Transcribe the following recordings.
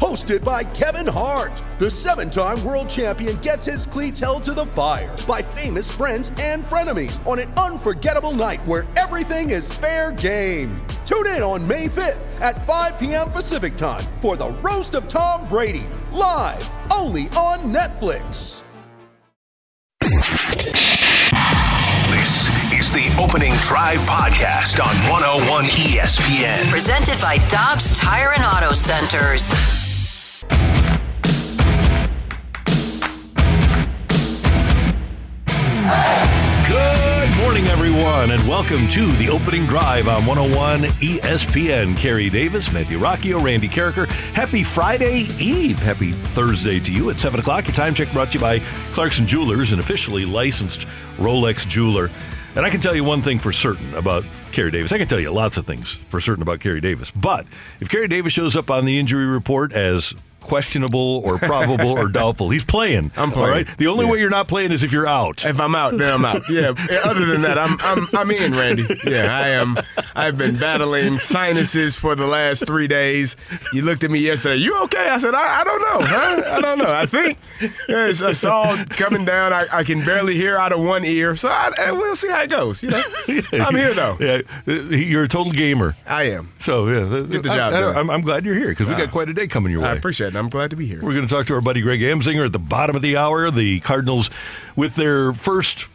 Hosted by Kevin Hart, the seven time world champion gets his cleats held to the fire by famous friends and frenemies on an unforgettable night where everything is fair game. Tune in on May 5th at 5 p.m. Pacific time for the Roast of Tom Brady, live only on Netflix. This is the Opening Drive Podcast on 101 ESPN. Presented by Dobbs Tire and Auto Centers. And welcome to the opening drive on 101 ESPN. Kerry Davis, Matthew Rocchio, Randy Karraker. Happy Friday Eve. Happy Thursday to you at 7 o'clock. Your time check brought to you by Clarkson Jewelers, an officially licensed Rolex jeweler. And I can tell you one thing for certain about Kerry Davis. I can tell you lots of things for certain about Kerry Davis. But if Kerry Davis shows up on the injury report as questionable or probable or doubtful. He's playing. I'm playing. All right. The only Yeah. way you're not playing is if you're out. If I'm out, then I'm out. Yeah. Other than that, I'm I'm I'm in, Randy. Yeah, I am. I've been battling sinuses for the last three days. You looked at me yesterday. You okay? I said I, I don't know. Huh? I don't know. I think yes, I saw coming down. I, I can barely hear out of one ear. So I, I- we'll see how it goes. You know, I'm here though. Yeah, you're a total gamer. I am. So yeah, Get the job done. am I'm glad you're here because we got quite a day coming your way. I appreciate it. I'm glad to be here. We're going to talk to our buddy Greg Amsinger at the bottom of the hour. The Cardinals, with their first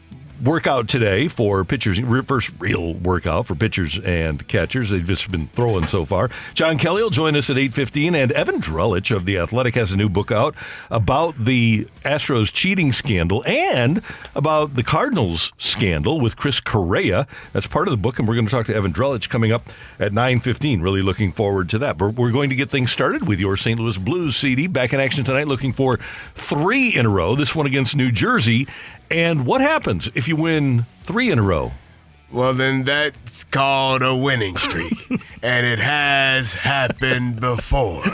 workout today for pitchers, first real workout for pitchers and catchers. They've just been throwing so far. John Kelly will join us at 8.15, and Evan Drellich of The Athletic has a new book out about the Astros cheating scandal and about the Cardinals scandal with Chris Correa. That's part of the book, and we're going to talk to Evan Drellich coming up at 9.15. Really looking forward to that. But we're going to get things started with your St. Louis Blues CD. Back in action tonight, looking for three in a row. This one against New Jersey. And what happens if you win three in a row? Well, then that's called a winning streak, and it has happened before.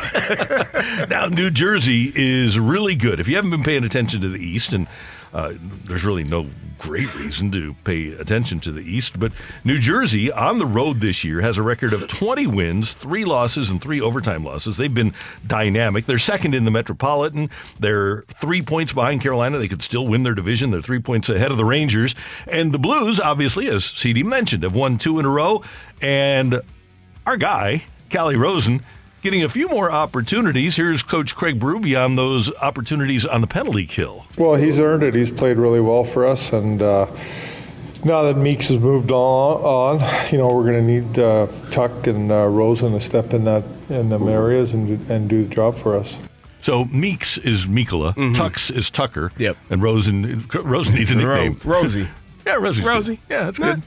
Now, New Jersey is really good. If you haven't been paying attention to the East, and uh, there's really no great reason to pay attention to the East, but New Jersey on the road this year has a record of 20 wins, three losses, and three overtime losses. They've been dynamic. They're second in the Metropolitan. They're three points behind Carolina. They could still win their division. They're three points ahead of the Rangers. And the Blues, obviously, as CD mentioned, have won two in a row. And our guy, Calle Rosen, getting a few more opportunities. Here's Coach Craig Berube on those opportunities on the penalty kill. Well, he's earned it. He's played really well for us, and uh, now that Meeks has moved on, on you know we're going to need uh, Tuck and uh, Rosen to step in that in them areas and and do the job for us. So Meeks is Mikkola, Tux is Tucker, Mm-hmm. Yep. and Rosen Rosen needs a Ro- nickname. Rosie. Yeah, Rosie. good. Rosie. Yeah, that's Nah. good.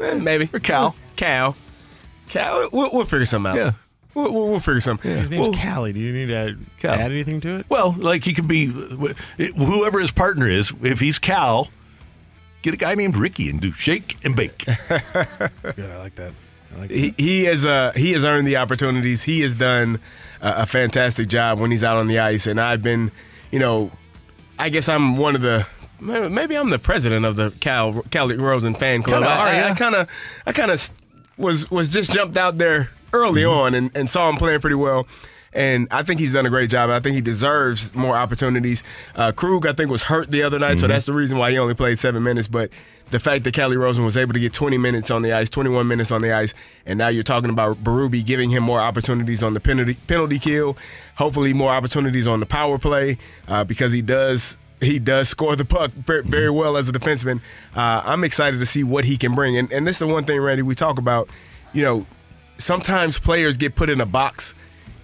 Eh, maybe. Or Cal. Cal. Cal. We'll, we'll figure something out. Yeah. We'll, we'll, we'll figure something. His name's Well- Calle. Do you need to Cal. add anything to it? Well, like he could be whoever his partner is. If he's Cal, get a guy named Ricky and do shake and bake. Good. I like that. I like that. He, he has uh, he has earned the opportunities. He has done a, a fantastic job when he's out on the ice, and I've been, you know, I guess I'm one of the. Maybe I'm the president of the Cal Cal Rosen fan club. Kinda I- I kind of, I kind of was was just jumped out there early Mm-hmm. on and, and saw him playing pretty well. And I think he's done a great job. I think he deserves more opportunities. Uh, Krug, I think, was hurt the other night, Mm-hmm. so that's the reason why he only played seven minutes. But the fact that Calle Rosen was able to get 20 minutes on the ice, 21 minutes on the ice, and now you're talking about Berube giving him more opportunities on the penalty penalty kill, hopefully more opportunities on the power play uh, because he does he does score the puck very, very well as a defenseman. Uh, I'm excited to see what he can bring. And, and this is the one thing, Randy, we talk about. You know, sometimes players get put in a box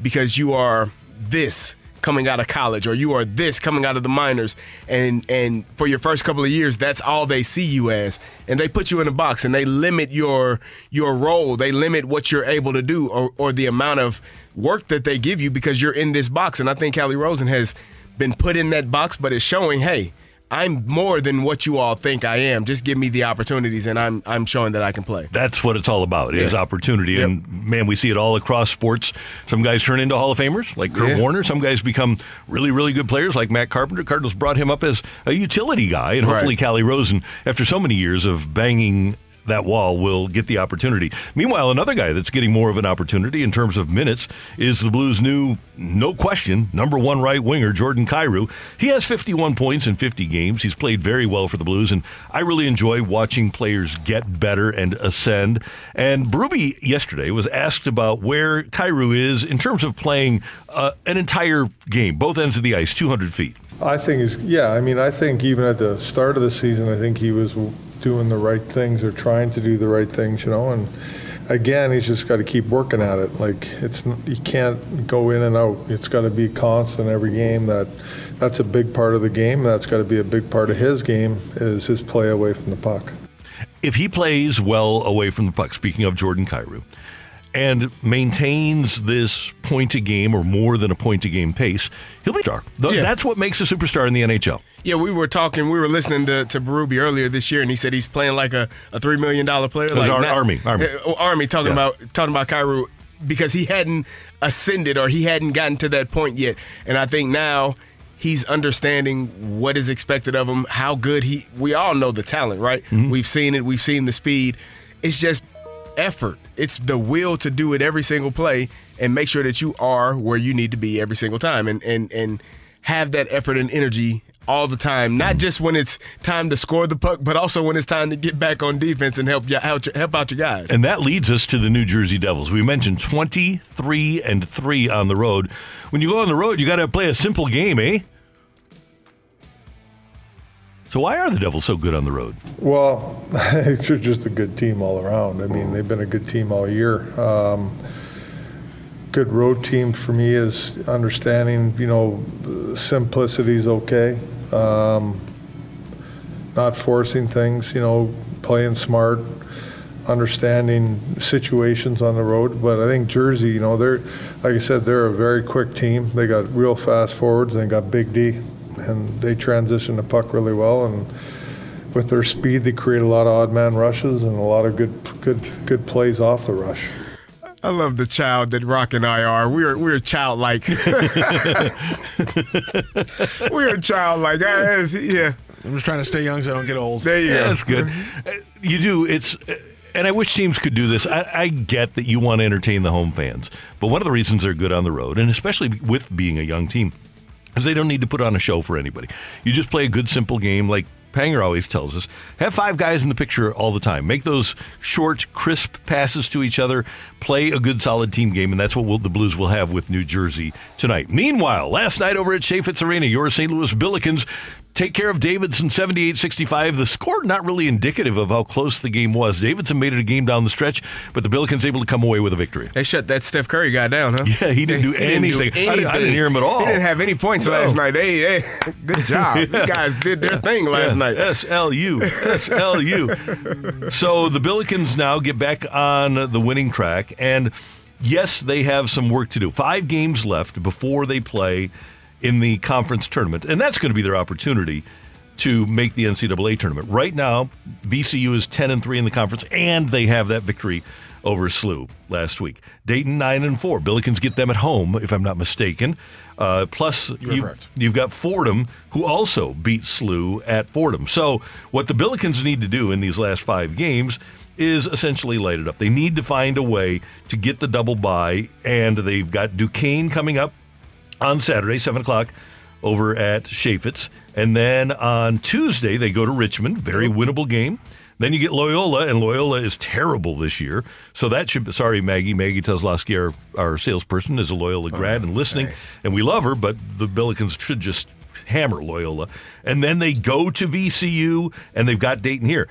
because you are this coming out of college or you are this coming out of the minors and and for your first couple of years that's all they see you as. And they put you in a box and they limit your your role. They limit what you're able to do or, or the amount of work that they give you because you're in this box. And I think Calle Rosen has been put in that box but is showing hey I'm more than what you all think I am. Just give me the opportunities, and I'm I'm showing that I can play. That's what it's all about is Yeah. opportunity. Yep. And man, we see it all across sports. Some guys turn into Hall of Famers like Kurt Yeah. Warner. Some guys become really, really good players like Matt Carpenter. Cardinals brought him up as a utility guy, and hopefully Right. Calle Rosen, after so many years of banging that wall, will get the opportunity. Meanwhile, another guy that's getting more of an opportunity in terms of minutes is the Blues' new, no question, number one right winger, Jordan Kyrou. He has 51 points in 50 games. He's played very well for the Blues, and I really enjoy watching players get better and ascend. And Berube yesterday was asked about where Kyrou is in terms of playing uh, an entire game, both ends of the ice, 200 feet. I think he's, yeah, I mean, I think even at the start of the season, I think he was doing the right things or trying to do the right things, you know, and again, he's just got to keep working at it. Like, it's, you can't go in and out. It's got to be constant every game. That, that's a big part of the game. That's got to be a big part of his game is his play away from the puck. if he plays well away from the puck, speaking of Jordan Kyrou, and maintains this point a game or more than a point a game pace, he'll be a star. Yeah. That's what makes a superstar in the NHL. Yeah, we were talking. We were listening to to Berube earlier this year, and he said he's playing like a, a three million dollar player. Like Ar- Army, Army. Uh, Army talking Yeah. about talking about Kyrou because he hadn't ascended or he hadn't gotten to that point yet, and I think now he's understanding what is expected of him, how good he. We all know the talent, right? Mm-hmm. We've seen it. We've seen the speed. It's just effort. It's the will to do it every single play and make sure that you are where you need to be every single time, and and and have that effort and energy all the time. Not just when it's time to score the puck, but also when it's time to get back on defense and help you help, help out your guys. And that leads us to the New Jersey Devils. We mentioned 23 and 3 on the road. When you go on the road, you got to play a simple game, eh? So why are the Devils so good on the road? Well, they're just a good team all around. I mean, they've been a good team all year. Um, good road team for me is understanding, you know, simplicity is okay. Um, not forcing things, you know, playing smart, understanding situations on the road. But I think Jersey, you know, they're, like I said, they're a very quick team. They got real fast forwards and they got Big D. And they transition the puck really well. And with their speed, they create a lot of odd man rushes and a lot of good, good, good plays off the rush. I love the child that Rock and I are. We're we're childlike. we're childlike. Ah, Yeah, I'm just trying to stay young so I don't get old. there you Yeah, go. that's good. Uh, You do. It's. uh, And I wish teams could do this. I, I get that you want to entertain the home fans, but one of the reasons they're good on the road, and especially with being a young team, is they don't need to put on a show for anybody. You just play a good, simple game like Panger always tells us. Have five guys in the picture all the time. Make those short, crisp passes to each other. Play a good, solid team game, and that's what we'll, the Blues will have with New Jersey tonight. Meanwhile, last night over at Chaifetz Arena, your St. Louis Billikens take care of Davidson 78-65. The score not really indicative of how close the game was. Davidson made it a game down the stretch, but the Billikens able to come away with a victory. They shut that Steph Curry guy down, huh? Yeah, he didn't do anything. I didn't- I didn't hear him at all. He didn't have any points No. last night. They, they good job. You guys did their thing last Yeah, night. SLU. SLU. so the Billikens now get back on the winning track. And yes, they have some work to do. Five games left before they play in the conference tournament. And that's going to be their opportunity to make the NCAA tournament. Right now, VCU is 10 and 3 in the conference, and they have that victory over SLU last week. Dayton 9 and 4. Billikens get them at home, if I'm not mistaken. Uh, plus, you, you've got Fordham, who also beat SLU at Fordham. So, what the Billikens need to do in these last five games is essentially light it up. They need to find a way to get the double bye, and they've got Duquesne coming up on Saturday, 7 o'clock, over at Chaifetz. And then on Tuesday, they go to Richmond, very winnable game. Then you get Loyola, and Loyola is terrible this year. So that should be, sorry, Maggie. Maggie Tezlowski, our, our salesperson, is a Loyola grad and listening, and we love her, but the Billikens should just hammer Loyola. And then they go to VCU, and they've got Dayton here.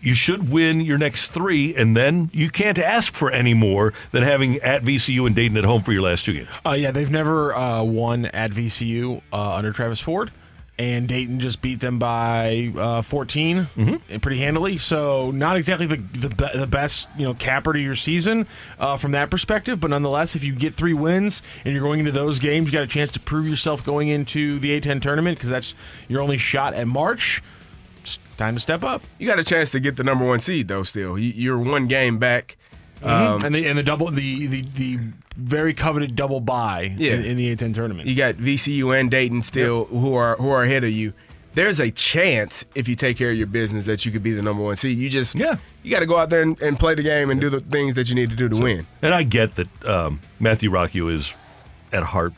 You should win your next three, and then you can't ask for any more than having at VCU and Dayton at home for your last two games. Uh, yeah, they've never uh, won at VCU uh, under Travis Ford. and Dayton just beat them by uh, 14, Mm-hmm. pretty handily. So not exactly the the, be- the best you know capper to your season uh, from that perspective, but nonetheless, if you get three wins and you're going into those games, you got a chance to prove yourself going into the A10 tournament because that's your only shot at March. It's time to step up. You got a chance to get the number one seed though. Still, You- you're one game back. Um, and the and the double the the, the very coveted double bye Yeah. in, in the A10 tournament. You got VCU and Dayton still who are who are ahead of you. There's a chance if you take care of your business that you could be the number one seed. You just Yeah. You got to go out there and, and play the game and do the things that you need to do to win. And I get that um, Matthew Rocchio is at heart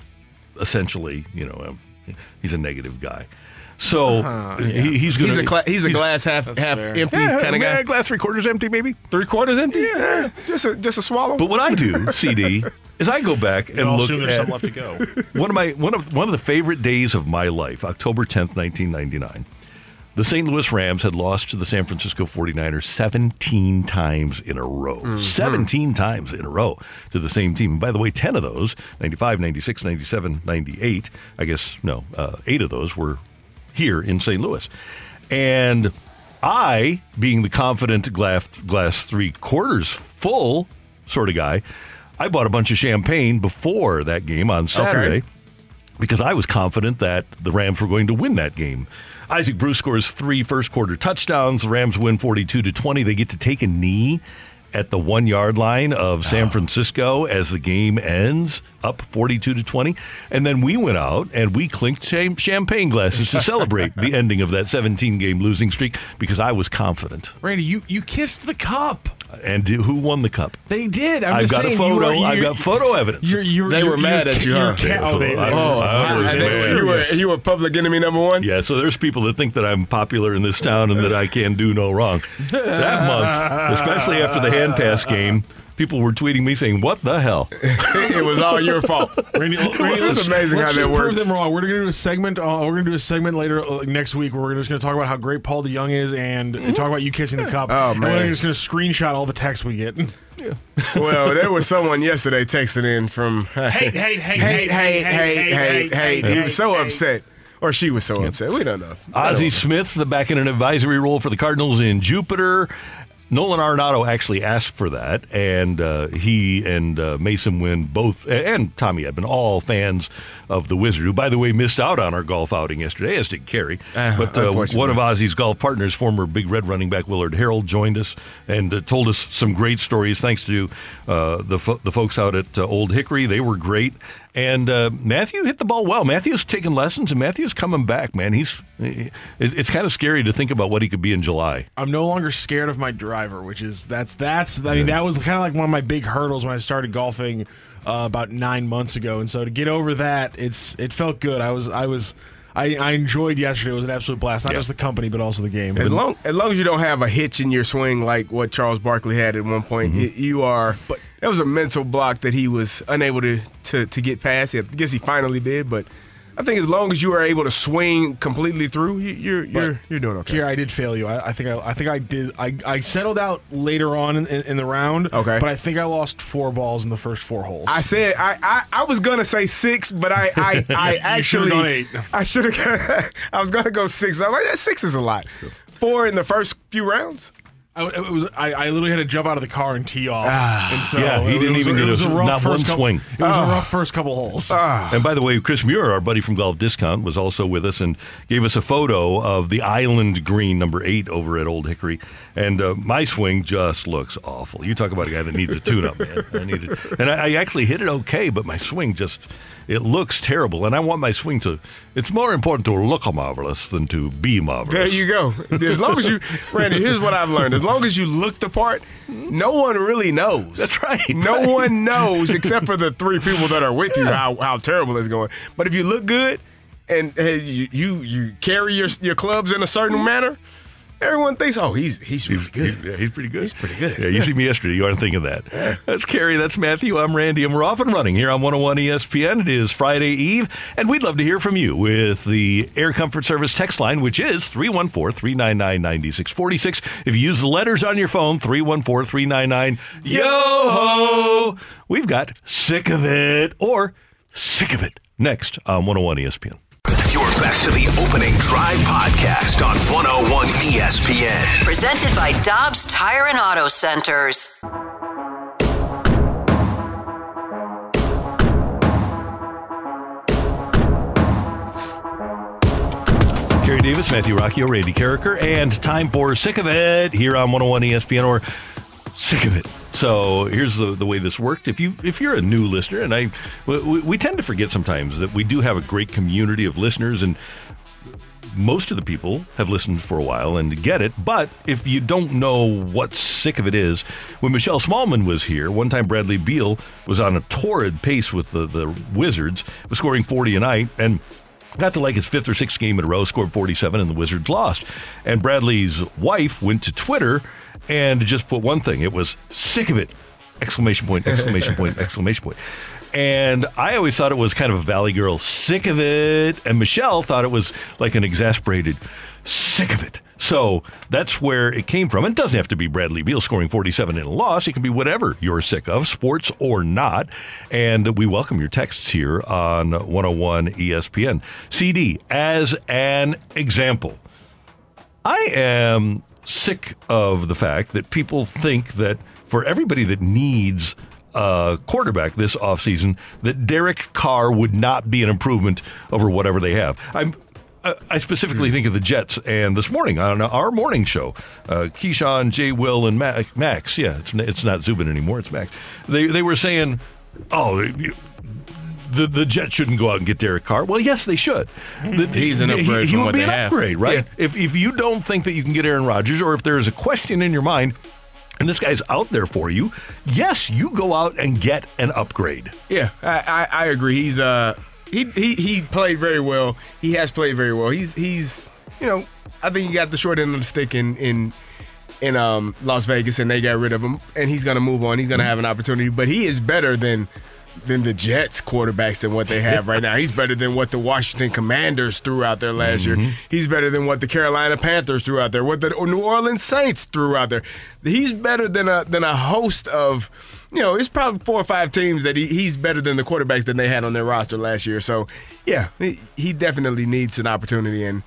essentially, you know, um, he's a negative guy. So he, he's going He's a cla- he's a glass half half fair. empty kind of guy. glass three quarters empty, maybe. Three quarters empty. Yeah, just a just a swallow. But what I do, CD, is I go back and I'll look assume there's at some left to go. one of my one of one of the favorite days of my life, October 10th, 1999. The St. Louis Rams had lost to the San Francisco 49ers 17 times in a row. 17 times in a row to the same team. And by the way, 10 of those, 95, 96, 97, 98, I guess, no, uh, 8 of those were here in St. Louis. And I, being the confident glass, glass three quarters full sort of guy, I bought a bunch of champagne before that game on Saturday because I was confident that the Rams were going to win that game. Isaac Bruce scores three first quarter touchdowns. The Rams win 42 to 20. They get to take a knee at the one yard line of San ah. Francisco as the game ends, up 42 to 20. And then we went out and we clinked champagne glasses to celebrate the ending of that 17 game losing streak because I was confident. Randy, you, you kissed the cup. And d- who won the cup? They did. I'm I've just got saying, a photo. You were, I've got photo evidence. You're, you're, They you're, were mad you're- at you, you're huh? Yeah, oh, I- I was mad. you were you were public enemy number one. Yeah, so there's people that think that I'm popular in this town and that I can do no wrong. That month, especially after the hand pass game, people were tweeting me saying, "What the hell?" it was all your fault. Randy, Randy, It's amazing let's how that just prove works. them wrong. We're going to do a segment. Uh, we're going to do a segment later uh, next week where we're just going to talk about how great Paul DeYoung is and talk about you kissing the cup. Oh, And man. we're just going to screenshot all the texts we get. well, there was someone yesterday texting in from Hate, hate, hate, hate, hate, hate, hate, hate, hate. He was so hate. upset, or she was so upset. We don't know. Ozzie Smith, the back in an advisory role for the Cardinals in Jupiter. Nolan Arenado actually asked for that, and uh, he and uh, Masyn Winn both, and Tommy Edman, all fans of the Wizard, who, by the way, missed out on our golf outing yesterday, as did Kerry. Uh, but uh, one of Ozzie's golf partners, former Big Red running back Willard Harrell, joined us and uh, told us some great stories. Thanks to uh, the fo- the folks out at uh, Old Hickory, they were great. And uh, Matthew hit the ball well. Matthew's taking lessons, and Matthew's coming back. Man, he's it- it's kind of scary to think about what he could be in July. I'm no longer scared of my driver, which is that's that's I mean that was kind of like one of my big hurdles when I started golfing uh, about nine months ago, and so to get over that, it's it felt good. I was I was I, I enjoyed yesterday. It was an absolute blast, not just the company but also the game. As long as long as you don't have a hitch in your swing like what Charles Barkley had at one point, mm-hmm. y- you are. But that was a mental block that he was unable to to, to get past. I guess he finally did, but I think as long as you are able to swing completely through, you, you're you're you're doing okay. Here, I did fail you. I, I think I, I think I did. I, I settled out later on in, in, in the round. Okay. but I think I lost four balls in the first four holes. I said I, I, I was gonna say six, but I I, I actually eight. I should have. I was gonna go six. But I'm like, yeah, six is a lot. Four in the first few rounds. I, it was I, I literally had to jump out of the car and tee off. Ah, and so Yeah, he it didn't was- even it get was a- rough not first one couple- swing. It was a ah. rough first couple holes. Ah. And by the way, Chris Muir, our buddy from Golf Discount, was also with us and gave us a photo of the Island Green number eight over at Old Hickory. And uh, my swing just looks awful. You talk about a guy that needs a tune-up, man. I need it, and I, I actually hit it okay, but my swing just it looks terrible. And I want my swing to. It's more important to look marvelous than to be marvelous. There you go. As long as you, Randy, here's what I've learned. As long as you look the part, no one really knows. That's right, No right. one knows except for the three people that are with you how, how terrible it's going. But if you look good and you, you you carry your your clubs in a certain mm-hmm. manner, everyone thinks, oh, he's he's really good. He- yeah, he's pretty good. He's pretty good. Yeah, you see me yesterday. You aren't thinking that. That's Kerry. That's Matthew. I'm Randy. And we're off and running here on 101 ESPN. It is Friday Eve, and we'd love to hear from you with the Air Comfort Service text line, which is 314 399 9646. If you use the letters on your phone, 314 399 Yo ho! We've got Sick of It or Sick of It next on 101 ESPN. You're back to the opening drive podcast on 101 ESPN. Presented by Dobbs Tire and Auto Centers. Jerry Davis, Matthew Rocchio, Randy Karraker, and time for Sick of It here on 101 ESPN or Sick of It. So here's the, the way this worked. If you if you're a new listener, and I we, we tend to forget sometimes that we do have a great community of listeners, and most of the people have listened for a while and get it. But if you don't know what sick of it is, when Michelle Smallman was here, one time Bradley Beal was on a torrid pace with the, the Wizards, was scoring 40 a night, and got to like his fifth or sixth game in a row, scored 47, and the Wizards lost. And Bradley's wife went to Twitter and just put one thing. It was sick of it! Exclamation point, exclamation point, exclamation point. And I always thought it was kind of a Valley Girl, sick of it. And Michelle thought it was like an exasperated, sick of it. So that's where it came from. It doesn't have to be Bradley Beal scoring 47 in a loss. It can be whatever you're sick of, sports or not. And we welcome your texts here on 101 ESPN. CD, as an example, I am sick of the fact that people think that for everybody that needs a quarterback this offseason, that Derek Carr would not be an improvement over whatever they have. I'm I specifically think of the Jets, and this morning on our morning show, uh, Keyshawn, Jay, Will, and Ma- Max. Yeah, it's it's not Zubin anymore; it's Max. They they were saying, "Oh, the the Jets shouldn't go out and get Derek Carr." Well, yes, they should. The- He's an he- upgrade He, from would what be they an have. upgrade, right? Yeah. If if you don't think that you can get Aaron Rodgers, or if there is a question in your mind. And this guy's out there for you. Yes, you go out and get an upgrade. Yeah, I, I, I agree. He's uh he, he he played very well. He has played very well. He's he's you know I think he got the short end of the stick in in in um Las Vegas and they got rid of him and he's gonna move on. He's gonna have an opportunity, but he is better than than the Jets quarterbacks than what they have right now. He's better than what the Washington Commanders threw out there last year. Mm-hmm. He's better than what the Carolina Panthers threw out there. What the New Orleans Saints threw out there. He's better than a than a host of you know, it's probably four or five teams that he, he's better than the quarterbacks that they had on their roster last year. So, yeah, he, he definitely needs an opportunity. And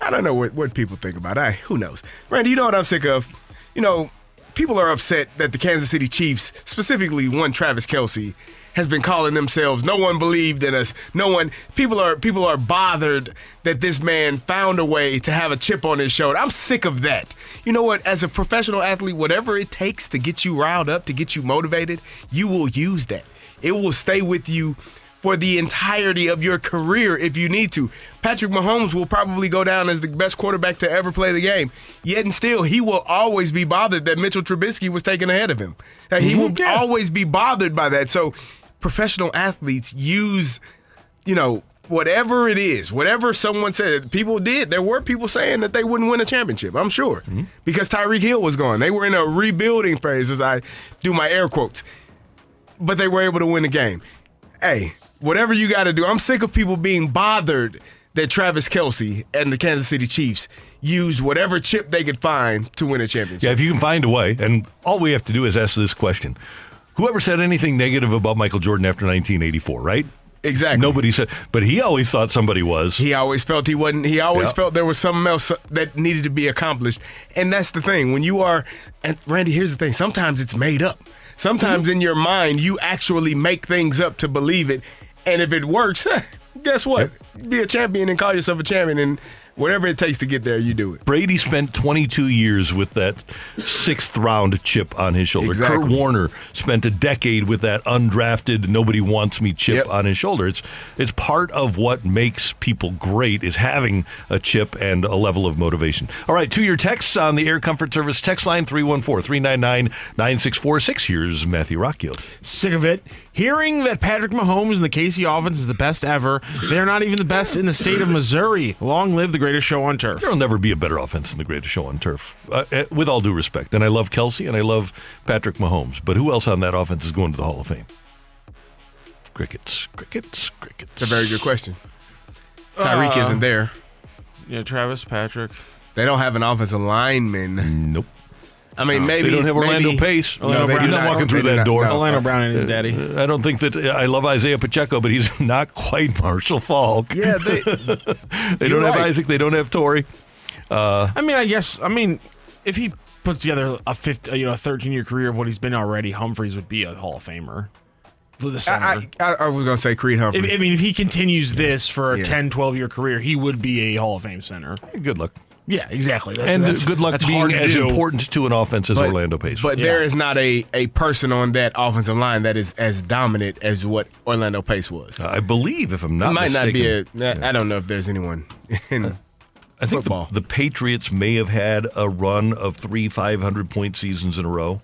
I don't know what, what people think about it. I, who knows? Randy, you know what I'm sick of? You know, people are upset that the Kansas City Chiefs, specifically one Travis Kelce, has been calling themselves no one believed in us no one people are people are bothered that this man found a way to have a chip on his shoulder i'm sick of that you know what as a professional athlete whatever it takes to get you riled up to get you motivated you will use that it will stay with you for the entirety of your career if you need to. Patrick Mahomes will probably go down as the best quarterback to ever play the game. Yet and still, he will always be bothered that Mitchell Trubisky was taken ahead of him. That he mm-hmm. will Yeah. always be bothered by that. So, professional athletes use, you know, whatever it is, whatever someone said, people did. There were people saying that they wouldn't win a championship. I'm sure mm-hmm. because Tyreek Hill was gone. They were in a rebuilding phase, as I do my air quotes but they were able to win the game. Hey, whatever you got to do, I'm sick of people being bothered that Travis Kelce and the Kansas City Chiefs used whatever chip they could find to win a championship. Yeah, if you can find a way, and all we have to do is ask this question. Whoever said anything negative about Michael Jordan after 1984, right? Exactly. Nobody said, but he always thought somebody was. He always felt he wasn't. He always Yeah. felt there was something else that needed to be accomplished, and that's the thing. When you are, and Randy, here's the thing. Sometimes it's made up. Sometimes mm-hmm. in your mind, you actually make things up to believe it, and if it works, guess what? Be a champion and call yourself a champion, and whatever it takes to get there, you do it. Brady spent 22 years with that sixth round chip on his shoulder. Exactly. Kurt Warner spent a decade with that undrafted nobody wants me chip Yep. on his shoulder. It's it's part of what makes people great is having a chip and a level of motivation. All right, to your texts on the Air Comfort Service text line 314-399-9646. Here's Matthew Rocchio. Sick of it. Hearing that Patrick Mahomes and the KC offense is the best ever. They're not even the best in the state of Missouri. Long live the greatest show on turf. There'll never be a better offense than the greatest show on turf, uh, uh, with all due respect. And I love Kelce and I love Patrick Mahomes, but who else on that offense is going to the Hall of Fame? Crickets, crickets, crickets. It's a very good question. Tyreek Uh, isn't there. Yeah, Travis, Patrick. They don't have an offensive lineman. Nope. I mean, maybe they don't have Orlando maybe- Pace. Orlando He's Brown- not no, walking through that not. door. No. Orlando Brown and his uh, daddy. I don't think that I love Isaiah Pacheco, but he's not quite Marshall Faulk. Yeah, they, they don't have. Isaac. They don't have Torrey. Uh, I mean, I guess. I mean, if he puts together a 50, uh, you know, a 13 year career of what he's been already, Humphreys would be a Hall of Famer. The center. I, I, I was gonna say Creed Humphrey. If- I mean, if he continues this for a Yeah. 10, 12 year career, he would be a Hall of Fame center. Good luck. Yeah, exactly. That's, and that's- good luck being as do. important to an offense as but, Orlando Pace. But Yeah. there is not a, a person on that offensive line that is as dominant as what Orlando Pace was. I believe, if I'm It not might not mistaken, be a. I don't know if there's anyone in. I think the, football. the Patriots may have had a run of three 500 point seasons in a row,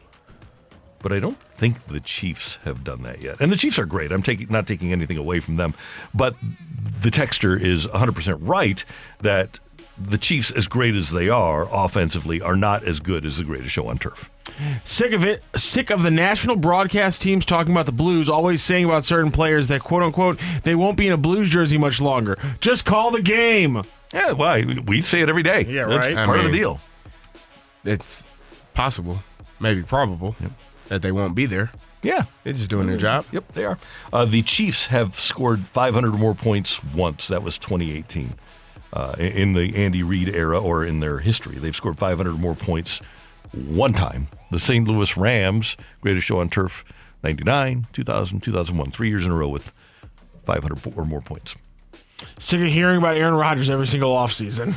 but I don't think the Chiefs have done that yet. And the Chiefs are great. I'm taking not taking anything away from them, but the texture is 100% right that the Chiefs, as great as they are offensively, are not as good as the greatest show on turf. Sick of it. Sick of the national broadcast teams talking about the Blues, always saying about certain players that quote unquote they won't be in a Blues jersey much longer. Just call the game. Yeah, why? We say it every day. Yeah, That's right. I part of the deal. It's possible, maybe probable, that they won't be there. Yeah. They're just doing their job. Yep, they are. Uh, the Chiefs have scored 500 or more points once. That was 2018. Uh, in the Andy Reid era or in their history, they've scored 500 or more points one time. The St. Louis Rams, greatest show on turf, 99, 2000, 2001, three years in a row with 500 or more points. Sick of hearing about Aaron Rodgers every single offseason.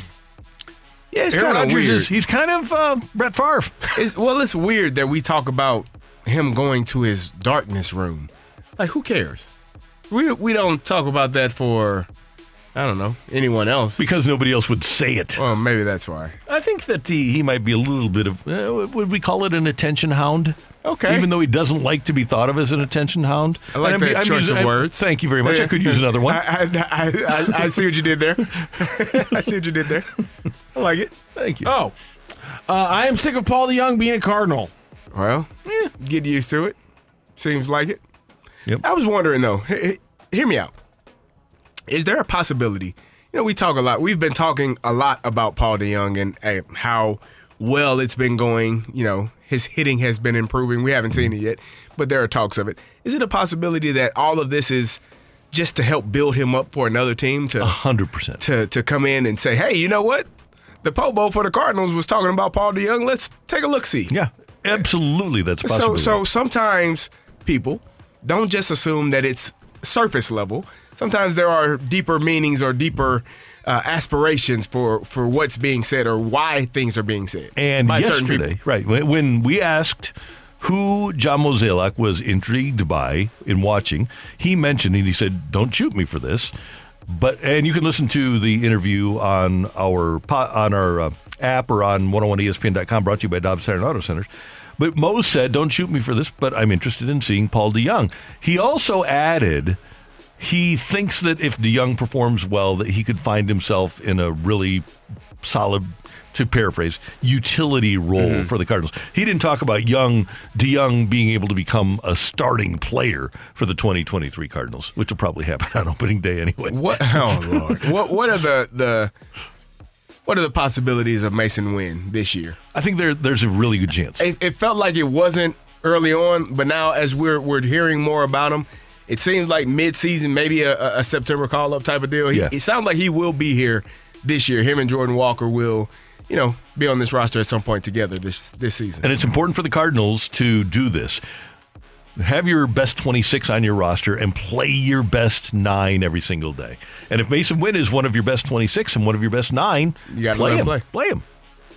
Yeah, it's Aaron kind of Rodgers weird. is he's kind of uh, Brett Favre. It's, well, it's weird that we talk about him going to his darkness room. Like, who cares? We we don't talk about that for I don't know anyone else. because nobody else would say it. Well, maybe that's why. I think that he, he might be a little bit of, uh, would we call it an attention hound? Okay. Even though he doesn't like to be thought of as an attention hound. I like And I'm- that I'm choice using- of I- words. Thank you very much. I could use another one. I, I, I, I, I see what you did there. I see what you did there. I like it. Thank you. Oh, uh, I am sick of Paul DeYoung being a Cardinal. Well, yeah, get used to it. Seems like it. Yep. I was wondering though. he- he- hear me out. Is there a possibility? You know, we talk a lot. We've been talking a lot about Paul DeYoung and uh, how well it's been going. You know, his hitting has been improving. We haven't seen it yet, but there are talks of it. Is it a possibility that all of this is just to help build him up for another team to 100%. to to come in and say, hey, you know what? The Pro Bowl for the Cardinals was talking about Paul DeYoung. Let's take a look see. Yeah, absolutely. That's possible. So so sometimes people don't just assume that it's surface level. Sometimes there are deeper meanings or deeper uh, aspirations for for what's being said or why things are being said. And yesterday, right, when, when we asked who John Mozeliak was intrigued by in watching, he mentioned and he said, "Don't shoot me for this." But and you can listen to the interview on our on our uh, app or on 101ESPN.com, brought to you by Dobbs Tire and Auto Centers. But Mo said, "Don't shoot me for this," but I'm interested in seeing Paul DeYoung. He also added he thinks that if De DeYoung performs well, that he could find himself in a really solid, to paraphrase, utility role Mm-hmm. for the Cardinals. He didn't talk about young DeYoung being able to become a starting player for the 2023 Cardinals, which will probably happen on opening day anyway. What? Oh Lord! what What are the the what are the possibilities of Masyn Winn this year? I think there there's a really good chance. It, it felt like it wasn't early on, but now as we're we're hearing more about him, it seems like mid-season, maybe a, a- September call-up type of deal. He, Yeah. It sounds like he will be here this year. Him and Jordan Walker will, you know, be on this roster at some point together this this season. And it's important for the Cardinals to do this. Have your best 26 on your roster and play your best nine every single day. And if Masyn Winn is one of your best 26 and one of your best nine, You gotta play let him him. play. Play him.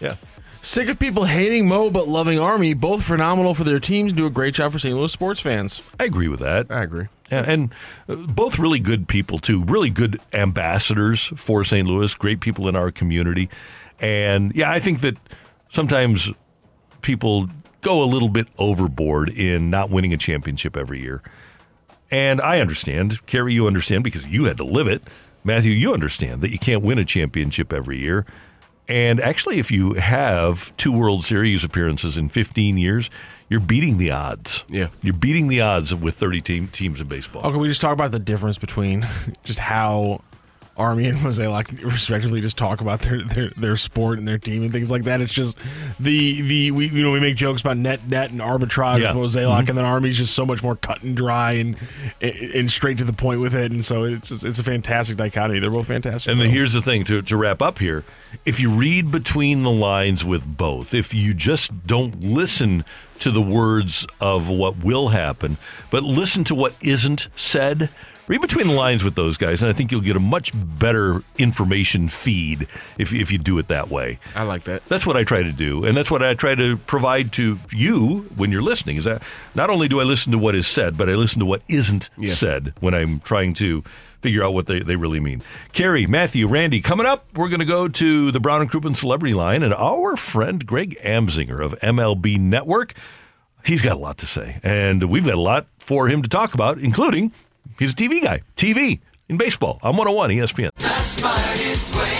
Yeah. Sick of people hating Mo but loving Army. Both phenomenal for their teams. Do a great job for St. Louis sports fans. I agree with that. I agree. Yeah, and uh, both really good people too. Really good ambassadors for St. Louis. Great people in our community. And yeah, I think that sometimes people go a little bit overboard in not winning a championship every year. And I understand. Kerry, you understand because you had to live it. Matthew, you understand that you can't win a championship every year. And actually, if you have two World Series appearances in 15 years, you're beating the odds. Yeah. You're beating the odds with 30 team, teams in baseball. Can we just talk about the difference between just how Army and Mozeliak respectively just talk about their, their their sport and their team and things like that. It's just the the we you know we make jokes about net net and arbitrage Yeah. with Mozeliak, mm-hmm. and then Army's just so much more cut and dry and and straight to the point with it. And so it's just, it's a fantastic dichotomy. They're both fantastic. And then here's the thing to, to wrap up here. If you read between the lines with both, if you just don't listen to the words of what will happen, but listen to what isn't said, read between the lines with those guys, and I think you'll get a much better information feed if, if you do it that way. I like that. That's what I try to do, and that's what I try to provide to you when you're listening. Is that not only do I listen to what is said, but I listen to what isn't said when I'm trying to figure out what they, they really mean. Kerry, Matthew, Randy, coming up, we're going to go to the Brown and Crouppen Celebrity Line, and our friend Greg Amsinger of MLB Network. He's got a lot to say, and we've got a lot for him to talk about, including he's a TV guy, TV in baseball. I'm 101 ESPN.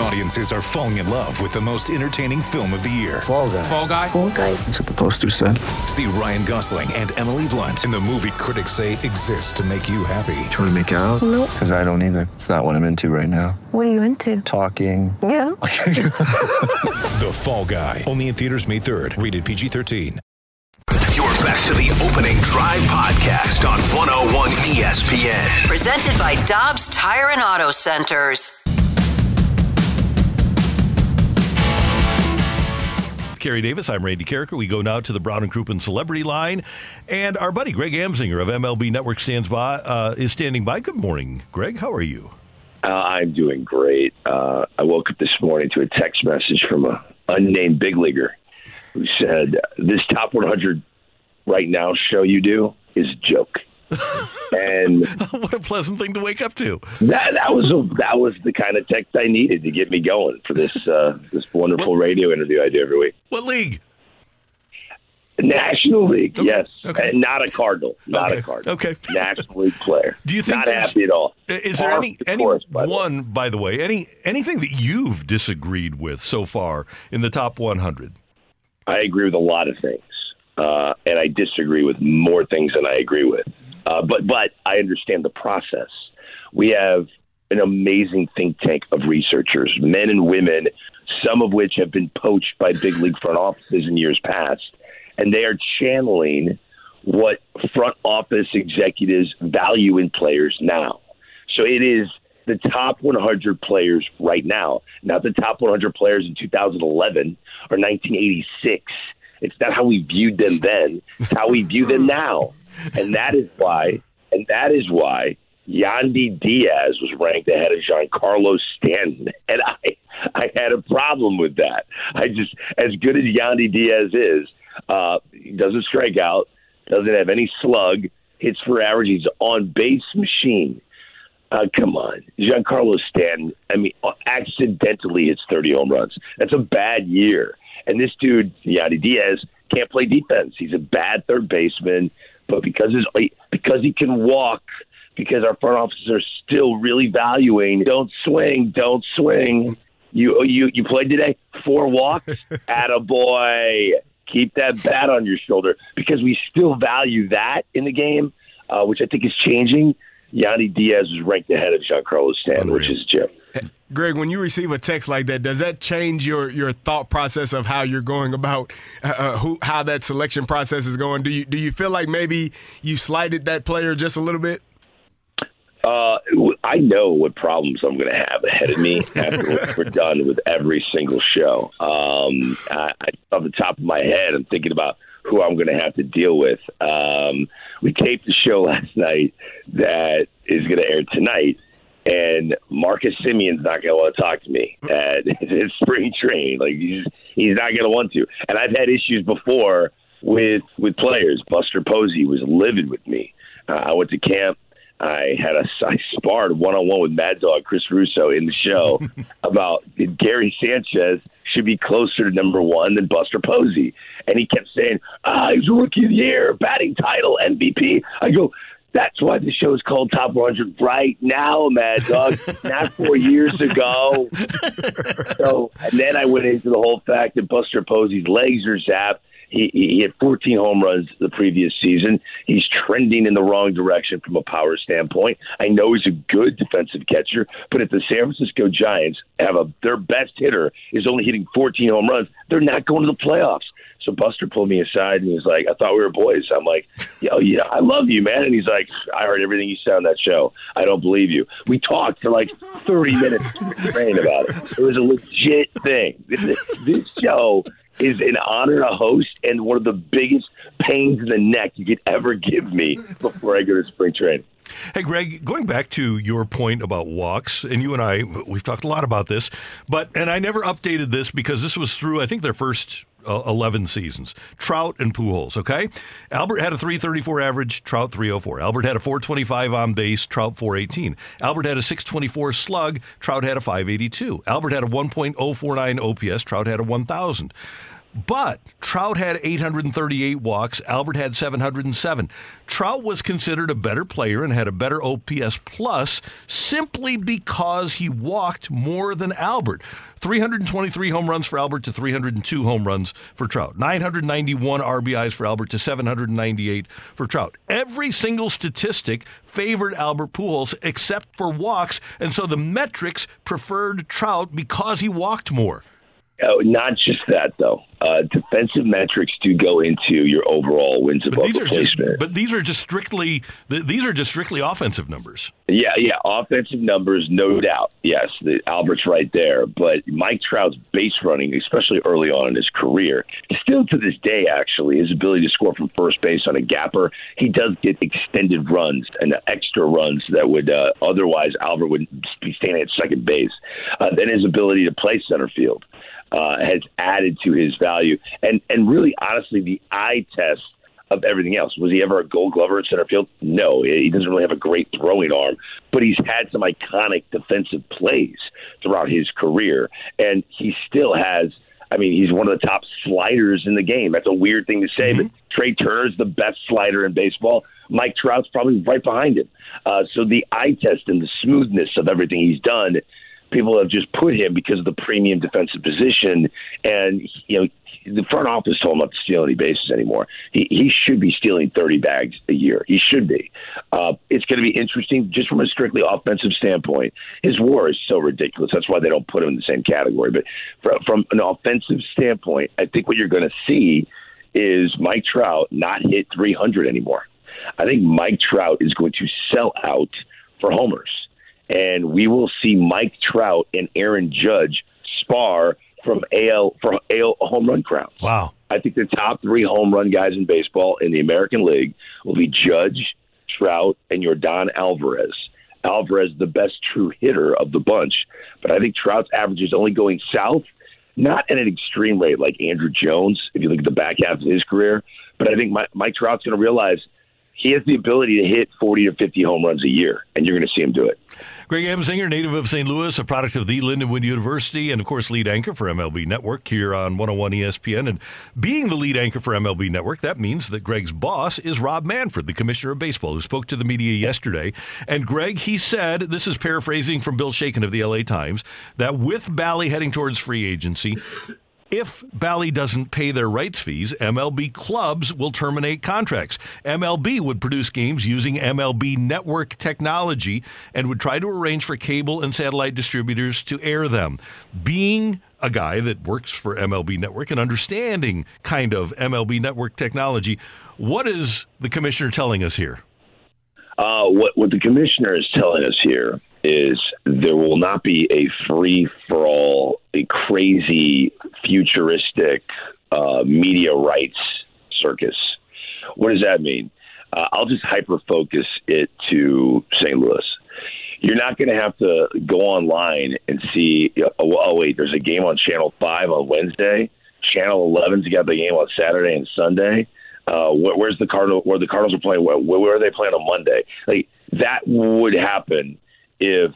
Audiences are falling in love with the most entertaining film of the year. Fall guy. Fall Guy. Fall guy. That's what the poster said. See Ryan Gosling and Emily Blunt in the movie critics say exists to make you happy. Trying to make it out? Nope. Because I don't either. It's not what I'm into right now. What are you into? Talking. Yeah. The Fall Guy. Only in theaters May 3rd. Rated PG 13. You're back to the opening drive podcast on 101 ESPN. Presented by Dobbs Tire and Auto Centers. Kerry Davis. I'm Randy Karraker. We go now to the Brown and Crouppen Celebrity Line, and our buddy Greg Amsinger of MLB Network stands by uh, is standing by. Good morning, Greg. How are you? Uh, I'm doing great. Uh, I woke up this morning to a text message from a unnamed big leaguer who said, "This top 100 right now show you do is a joke." And what a pleasant thing to wake up to. that that was a, that was the kind of text I needed to get me going for this uh, this wonderful radio interview I do every week. What league? National League, yes, Okay. and not a Cardinal, not Okay. a Cardinal. Okay. National League player. Do you think not happy at all? Is there any the any course, by the one by the way any anything that you've disagreed with so far in the top 100? I agree with a lot of things, uh, and I disagree with more things than I agree with. Uh, but but I understand the process. We have an amazing think tank of researchers, men and women, some of which have been poached by big league front offices in years past, and they are channeling what front office executives value in players now. So it is the top 100 players right now, not the top 100 players in 2011 or 1986. It's not how we viewed them then. It's how we view them now. And that is why, and that is why Yandy Diaz was ranked ahead of Giancarlo Stanton. And I, I had a problem with that. I just, as good as Yandy Diaz is, uh, he doesn't strike out, doesn't have any slug, hits for average. He's on base machine. Uh, come on, Giancarlo Stanton. I mean, accidentally hits 30 home runs. That's a bad year. And this dude, Yandy Diaz, can't play defense. He's a bad third baseman, but because his because he can walk, because our front offices are still really valuing don't swing, don't swing. You you you played today, four walks, attaboy. Keep that bat on your shoulder because we still value that in the game, uh, which I think is changing. Yandy Diaz was ranked ahead of Giancarlo Stanton, which is Jim. Greg, when you receive a text like that, does that change your, your thought process of how you're going about uh, uh, who how that selection process is going? Do you do you feel like maybe you slighted that player just a little bit? Uh, I know what problems I'm going to have ahead of me after we're done with every single show. Um, I, I, off the top of my head, I'm thinking about who I'm going to have to deal with. Um, we taped the show last night that is going to air tonight, and Marcus Semien's not going to want to talk to me at his spring training. Like he's he's not going to want to. And I've had issues before with with players. Buster Posey was livid with me. Uh, I went to camp. I had a I sparred one on one with Mad Dog Chris Russo in the show about did Gary Sanchez should be closer to number one than Buster Posey, and he kept saying, "Ah, he's rookie of the year, batting title, MVP." I go. That's why the show is called Top 100 right now, Mad Dog, not four years ago. So, and then I went into the whole fact that Buster Posey's legs are zapped. He, he had 14 home runs the previous season. He's trending in the wrong direction from a power standpoint. I know he's a good defensive catcher, but if the San Francisco Giants have a their best hitter is only hitting 14 home runs, they're not going to the playoffs. So Buster pulled me aside and he's like, "I thought we were boys." I'm like, "Yo, yeah, I love you, man." And he's like, "I heard everything you said on that show. I don't believe you." We talked for like 30 minutes praying about it. It was a legit thing. This, this show is an honor to host and one of the biggest pains in the neck you could ever give me before I go to spring training. Hey, Greg, going back to your point about walks, and you and I, we've talked a lot about this, but, and I never updated this because this was through, I think, their first uh, 11 seasons. Trout and Pujols, okay? Albert had a 334 average, Trout 304. Albert had a 425 on base, Trout 418. Albert had a 624 slug, Trout had a 582. Albert had a 1.049 OPS, Trout had a 1000. But Trout had 838 walks. Albert had 707. Trout was considered a better player and had a better OPS plus simply because he walked more than Albert. 323 home runs for Albert to 302 home runs for Trout. 991 RBIs for Albert to 798 for Trout. Every single statistic favored Albert Pujols except for walks, and so the metrics preferred Trout because he walked more. Oh, not just that though. Uh, defensive metrics do go into your overall wins above are just, replacement. but these are just strictly these are just strictly offensive numbers. Yeah, yeah, offensive numbers, no doubt. Yes, the, Albert's right there. But Mike Trout's base running, especially early on in his career, still to this day, actually, his ability to score from first base on a gapper, he does get extended runs and extra runs that would uh, otherwise Albert would be standing at second base. Uh, then his ability to play center field uh, has added to his value, and and really, honestly, the eye test of everything else. Was he ever a gold glover at center field? No, he doesn't really have a great throwing arm, but he's had some iconic defensive plays throughout his career, and he still has. I mean, he's one of the top sliders in the game. That's a weird thing to say, but Trea Turner's the best slider in baseball. Mike Trout's probably right behind him. Uh, so the eye test and the smoothness of everything he's done, people have just put him because of the premium defensive position, and you know the front office told him not to steal any bases anymore. He he should be stealing thirty bags a year. He should be. Uh, it's going to be interesting just from a strictly offensive standpoint. His WAR is so ridiculous. That's why they don't put him in the same category. But from, from an offensive standpoint, I think what you're going to see is Mike Trout not hit 300 anymore. I think Mike Trout is going to sell out for homers and we will see Mike Trout and Aaron Judge spar from AL for AL home run crowns. Wow. I think the top three home run guys in baseball in the American League will be Judge, Trout, and Yordan Alvarez. Alvarez, the best true hitter of the bunch, but I think Trout's average is only going south, not at an extreme rate like Andruw Jones, if you look at the back half of his career. But I think Mike, Mike Trout's going to realize he has the ability to hit 40 to 50 home runs a year, and you're going to see him do it. Greg Amsinger, native of St. Louis, a product of the Lindenwood University, and of course, lead anchor for MLB Network here on 101 ESPN. And being the lead anchor for MLB Network, that means that Greg's boss is Rob Manfred, the commissioner of baseball, who spoke to the media yesterday. And Greg, he said, this is paraphrasing from Bill Shaikin of the LA Times, that with Bally heading towards free agency, If Bally doesn't pay their rights fees, MLB clubs will terminate contracts. MLB would produce games using MLB network technology and would try to arrange for cable and satellite distributors to air them. Being a guy that works for MLB Network and understanding kind of MLB Network technology, what is the commissioner telling us here? Uh, what what the commissioner is telling us here is there will not be a free for all, a crazy, futuristic uh, media rights circus. What does that mean? Uh, I'll just hyper focus it to St. Louis. You're not going to have to go online and see. Oh, oh, wait, there's a game on Channel Five on Wednesday. Channel 11's got the game on Saturday and Sunday. Uh, where, where's the Cardinal? Where the Cardinals are playing? Where, where are they playing on Monday? Like that would happen if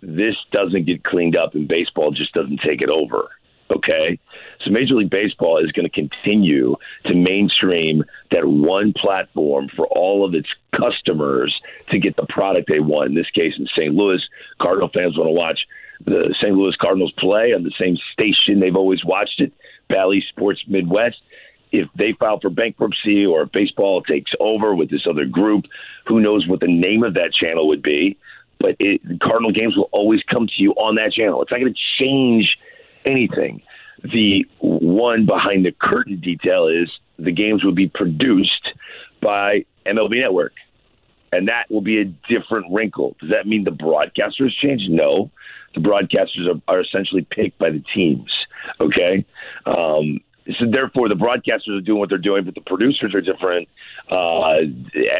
this doesn't get cleaned up and baseball just doesn't take it over. Okay. So Major League Baseball is going to continue to mainstream that one platform for all of its customers to get the product they want. In this case, in St. Louis, Cardinal fans want to watch the St. Louis Cardinals play on the same station they've always watched it, Bally Sports Midwest. If they file for bankruptcy or baseball takes over with this other group, who knows what the name of that channel would be? But it, Cardinal games will always come to you on that channel. It's not going to change anything. The one behind the curtain detail is the games will be produced by MLB Network. And that will be a different wrinkle. Does that mean the broadcasters change? No. The broadcasters are, are essentially picked by the teams. Okay? Um, so therefore, the broadcasters are doing what they're doing, but the producers are different. Uh,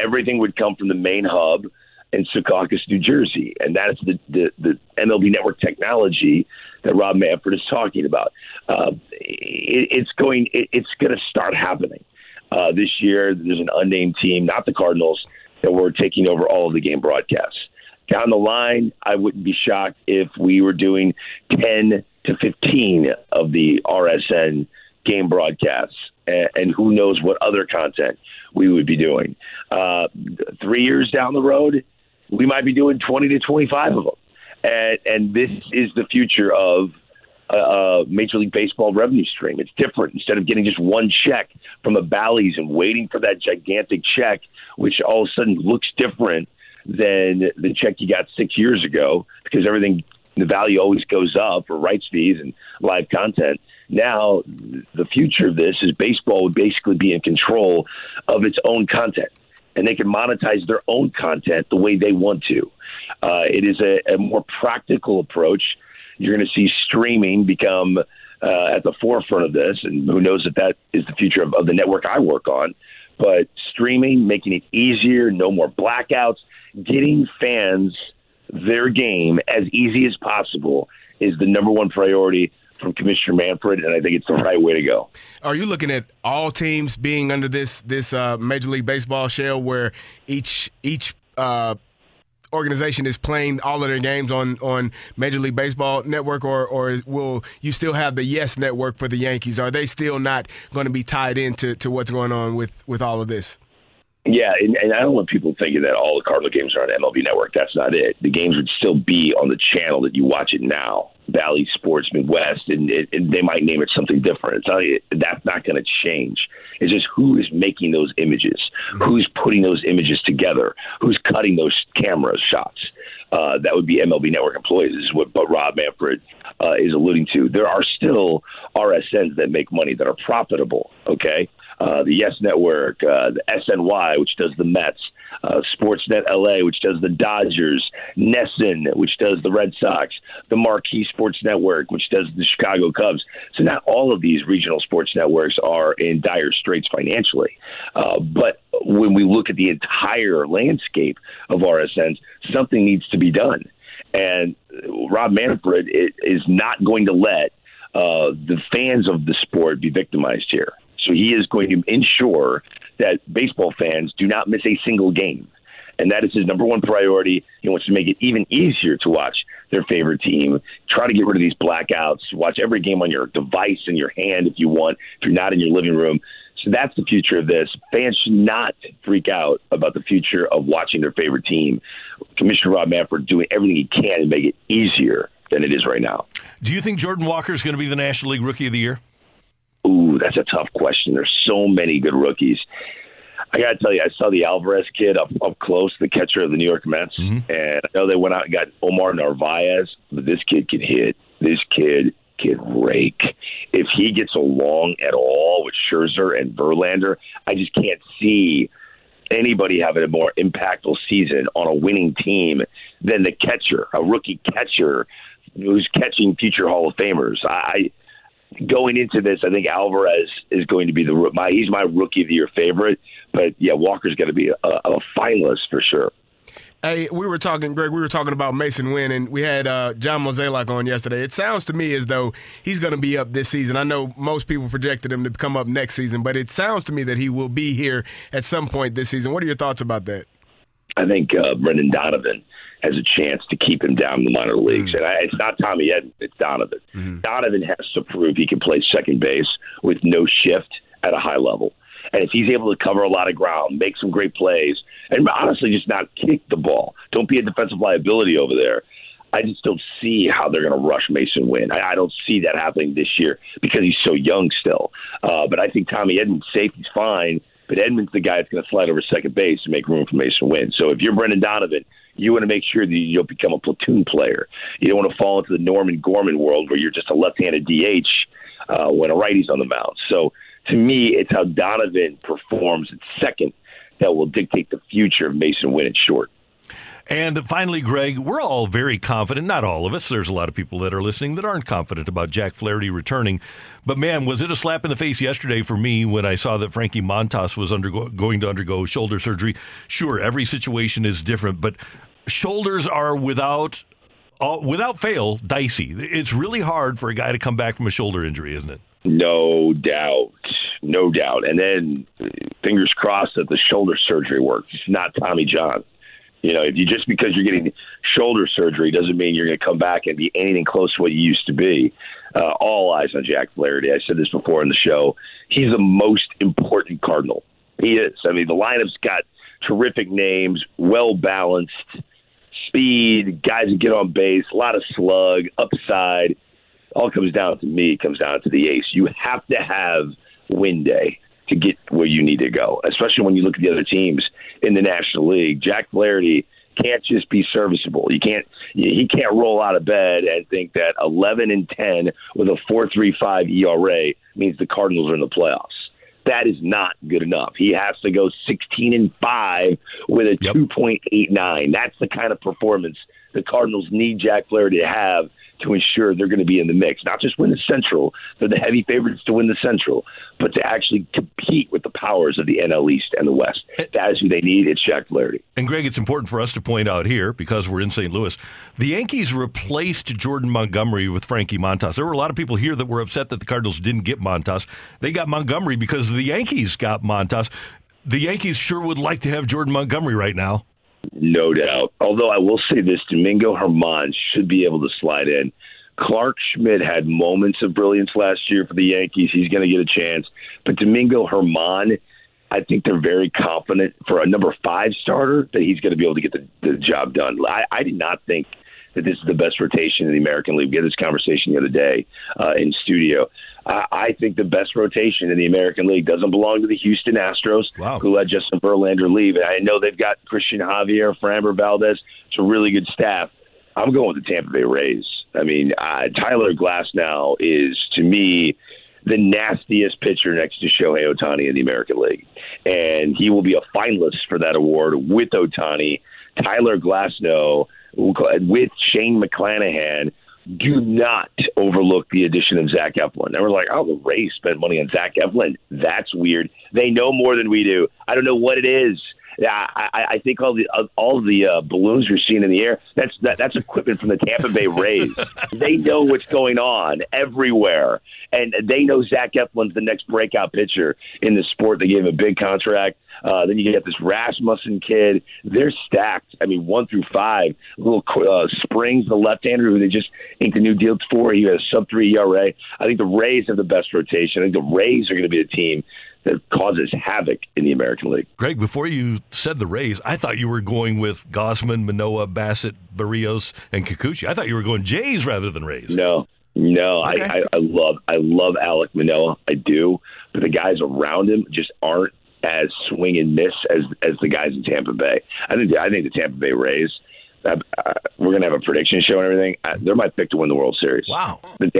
everything would come from the main hub in Secaucus, New Jersey, and that is the, the, the MLB Network technology that Rob Manfred is talking about. Uh, it, it's going, it, it's going to start happening uh, this year. There's an unnamed team, not the Cardinals, that we're taking over all of the game broadcasts. Down the line, I wouldn't be shocked if we were doing 10 to 15 of the RSN game broadcasts, and, and who knows what other content we would be doing. Uh, three years down the road, we might be doing 20 to 25 of them. And, and this is the future of uh, Major League Baseball revenue stream. It's different. Instead of getting just one check from the Bally's and waiting for that gigantic check, which all of a sudden looks different than the check you got six years ago, because everything, the value always goes up for rights fees and live content. Now, the future of this is baseball would basically be in control of its own content and they can monetize their own content the way they want to. Uh, it is a, a, more practical approach. You're going to see streaming become uh, at the forefront of this, and who knows if that is the future of, of the network I work on. But streaming, making it easier, no more blackouts, getting fans their game as easy as possible is the number one priority from Commissioner Manfred, and I think it's the right way to go. Are you looking at all teams being under this this uh, Major League Baseball shell, where each each uh, organization is playing all of their games on on Major League Baseball Network, or or will you still have the Yes Network for the Yankees? Are they still not going to be tied into to what's going on with with all of this? Yeah, and, and, I don't want people thinking that all the Cardinal games are on MLB Network. That's not it. The games would still be on the channel that you watch it now, Bally Sports Midwest, and, it, and they might name it something different. That's not going to change. It's just who is making those images, who's putting those images together, who's cutting those camera shots. Uh, that would be MLB Network employees. Is what, what Rob Manfred uh, is alluding to. There are still RSNs that make money that are profitable. Okay, uh, the Yes Network, uh, the SNY, which does the Mets, uh, Sportsnet LA, which does the Dodgers, NESN, which does the Red Sox, the Marquee Sports Network, which does the Chicago Cubs. So not all of these regional sports networks are in dire straits financially. Uh, but when we look at the entire landscape of RSNs, something needs to be done. And Rob Manfred is not going to let uh, the fans of the sport be victimized here. So he is going to ensure that baseball fans do not miss a single game. And that is his number one priority. He wants to make it even easier to watch their favorite team. Try to get rid of these blackouts. Watch every game on your device in your hand if you want, if you're not in your living room. So that's the future of this. Fans should not freak out about the future of watching their favorite team. Commissioner Rob Manfred doing everything he can to make it easier than it is right now. Do you think Jordan Walker is going to be the National League Rookie of the Year? Ooh, that's a tough question. There's so many good rookies. I got to tell you, I saw the Alvarez kid up up close, the catcher of the New York Mets, Mm-hmm. and I know they went out and got Omar Narvaez, but this kid can hit. This kid can rake. If he gets along at all with Scherzer and Verlander, I just can't see anybody having a more impactful season on a winning team than the catcher, a rookie catcher who's catching future Hall of Famers. I going into this, I think Alvarez is going to be the my he's my rookie of the year favorite. But yeah, Walker's going to be a, a finalist for sure. Hey, we were talking, Greg. We were talking about Masyn Winn, and we had uh, John Mozeliak on yesterday. It sounds to me as though he's going to be up this season. I know most people projected him to come up next season, but it sounds to me that he will be here at some point this season. What are your thoughts about that? I think uh, Brendan Donovan has a chance to keep him down in the minor leagues. And I, it's not Tommy Edman, it's Donovan. Donovan has to prove he can play second base with no shift at a high level. And if he's able to cover a lot of ground, make some great plays, and honestly just not kick the ball, don't be a defensive liability over there. I just don't see how they're going to rush Masyn Winn. I, I don't see that happening this year because he's so young still. Uh, but I think Tommy Edman's safe, he's fine. But Edman's the guy that's going to slide over second base to make room for Masyn Winn. So if you're Brendan Donovan, you want to make sure that you don't become a platoon player. You don't want to fall into the Nolan Gorman world where you're just a left-handed DH uh, when a righty's on the mound. So to me, it's how Donovan performs at second that will dictate the future of Masyn Winn at short. And finally, Greg, we're all very confident. Not all of us. There's a lot of people that are listening that aren't confident about Jack Flaherty returning. But man, was it a slap in the face yesterday for me when I saw that Frankie Montas was undergo- going to undergo shoulder surgery? Sure, every situation is different, but shoulders are without all, without fail dicey. It's really hard for a guy to come back from a shoulder injury, isn't it? No doubt. No doubt. And then fingers crossed that the shoulder surgery works. It's not Tommy John. You know, if you just because you're getting shoulder surgery doesn't mean you're going to come back and be anything close to what you used to be. Uh, all eyes on Jack Flaherty. I said this before in the show. He's the most important Cardinal. He is. I mean, the lineup's got terrific names, well balanced, speed, guys that get on base, a lot of slug, upside. All comes down to me. Comes down to the ace. You have to have win day to get where you need to go, especially when you look at the other teams in the National League. Jack Flaherty can't just be serviceable. You can't. He can't roll out of bed and think that 11 and 10 with a 4.35 ERA means the Cardinals are in the playoffs. That is not good enough. He has to go 16 and 5 with a 2.89. That's the kind of performance the Cardinals need Jack Flaherty to have to ensure they're going to be in the mix. Not just win the Central, they're the heavy favorites to win the Central, but to actually compete with the powers of the NL East and the West. Eh. That is who they need. It's Jack Flaherty. And Greg, it's important for us to point out here because we're in St. Louis. The Yankees replaced Jordan Montgomery with Frankie Montas. There were a lot of people here that were upset that the Cardinals didn't get Montas. They got Montgomery because the Yankees got Montas. The Yankees sure would like to have Jordan Montgomery right now. No doubt. Although I will say this, Domingo German should be able to slide in. Clarke Schmidt had moments of brilliance last year for the Yankees. He's going to get a chance. But Domingo German, I think they're very confident for a number five starter that he's going to be able to get the, the job done. I, I did not think that this is the best rotation in the American League. We had this conversation the other day uh, in studio. Uh, I think the best rotation in the American League doesn't belong to the Houston Astros, who let Justin Verlander leave. And I know they've got Cristian Javier, Framber Valdez. It's a really good staff. I'm going with the Tampa Bay Rays. I mean, uh, Tyler Glasnow is, to me, the nastiest pitcher next to Shohei Ohtani in the American League. And he will be a finalist for that award with Ohtani. Tyler Glasnow with Shane McClanahan. Do not overlook the addition of Zach Eflin. And we're like, oh, the Rays spent money on Zach Eflin. That's weird. They know more than we do. I don't know what it is. Yeah, I, I think all the all the uh, balloons you're seeing in the air that's that, that's equipment from the Tampa Bay Rays. they know what's going on everywhere, and they know Zach Eflin's the next breakout pitcher in the sport. They gave him a big contract. Uh, then you get this Rasmussen kid. They're stacked. I mean, one through five. Little uh, Springs, the left-hander who they just inked a new deal for. He has a sub three ERA. I think the Rays have the best rotation. I think the Rays are going to be a team that causes havoc in the American League. Greg, before you said the Rays, I thought you were going with Gausman, Manoah, Bassett, Berrios, and Kikuchi. I thought you were going Jays rather than Rays. No, No, I, I, I love I love Alek Manoah. I do, but the guys around him just aren't as swing and miss as as the guys in Tampa Bay. I think I think the Tampa Bay Rays. Uh, uh, we're gonna have a prediction show and everything. Uh, they're my pick to win the World Series. Wow, the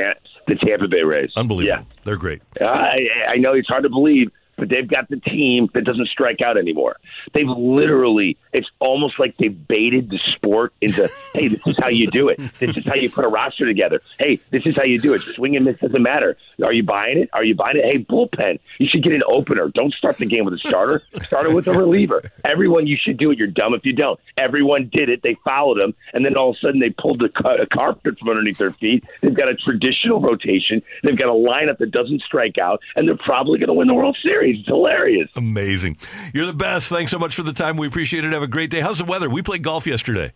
the Tampa Bay Rays. Unbelievable. Yeah. They're great. I I know it's hard to believe, but they've got the team that doesn't strike out anymore. They've literally, it's almost like they baited the sport into, hey, this is how you do it. This is how you put a roster together. Hey, this is how you do it. Swing and miss doesn't matter. Are you buying it? Are you buying it? Hey, bullpen, you should get an opener. Don't start the game with a starter. Start it with a reliever. Everyone, you should do it. You're dumb if you don't. Everyone did it. They followed them, and then all of a sudden they pulled the ca- a carpet from underneath their feet. They've got a traditional rotation. They've got a lineup that doesn't strike out, and they're probably going to win the World Series. It's hilarious. Amazing. You're the best. Thanks so much for the time. We appreciate it. Have a great day. How's the weather? We played golf yesterday.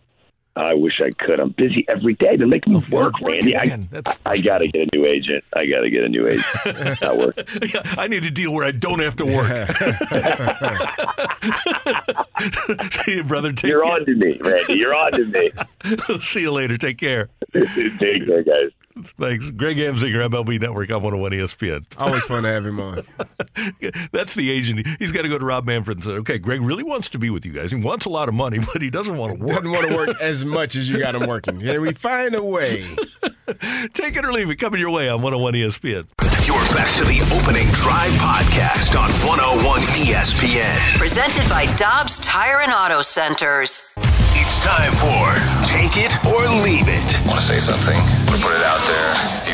I wish I could. I'm busy every day. They're making me work, Randy. I, I, I got to get a new agent. I got to get a new agent. Not work. Yeah, I need a deal where I don't have to work. See you, brother. Take You're care. on to me, Randy. You're on to me. See you later. Take care. Take care, guys. Thanks. Greg Amsinger, MLB Network on 101 ESPN. Always fun to have him on. That's the agent. He's got to go to Rob Manfred and say, okay, Greg really wants to be with you guys. He wants a lot of money, but he doesn't want to work. Doesn't want to work as much as you got him working. Can we find a way? Take it or leave it. Coming your way on 101 ESPN. You're back to the opening drive podcast on 101 ESPN. Presented by Dobbs Tire and Auto Centers. It's time for Take It or Leave It. Want to say something? Want to put it out there?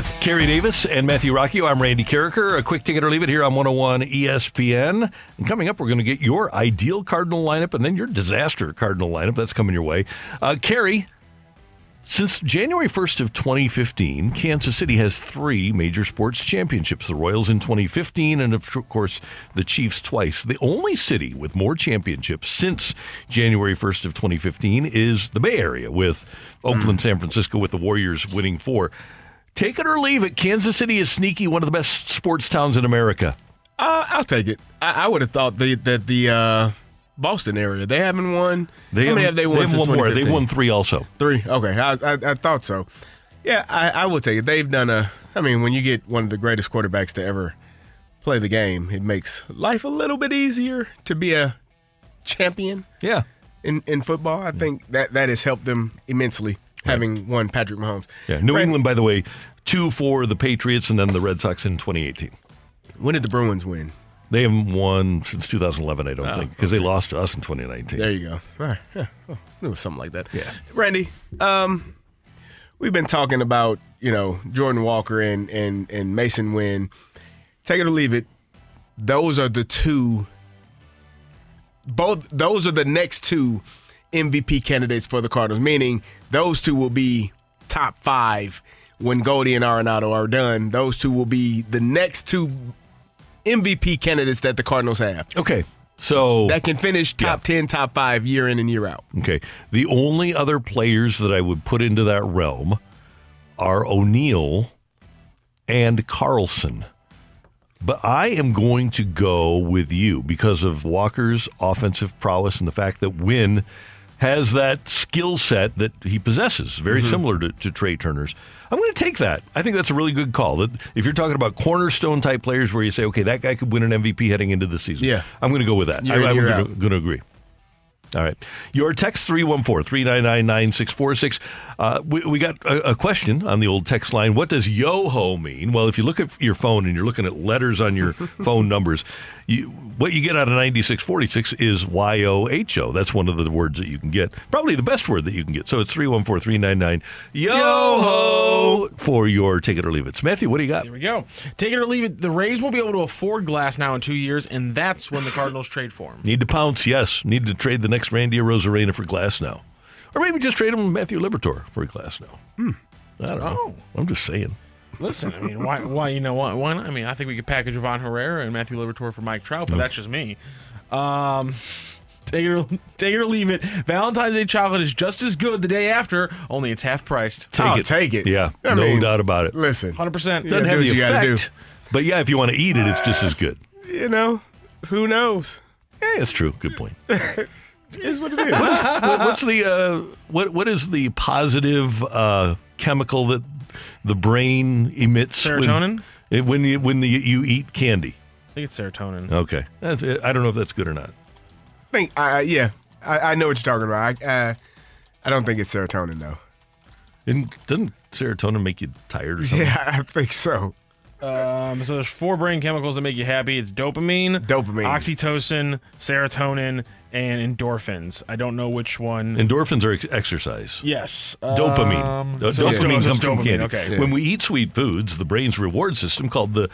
With Kerry Davis and Matthew Rocchio, I'm Randy Karraker. A quick ticket or leave it here on 101 ESPN. And coming up, we're going to get your ideal Cardinal lineup and then your disaster Cardinal lineup. That's coming your way. Uh, Kerry, since January 1st of 2015, Kansas City has three major sports championships. The Royals in 2015 and, of course, the Chiefs twice. The only city with more championships since January 1st of 2015 is the Bay Area with Oakland, San Francisco with the Warriors winning four. Take it or leave it. Kansas City is sneaky, one of the best sports towns in America. Uh, I'll take it. I, I would have thought the, that the uh, Boston area they haven't won. They How many have they won? they have since won more. They've won three also. Three. Okay, I, I, I thought so. Yeah, I, I will take it. They've done a. I mean, when you get one of the greatest quarterbacks to ever play the game, it makes life a little bit easier to be a champion. Yeah. In in football, I think that that has helped them immensely. Having won Patrick Mahomes. Yeah. New. England, by the way, two for the Patriots and then the Red Sox in 2018. When did the Bruins win? They haven't won since 2011, I don't Oh, think, because they lost to us in 2019. There you go. All right. Yeah. Oh, it was something like that. Yeah. Randy, um, we've been talking about, you know, Jordan Walker and, and, and Masyn Winn. Take it or leave it. Those are the two both those are the next two MVP candidates for the Cardinals, meaning those two will be top five when Goldie and Arenado are done. Those two will be the next two MVP candidates that the Cardinals have. Okay. So that can finish top 10, top 5 year in and year out. Okay. The only other players that I would put into that realm are O'Neill and Carlson. But I am going to go with you because of Walker's offensive prowess and the fact that Winn has that skill set that he possesses, very Mhm. similar to, to Trea Turner's. I'm going to take that. I think that's a really good call. That if you're talking about cornerstone type players where you say, okay, that guy could win an MVP heading into the season, Yeah. I'm going to go with that. In, I, I'm going to, going to agree. All right. Your text 314 399 9646. Uh, We we got a, a question on the old text line. What does yo ho mean? Well, if you look at your phone and you're looking at letters on your phone numbers, you, what you get out of 9646 is Y O H O. That's one of the words that you can get. Probably the best word that you can get. So it's 314 399 yo ho for your take it or leave it. Matthew, what do you got? Here we go. Take it or leave it. The Rays will be able to afford Glasnow in two years, and that's when the Cardinals trade for him. Need to pounce, yes. Need to trade the next Randy Arozarena for Glasnow. Or maybe just trade him with Matthew Liberatore for a Glasnow. I don't know. I'm just saying. Listen, I mean, why? Why? You know, why? why not? I mean, I think we could package Ron Herrera and Matthew Liberatore for Mike Trout, but that's just me. Um, take it, or, take it or leave it. Valentine's Day chocolate is just as good the day after, only it's half priced. Take I'll it. take it. Yeah, I no mean, doubt about it. Listen, Hundred percent. Doesn't gotta have do the what you gotta effect, but yeah, if you want to eat it, it's just as good. you know, who knows? Yeah, that's true. Good point. Is what it is. What's, what- what's the uh, what what is the positive uh, chemical that the brain emits when- Serotonin? when, you when the, you eat candy? I think it's serotonin. Okay, that's, I don't know if that's good or not. think, uh, yeah, I, I know what you're talking about. I, uh, I don't think it's serotonin though. And doesn't serotonin make you tired or something? Yeah, I think so. Um, so there's four brain chemicals that make you happy. It's dopamine, Dopamine. oxytocin, serotonin, and endorphins. I don't know which one. Endorphins are ex- exercise. yes, Dopamine. Um, Uh, so it's- dopamine so it's comes from dopamine, candy. Okay. When we eat sweet foods, the brain's reward system, called the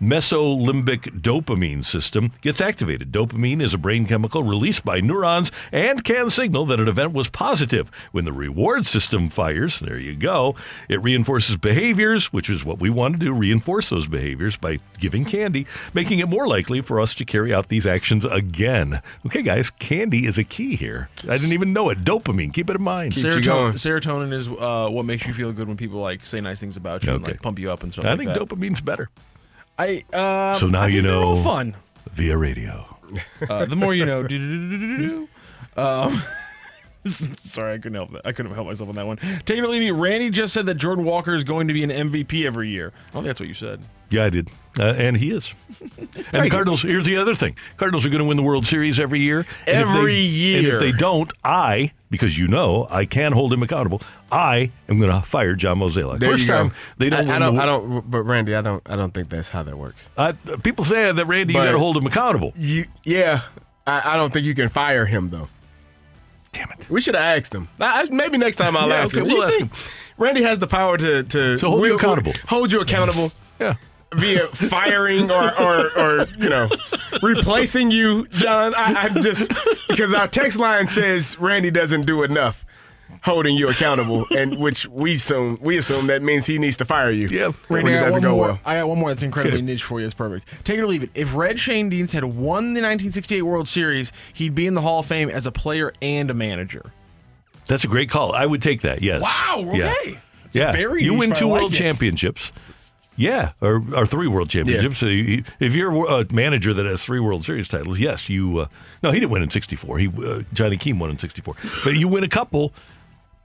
mesolimbic dopamine system, gets activated. Dopamine is a brain chemical released by neurons and can signal that an event was positive. When the reward system fires, there you go, it reinforces behaviors, which is what we want to do reinforce those behaviors by giving candy, making it more likely for us to carry out these actions again. Okay, guys, candy is a key here. I didn't even know it. Dopamine, keep it in mind. Serotonin, serotonin is uh, what makes you feel good when people like say nice things about you and like pump you up and stuff I like think that. dopamine's better. I uh, So now I you think they're all know- fun. Via radio. Uh, the more you know. Um, sorry, I couldn't help that. I couldn't help myself on that one. Take it or leave it. Randy just said that Jordan Walker is going to be an MVP every year. I don't think that's what you said. Yeah, I did. Uh, and he is. and the Cardinals, here's the other thing Cardinals are going to win the World Series every year. And if Every they- year. And if they don't, I, because you know I can hold him accountable, I am going to fire John Mozeliak. First you go. time they don't I, I don't. the I don't. But Randy, I don't. I don't think that's how that works. Uh, people say that, Randy, you got to hold him accountable. You, yeah, I, I don't think you can fire him though. Damn it. We should have asked him. I, I- maybe next time I'll Yeah, ask okay, him. we'll ask think Randy has the power to to So hold you accountable. Hold you accountable. Yeah. Via firing or, or, or you know replacing you, John. I, I'm just because our text line says Randy doesn't do enough holding you accountable, and which we assume we assume that means he needs to fire you. Yeah. when Randy, it I got doesn't one go more. well. I got one more that's incredibly Okay. niche for you. It's perfect. Take it or leave it. If Red Schoendienst had won the 1968 World Series, he'd be in the Hall of Fame as a player and a manager. That's a great call. I would take that, yes. Wow. Yeah. Okay. It's yeah. very you niche, win two like world it. championships. Yeah, or, or three world championships. So you, if you're a manager that has three World Series titles, yes, you. Uh, no, he didn't win in '64. He uh, Johnny Keane won in '64, but you win a couple.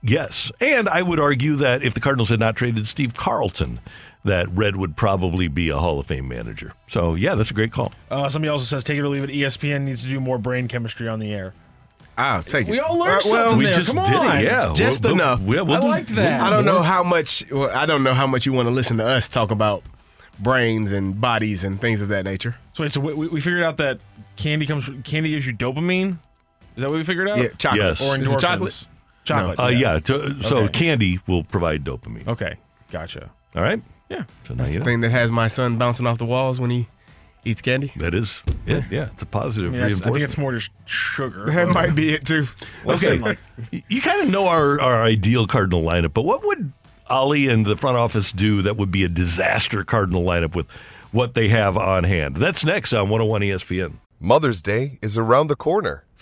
Yes, and I would argue that if the Cardinals had not traded Steve Carlton, that Red would probably be a Hall of Fame manager. So yeah, that's a great call. Uh, somebody also says, take it or leave it. ESPN needs to do more brain chemistry on the air. I'll take it. We all learned Uh, well, something we there. just Come did on. it. Yeah, Just We'll- we'll- enough. yeah, we'll I do- liked that. I don't know how much. Well, I don't know how much you want to listen to us talk about brains and bodies and things of that nature. So wait, so we, we figured out that candy comes. Candy gives you dopamine. Is that what we figured out? Yeah, chocolate. Yes. Or Is it chocolate? Chocolate. Uh, yeah. to- so Okay. candy will provide dopamine. Okay. Gotcha. All right. Yeah. So now That's you the know. thing that has my son bouncing off the walls when he eats candy. That is, yeah, yeah. It's a positive I, mean, that's- I think it's more just sugar. That might be it too. Okay, like- you kind of know our, our ideal Cardinal lineup, but what would Ollie and the front office do that would be a disaster Cardinal lineup with what they have on hand? That's next on 101 ESPN. Mother's Day is around the corner.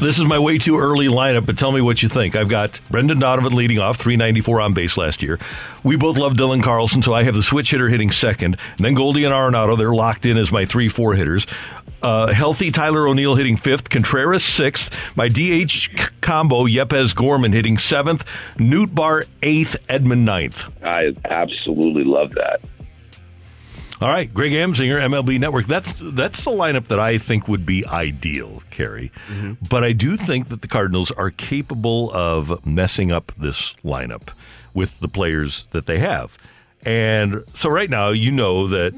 This is my way too early lineup, but tell me what you think. I've got Brendan Donovan leading off, 394 on base last year. We both love Dylan Carlson, so I have the switch hitter hitting second. And then Goldie and Arenado, they're locked in as my 3 4 hitters. Uh, healthy Tyler O'Neill hitting fifth, Contreras sixth. My DH combo, Yepez Gorman hitting seventh, Nootbaar eighth, Edman ninth. I absolutely love that. All right, Greg Amsinger, MLB Network. That's that's the lineup that I think would be ideal, Kerry. But I do think that the Cardinals are capable of messing up this lineup with the players that they have. And so right now, you know that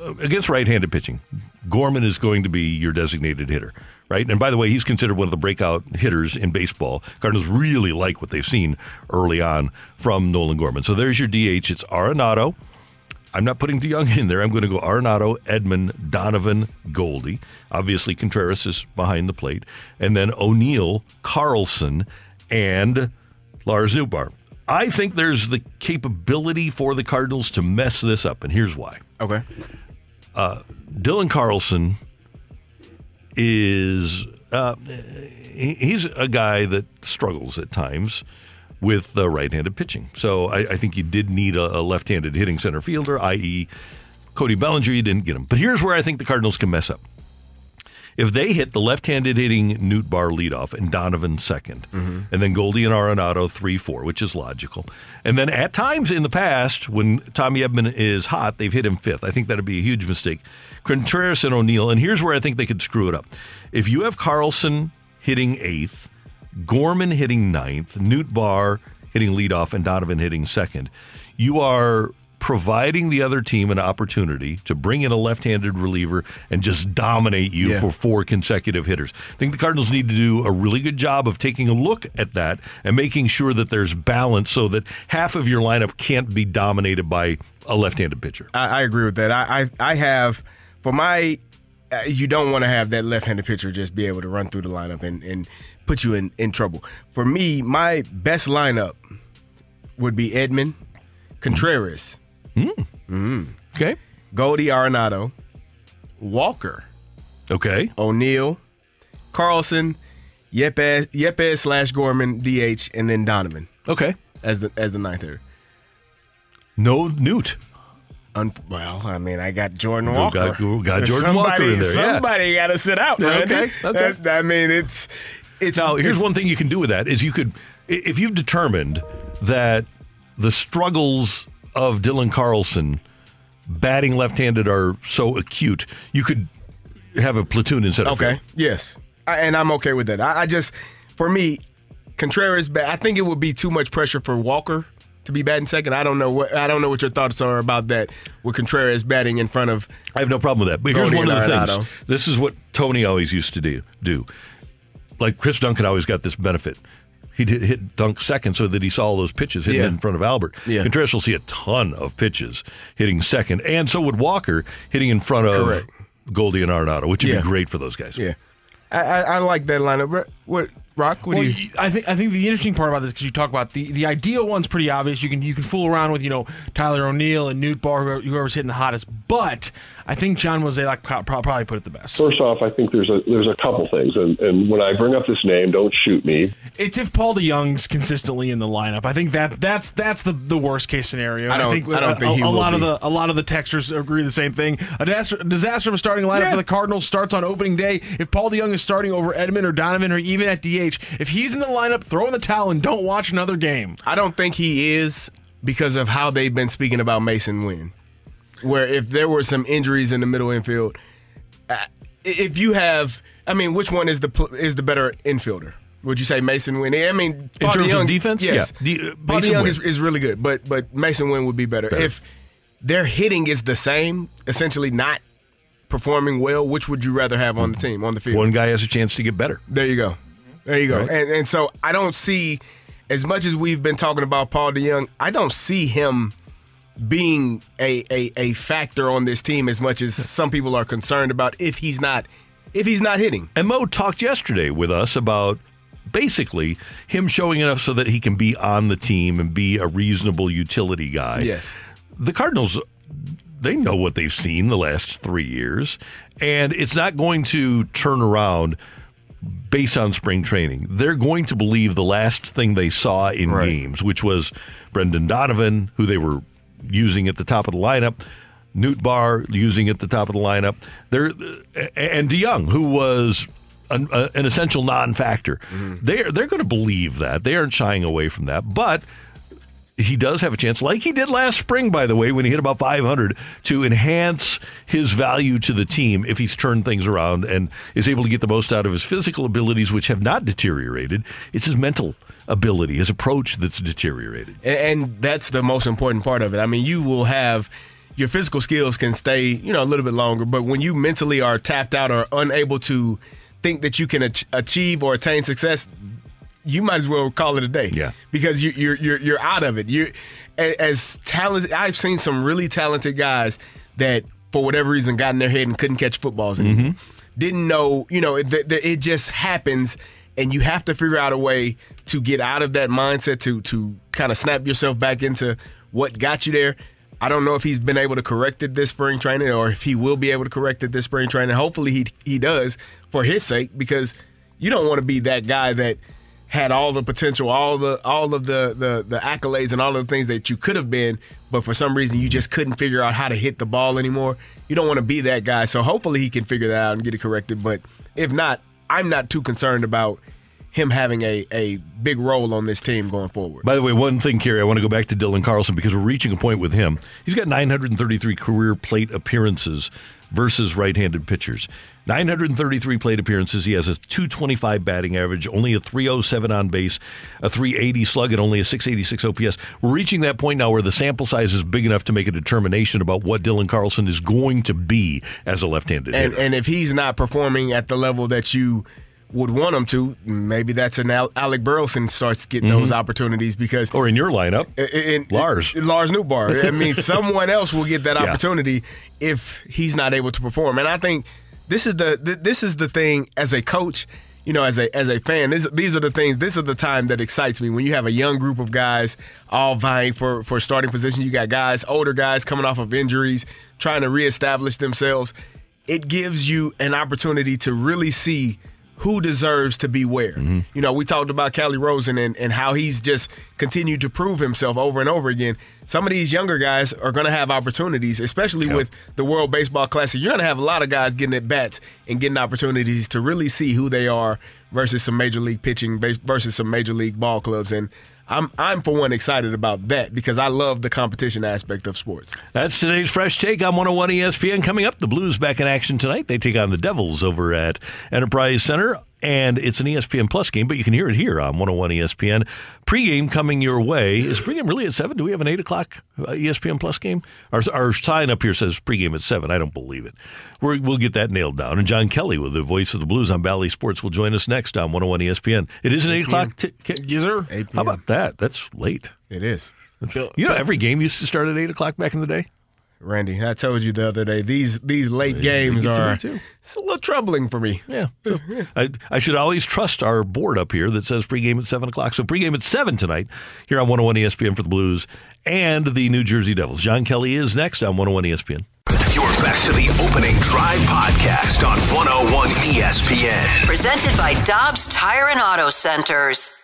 uh, against right-handed pitching, Gorman is going to be your designated hitter, right? And by the way, he's considered one of the breakout hitters in baseball. Cardinals really like what they've seen early on from Nolan Gorman. So there's your DH. It's Arenado. I'm not putting DeJong in there. I'm going to go Arenado, Edman, Donovan, Goldie. Obviously, Contreras is behind the plate. And then O'Neill, Carlson, and Lars Nootbaar. I think there's the capability for the Cardinals to mess this up, and here's why. Okay. Uh, Dylan Carlson is uh, he's a guy that struggles at times with the right-handed pitching. So I, I think you did need a, a left-handed hitting center fielder, i.e., Cody Bellinger. You didn't get him, but here's where I think the Cardinals can mess up. If they hit the left-handed hitting Nootbaar leadoff and Donovan 2nd mm-hmm. and then Goldie and Arenado three four, which is logical, and then at times in the past when Tommy Edman is hot, they've hit him fifth. I think that'd be a huge mistake. Contreras and O'Neill, and here's where I think they could screw it up. If you have Carlson hitting eighth, Gorman hitting ninth, Nootbaar hitting leadoff, and Donovan hitting second, you are providing the other team an opportunity to bring in a left-handed reliever and just dominate you Yeah. for four consecutive hitters. I think the Cardinals need to do a really good job of taking a look at that and making sure that there's balance so that half of your lineup can't be dominated by a left-handed pitcher. I, I agree with that. I, I I have for my uh, you don't want to have that left-handed pitcher just be able to run through the lineup and, and put you in, in trouble. For me, my best lineup would be Edman, Contreras, mm. Okay. Goldie Arenado, Walker, Okay. O'Neill, Carlson, Yepez, Yepez slash Gorman, DH, and then Donovan Okay. as the as the ninth hitter. No Newt. Un- well, I mean, I got Jordan We Walker. got- we got Jordan somebody, Walker in there, yeah. Somebody got to sit out, Yeah, okay, okay. That- I mean, it's it's. Now, here's it's- one thing you can do with that is you could, if you've determined that the struggles of Dylan Carlson batting left-handed are so acute, you could have a platoon instead of Okay. Yes, I, and I'm okay with that. I, I just, for me, Contreras. ba- I think it would be too much pressure for Walker to be batting second. I don't know what I don't know what your thoughts are about that with Contreras batting in front of. I have no problem with that. But here's one of the Arenado. things. This is what Tony always used to do. Do like Chris Duncan always got this benefit. He'd hit, hit Dunk second so that he saw all those pitches hitting Yeah. in front of Albert. Yeah. Contreras will see a ton of pitches hitting second, and so would Walker hitting in front of Correct. Goldie and Arenado, which would Yeah. be great for those guys. Yeah, I, I, I like that lineup. What, what Rock? What well, do you? y- I think I think the interesting part about this because you talk about the the ideal one's pretty obvious. You can you can fool around with you know Tyler O'Neill and Nootbaar whoever, whoever's hitting the hottest, but I think John Mozeliak pro- pro- probably put it the best. First off, I think there's a there's a couple things, and, and when I bring up this name, don't shoot me. It's if Paul DeJong's consistently in the lineup. I think that that's that's the, the worst case scenario. I don't- think, I don't a, think he a, a will lot of the a lot of the texters agree the same thing. A disaster, disaster of a starting lineup for the Cardinals starts on opening day. If Paul DeJong is starting over Edman or Donovan or even at DH, if he's in the lineup, throw in the towel and don't watch another game. I don't think he is because of how they've been speaking about Masyn Winn. Where if there were some injuries in the middle infield, uh, if you have, I mean, which one is the is the better infielder? Would you say Masyn Winn? I mean, In terms of defense? yes. Yeah. De- uh, Mason DeYoung is, is really good, but but Mason Wynn would be better. Better. if their hitting is the same, essentially not performing well. Which would you rather have on the team on the field? One guy has a chance to get better. There you go. There you go. Right. And and so I don't see as much as we've been talking about Paul DeJong, I don't see him being a, a a factor on this team as much as some people are concerned about if he's not if he's not hitting. And Mo talked yesterday with us about basically him showing enough so that he can be on the team and be a reasonable utility guy. Yes. The Cardinals they know what they've seen the last 3 years and it's not going to turn around based on spring training. They're going to believe the last thing they saw in Right. games, which was Brendan Donovan, who they were using at the top of the lineup, Nootbaar using at the top of the lineup, They're, and DeJong, who was an, an essential non-factor. Mm-hmm. They're they're going to believe that. They aren't shying away from that, but he does have a chance, like he did last spring, by the way, when he hit about 500, to enhance his value to the team if he's turned things around and is able to get the most out of his physical abilities, which have not deteriorated. It's his mental ability, his approach that's deteriorated. And, that's the most important part of it. I mean, you will have your physical skills can stay, you know, a little bit longer, but when you mentally are tapped out or unable to think that you can ach- achieve or attain success, you might as well call it a day. Yeah. Because you, you're you're you're out of it. You as talented. I've seen some really talented guys that for whatever reason got in their head and couldn't catch footballs anymore. Mm-hmm. Didn't know, you know, it, that that it just happens, and you have to figure out a way to get out of that mindset to to kind of snap yourself back into what got you there. I don't know if he's been able to correct it this spring training or if he will be able to correct it this spring training. Hopefully he he does for his sake because you don't want to be that guy that had all the potential, all the all of the, the the accolades and all of the things that you could have been, but for some reason you just couldn't figure out how to hit the ball anymore. You don't want to be that guy. So hopefully he can figure that out and get it corrected. But if not, I'm not too concerned about him having a, a big role on this team going forward. By the way, one thing, Kerry, I want to go back to Dylan Carlson because we're reaching a point with him. He's got 933 career plate appearances versus right-handed pitchers. 933 plate appearances. He has a 225 batting average, only a 307 on base, a 380 slug, and only a 686 OPS. We're reaching that point now where the sample size is big enough to make a determination about what Dylan Carlson is going to be as a left-handed And hitter. and if he's not performing at the level that you would want him to, maybe that's an Al- Alec Burleson starts getting those Mhm. opportunities because or in your lineup, in, Lars. Lars Nootbaar. I mean, someone else will get that Yeah. opportunity if he's not able to perform. And I think this is the th- this is the thing as a coach. You know, as a as a fan, this, these are the things. This is the time that excites me when you have a young group of guys all vying for for starting position. You got guys, older guys coming off of injuries, trying to reestablish themselves. It gives you an opportunity to really see who deserves to be where. Mm-hmm. You know, we talked about Calle Rosen and, and how he's just continued to prove himself over and over again. Some of these younger guys are going to have opportunities, especially with the World Baseball Classic. You're going to have a lot of guys getting at bats and getting opportunities to really see who they are versus some major league pitching versus some major league ball clubs. And I'm I'm for one excited about that because I love the competition aspect of sports. That's today's fresh take on 101 ESPN. Coming up, the Blues back in action tonight. They take on the Devils over at Enterprise Center, and it's an ESPN Plus game, but you can hear it here on 101 ESPN. Pregame coming your way. Is pregame really at 7? Do we have an 8 o'clock uh, ESPN Plus game? Our, our sign up here says pregame at 7. I don't believe it. We're, we'll get that nailed down. And John Kelly, with the voice of the Blues on Bally Sports, will join us next on 101 ESPN. It is an 8 o'clock. T- yes, sir. How about that? That's late. It is. You know, every game used to start at 8 o'clock back in the day. Randy, I told you the other day these these late They- games they to are too. it's a little troubling for me. Yeah. So I, I should always trust our board up here that says pregame at 7 o'clock. So pregame at 7 tonight here on 101 ESPN for the Blues and the New Jersey Devils. John Kelly is next on 101 ESPN. You're back to the opening drive podcast on 101 ESPN. Presented by Dobbs Tire and Auto Centers.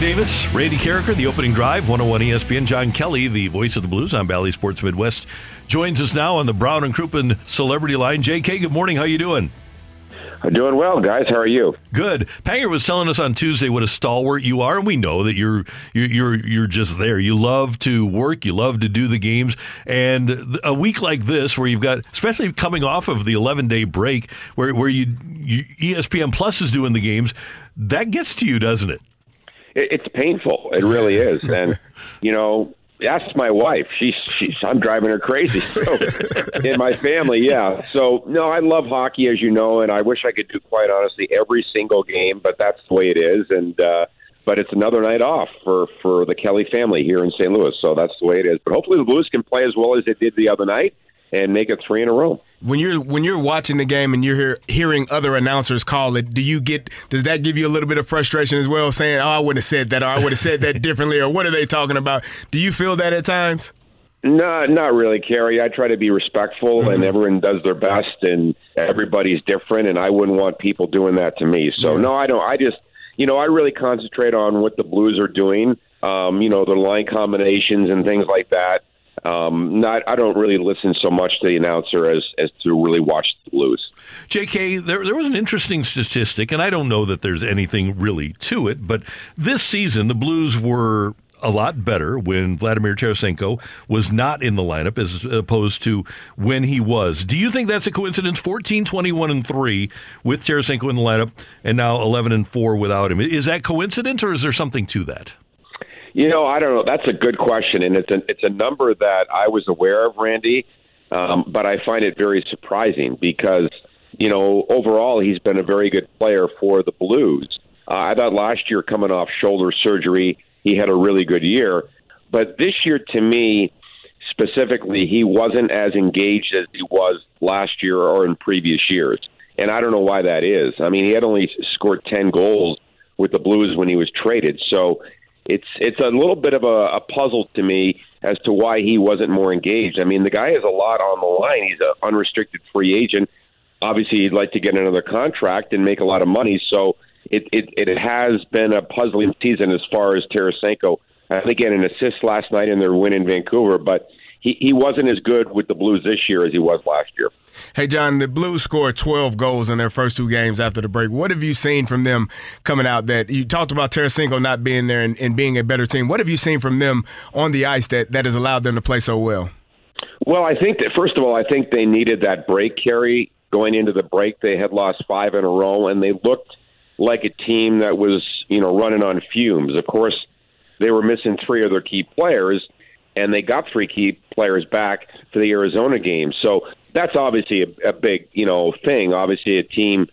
Davis, Randy Karraker, the opening drive, 101 ESPN. John Kelly, the voice of the Blues on Bally Sports Midwest, joins us now on the Brown and Crouppen Celebrity Line. JK, good morning. How you doing? I'm Doing well, guys. How are you? Good. Panger was telling us on Tuesday what a stalwart you are, and we know that you're you're you're, just there. You love to work. You love to do the games. And a week like this, where you've got, especially coming off of the 11 day break, where where you, you ESPN Plus is doing the games, that gets to you, doesn't it? It, it's painful. It really is. And you know, ask my wife. She's she's I'm driving her crazy. So, in my family, yeah. So no, I love hockey, as you know, and I wish I could do quite honestly every single game, but that's the way it is. And uh, but it's another night off for for the Kelly family here in St. Louis. So that's the way it is. But hopefully the Blues can play as well as they did the other night and make it three in a row. When you're when you're watching the game and you're hear, hearing other announcers call it, do you get does that give you a little bit of frustration as well, saying, "Oh, I would have said that," or "I would have said that differently," or "What are they talking about?" Do you feel that at times? No, not really, Kerry. I try to be respectful, and everyone does their best, and everybody's different, and I wouldn't want people doing that to me. So no, I don't. I just, you know, I really concentrate on what the Blues are doing. Um, you know, their line combinations and things like that. Um, not, I don't really listen so much to the announcer as as to really watch the Blues. JK, there, there was an interesting statistic, and I don't know that there's anything really to it, but this season the Blues were a lot better when Vladimir Tarasenko was not in the lineup as opposed to when he was. Do you think that's a coincidence? 14, 21, and 3 with Tarasenko in the lineup, and now 11 and 4 without him. Is that coincidence, or is there something to that? You know, I don't know. That's a good question, and it's a it's a number that I was aware of, Randy, um, but I find it very surprising because you know overall he's been a very good player for the Blues. Uh, I thought last year, coming off shoulder surgery, he had a really good year, but this year, to me specifically, he wasn't as engaged as he was last year or in previous years, and I don't know why that is. I mean, he had only scored ten goals with the Blues when he was traded, so it's it's a little bit of a, a puzzle to me as to why he wasn't more engaged. I mean, the guy has a lot on the line. He's an unrestricted free agent. Obviously, he'd like to get another contract and make a lot of money. So it it, it has been a puzzling season as far as Tarasenko. I think he had an assist last night in their win in Vancouver, but he, he wasn't as good with the Blues this year as he was last year. Hey, John, the Blues scored 12 goals in their first two games after the break. What have you seen from them coming out that you talked about Tarasenko not being there and, and being a better team? What have you seen from them on the ice that, that has allowed them to play so well? Well, I think that first of all, I think they needed that break Kerry going into the break. They had lost five in a row, and they looked like a team that was, you know, running on fumes. Of course, they were missing three of their key players, and they got three key players back for the Arizona game. So that's obviously a, a big, you know, thing. Obviously, a team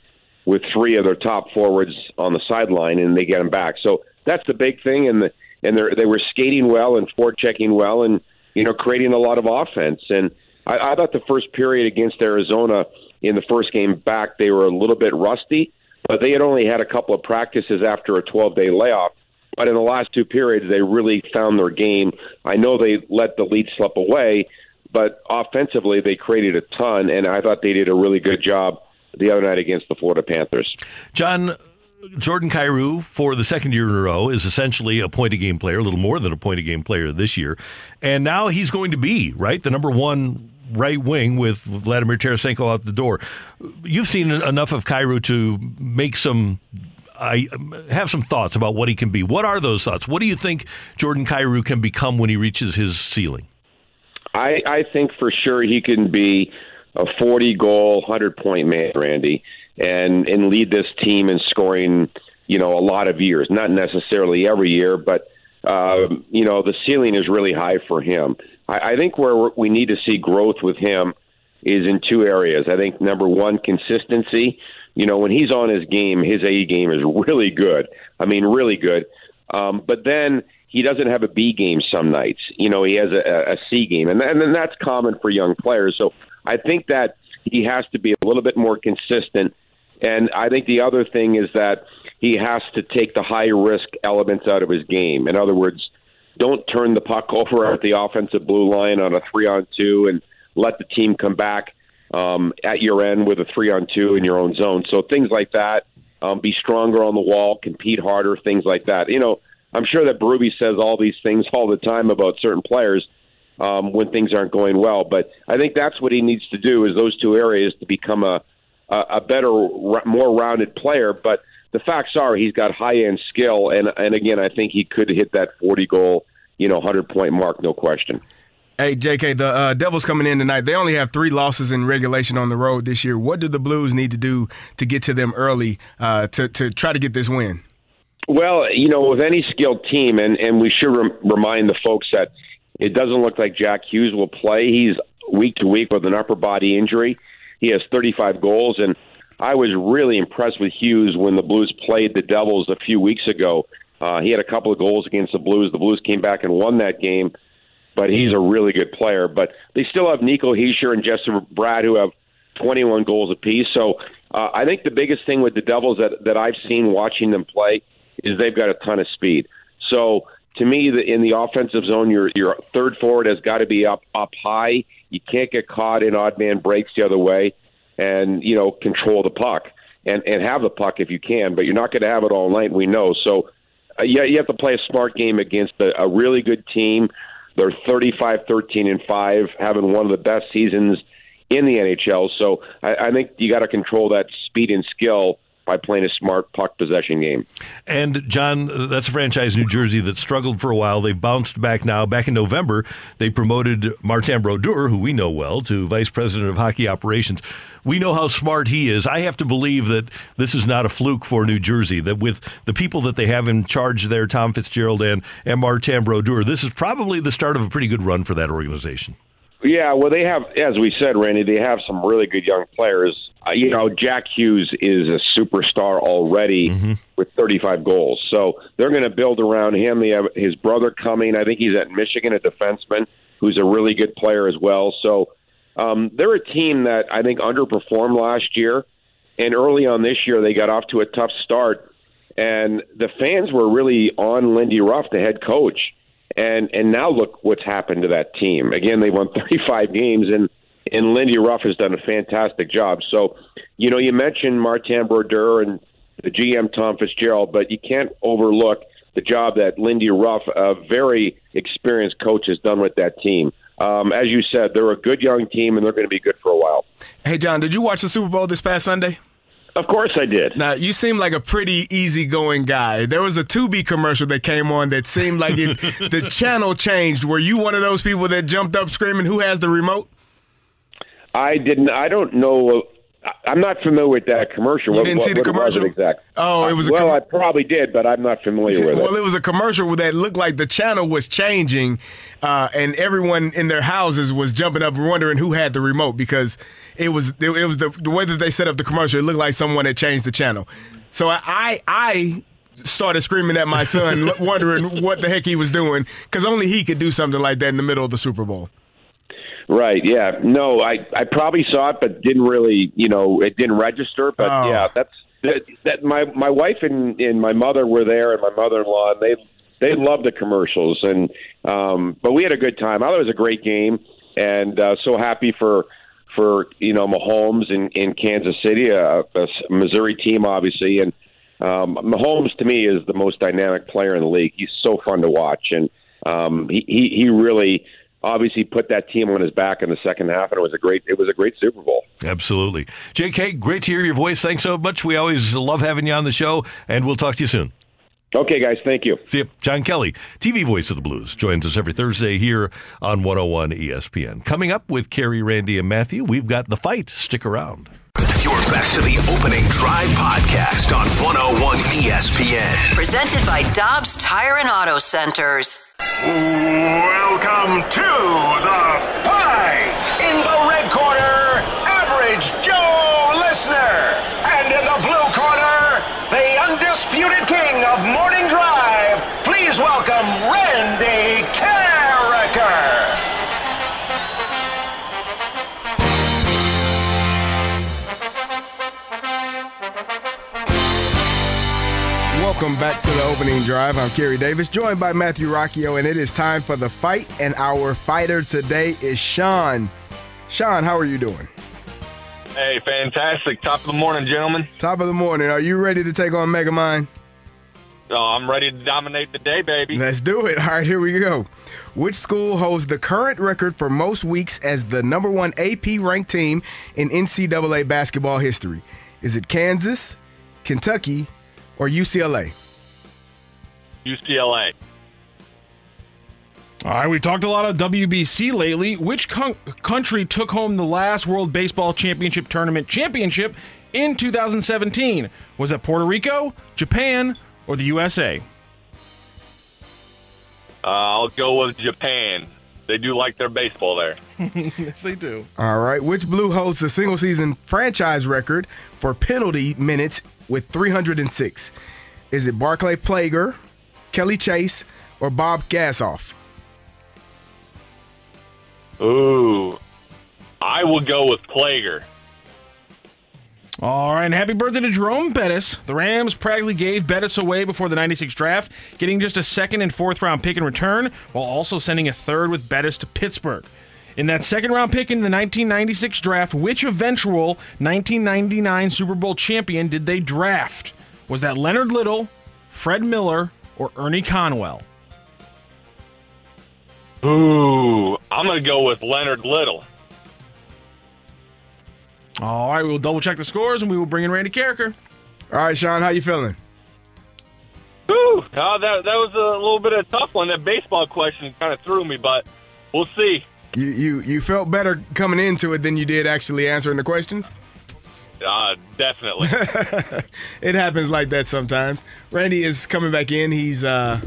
with three of their top forwards on the sideline, and they get them back. So that's the big thing, and the and they they were skating well and forechecking well, and you know, creating a lot of offense. And I, I thought the first period against Arizona in the first game back, they were a little bit rusty, but they had only had a couple of practices after a 12 day layoff. But in the last two periods, they really found their game. I know they let the lead slip away, but offensively, they created a ton, and I thought they did a really good job the other night against the Florida Panthers. John, Jordan Kyrou, for the second year in a row, is essentially a point a game player, a little more than a point a game player this year. And now he's going to be, right, the number one right wing with Vladimir Tarasenko out the door. You've seen enough of Kyrou to make some. I have some thoughts about what he can be. What are those thoughts? What do you think Jordan Kyrou can become when he reaches his ceiling? I, I think for sure he can be a 40 goal, 100 point man, Randy, and and lead this team in scoring, you know, a lot of years. Not necessarily every year, but um, you know, the ceiling is really high for him. I, I think where we need to see growth with him is in two areas. I think number one, consistency. You know, when he's on his game, his A game is really good. I mean, really good. Um, but then he doesn't have a B game some nights. You know, he has a, a C game, and, and then that's common for young players. So I think that he has to be a little bit more consistent. And I think the other thing is that he has to take the high risk elements out of his game. In other words, don't turn the puck over at the offensive blue line on a three on two and let the team come back um, at your end with a three on two in your own zone. So things like that. Um, be stronger on the wall, compete harder, things like that. You know, I'm sure that Berube says all these things all the time about certain players um, when things aren't going well, but I think that's what he needs to do is those two areas to become a a, a better, more rounded player. But the facts are he's got high end skill, and and again, I think he could hit that 40 goal, you know, 100 point mark, no question. Hey, JK, the uh, Devils coming in tonight. They only have three losses in regulation on the road this year. What do the Blues need to do to get to them early uh, to to try to get this win? Well, you know, with any skilled team, and, and we should rem- remind the folks that it doesn't look like Jack Hughes will play. He's week to week with an upper body injury. He has 35 goals, and I was really impressed with Hughes when the Blues played the Devils a few weeks ago. Uh, he had a couple of goals against the Blues. The Blues came back and won that game, but he's a really good player. But they still have Nico Hischier and Jesper Bratt who have 21 goals apiece. So uh, I think the biggest thing with the Devils that, that I've seen watching them play is they've got a ton of speed. So to me, the, in the offensive zone, your your third forward has got to be up up high. You can't get caught in odd man breaks the other way, and you know control the puck and and have the puck if you can. But you're not going to have it all night. We know. So uh, yeah, you have to play a smart game against a, a really good team. They're 35, 13, and five, having one of the best seasons in the NHL. So I, I think you got to control that speed and skill by playing a smart puck possession game. And John, that's a franchise, New Jersey, that struggled for a while. They've bounced back now. Back in November, they promoted Martin Brodeur, who we know well, to vice president of hockey operations. We know how smart he is. I have to believe that this is not a fluke for New Jersey. That with the people that they have in charge there, Tom Fitzgerald and and Martin Brodeur, this is probably the start of a pretty good run for that organization. Yeah, well, they have, as we said, Randy, they have some really good young players. Uh, you know, Jack Hughes is a superstar already with 35 goals. So they're going to build around him. They have his brother coming. I think he's at Michigan, a defenseman who's a really good player as well. So um, they're a team that I think underperformed last year. And early on this year, they got off to a tough start. And the fans were really on Lindy Ruff, the head coach and and now look what's happened to that team. Again, they won 35 games, and and Lindy Ruff has done a fantastic job. So, you know, you mentioned Martin Brodeur and the GM Tom Fitzgerald, but you can't overlook the job that Lindy Ruff, a very experienced coach, has done with that team. Um, as you said, they're a good young team, and they're going to be good for a while. Hey, John, did you watch the Super Bowl this past Sunday? Of course I did. Now, you seem like a pretty easygoing guy. There was a Tubi commercial that came on that seemed like it, the channel changed. Were you one of those people that jumped up screaming, Who has the remote? I didn't. I don't know. I'm not familiar with that commercial. You What- didn't what- see the commercial? exactly? Oh, it was a well. com- I probably did, but I'm not familiar with it. well, it was a commercial that looked like the channel was changing, uh, and everyone in their houses was jumping up and wondering who had the remote because it was it, was the, the way that they set up the commercial. It looked like someone had changed the channel. So I I, I started screaming at my son, wondering what the heck he was doing because only he could do something like that in the middle of the Super Bowl. Right. Yeah. No, I I probably saw it, but didn't really. You know, it didn't register. But Oh. yeah, that's that, that. My my wife and and my mother were there, and my mother-in-law, and they they loved the commercials, and um, but we had a good time. I thought it was a great game, and uh, so happy for for you know Mahomes in in Kansas City, a, a Missouri team, obviously, and um, Mahomes to me is the most dynamic player in the league. He's so fun to watch, and um, he, he he really obviously put that team on his back in the second half, and it was a great it was a great Super Bowl. Absolutely. JK, great to hear your voice. Thanks so much. We always love having you on the show, and we'll talk to you soon. Okay, guys. Thank you. See you. John Kelly, TV voice of the Blues, joins us every Thursday here on 101 ESPN. Coming up with Kerry, Randy, and Matthew, we've got the fight. Stick around. You're back to the opening drive podcast on 101 ESPN. Presented by Dobbs Tire and Auto Centers. Welcome to the Fight! In the red corner, Average Joe Listener. And in the blue corner, the undisputed king of morning Welcome back to the opening drive. I'm Kerry Davis, joined by Matthew Rocchio, and it is time for the fight. And our fighter today is Sean. Sean, how are you doing? Hey, fantastic. Top of the morning, gentlemen. Top of the morning. Are you ready to take on Megamind? So I'm ready to dominate the day, baby. Let's do it. All right, here we go. Which school holds the current record for most weeks as the number one AP ranked team in NCAA basketball history? Is it Kansas, Kentucky, or UCLA? UCLA. All right, we've talked a lot of WBC lately. Which con- country took home the last World Baseball Championship Tournament championship in 2017? Was it Puerto Rico, Japan, or the USA? Uh, I'll go with Japan. They do like their baseball there. yes, they do. All right. Which Blue holds the single season franchise record for penalty minutes with 306? Is it Barclay Plager, Kelly Chase, or Bob Gassoff? Ooh, I will go with Plager. All right, and happy birthday to Jerome Bettis. The Rams practically gave Bettis away before the 96 draft, getting just a second and fourth round pick in return, while also sending a third with Bettis to Pittsburgh. In that second round pick in the 1996 draft, which eventual 1999 Super Bowl champion did they draft? Was that Leonard Little, Fred Miller, or Ernie Conwell? Ooh, I'm going to go with Leonard Little. All right, we will double check the scores and we will bring in Randy Karraker. All right, Sean, how you feeling? Ooh, uh, that, that was a little bit of a tough one. That baseball question kind of threw me, but we'll see. You you you felt better coming into it than you did actually answering the questions? Uh, definitely. it happens like that sometimes. Randy is coming back in. He's uh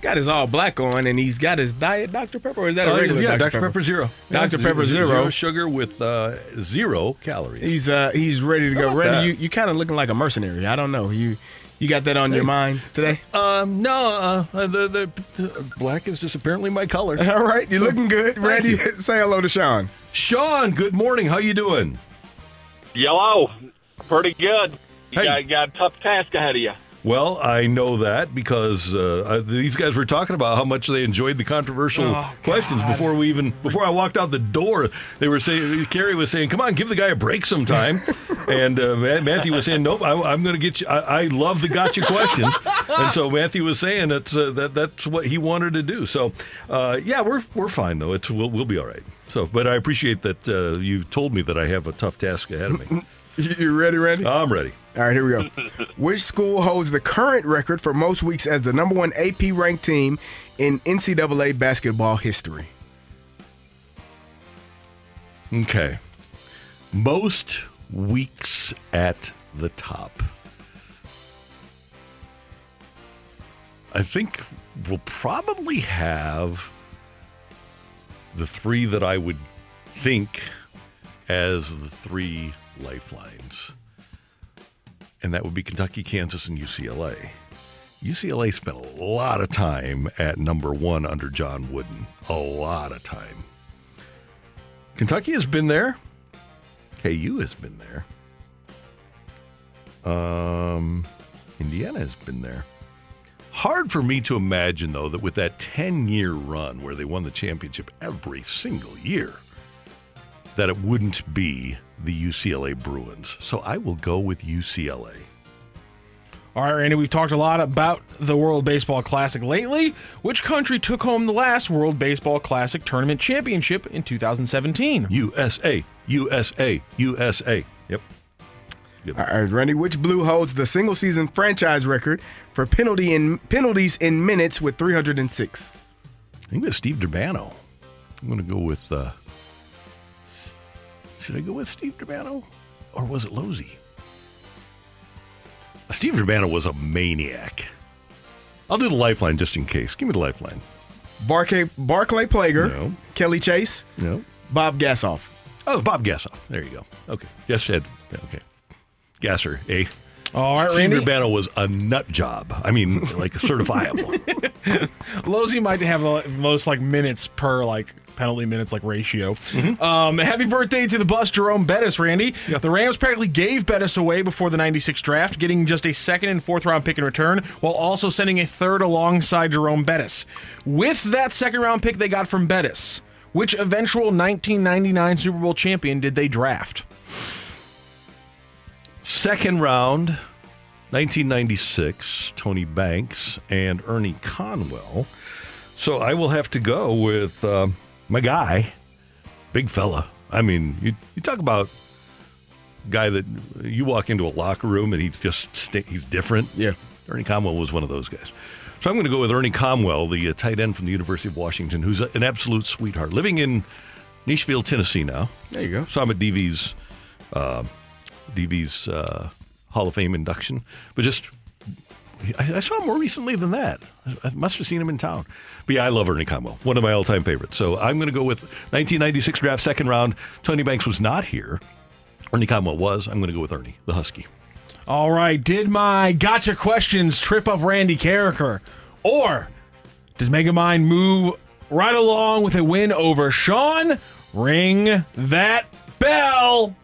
got his all black on and he's got his diet Dr. Pepper or is that a Uh, regular yeah, Dr. Dr. Pepper Zero. Dr. Yeah, Pepper Zero, sugar with uh, zero calories. He's uh he's ready to go. Randy, that? you you kind of looking like a mercenary. I don't know. You you got that on your mind today? Um, no, uh, the, the, the black is just apparently my color. All right, you're looking good. Randy, say hello to Sean. Sean, good morning. How you doing? Yellow, pretty good. You Hey. got, got a tough task ahead of you. Well, I know that because uh, these guys were talking about how much they enjoyed the controversial Oh, questions before we even before I walked out the door. They were saying Kerry was saying, "Come on, give the guy a break sometime," and uh, Matthew was saying, "Nope, I, I'm going to get you." I, I love the gotcha questions, and so Matthew was saying that's uh, that that's what he wanted to do. So, uh, yeah, we're we're fine though. It's we'll, we'll be all right. So, but I appreciate that uh, you told me that I have a tough task ahead of me. You ready, Randy? I'm ready. All right, here we go. Which school holds the current record for most weeks as the number one AP ranked team in NCAA basketball history? Okay. Most weeks at the top. I think we'll probably have the three that I would think as the three lifelines. And that would be Kentucky, Kansas, and UCLA. UCLA spent a lot of time at number one under John Wooden. A lot of time. Kentucky has been there. KU has been there. Um, Indiana has been there. Hard for me to imagine, though, that with that 10 year run where they won the championship every single year, that it wouldn't be the UCLA Bruins. So I will go with UCLA. All right, Randy, we've talked a lot about the World Baseball Classic lately. Which country took home the last World Baseball Classic Tournament Championship in 2017? USA, USA, USA. Yep. All right, Randy. Which blue holds the single season franchise record for penalty in penalties in minutes with 306? I think that's Steve Durbano. I'm going to go with. Uh, should I go with Steve Durbano, or was it Losey? Steve Durbano was a maniac. I'll do the lifeline just in case. Give me the lifeline. Barclay, Barclay Plager, No. Kelly Chase, No. Bob Gassoff. Oh, Bob Gassoff. There you go. Okay. Yes, Ed. Okay. Gasser, eh? All right, Steve Randy. Was a nut job. I mean, like certifiable. Losey might have the most like minutes per like penalty minutes like ratio. Mm-hmm. Um, happy birthday to the bus, Jerome Bettis, Randy. The Rams practically gave Bettis away before the 96 draft, getting just a second and fourth round pick in return, while also sending a third alongside Jerome Bettis. With that second round pick they got from Bettis, which eventual 1999 Super Bowl champion did they draft? Second round, 1996, Tony Banks and Ernie Conwell. So I will have to go with uh, my guy, big fella. I mean, you, you talk about guy that you walk into a locker room and he's just sta- he's different. Yeah. Ernie Conwell was one of those guys. So I'm going to go with Ernie Conwell, the uh, tight end from the University of Washington, who's a- an absolute sweetheart, living in Nashville, Tennessee now. There you go. So I'm at DV's, uh, DV's uh, Hall of Fame induction, but just I, I saw him more recently than that. I, must have seen him in town. But yeah, I love Ernie Conwell, one of my all-time favorites. So I'm going to go with 1996 draft second round. Tony Banks was not here. Ernie Conwell was. I'm going to go with Ernie, the Husky. All right. Did my gotcha questions trip up Randy Karraker? Or does Megamind move right along with a win over Sean? Ring that bell.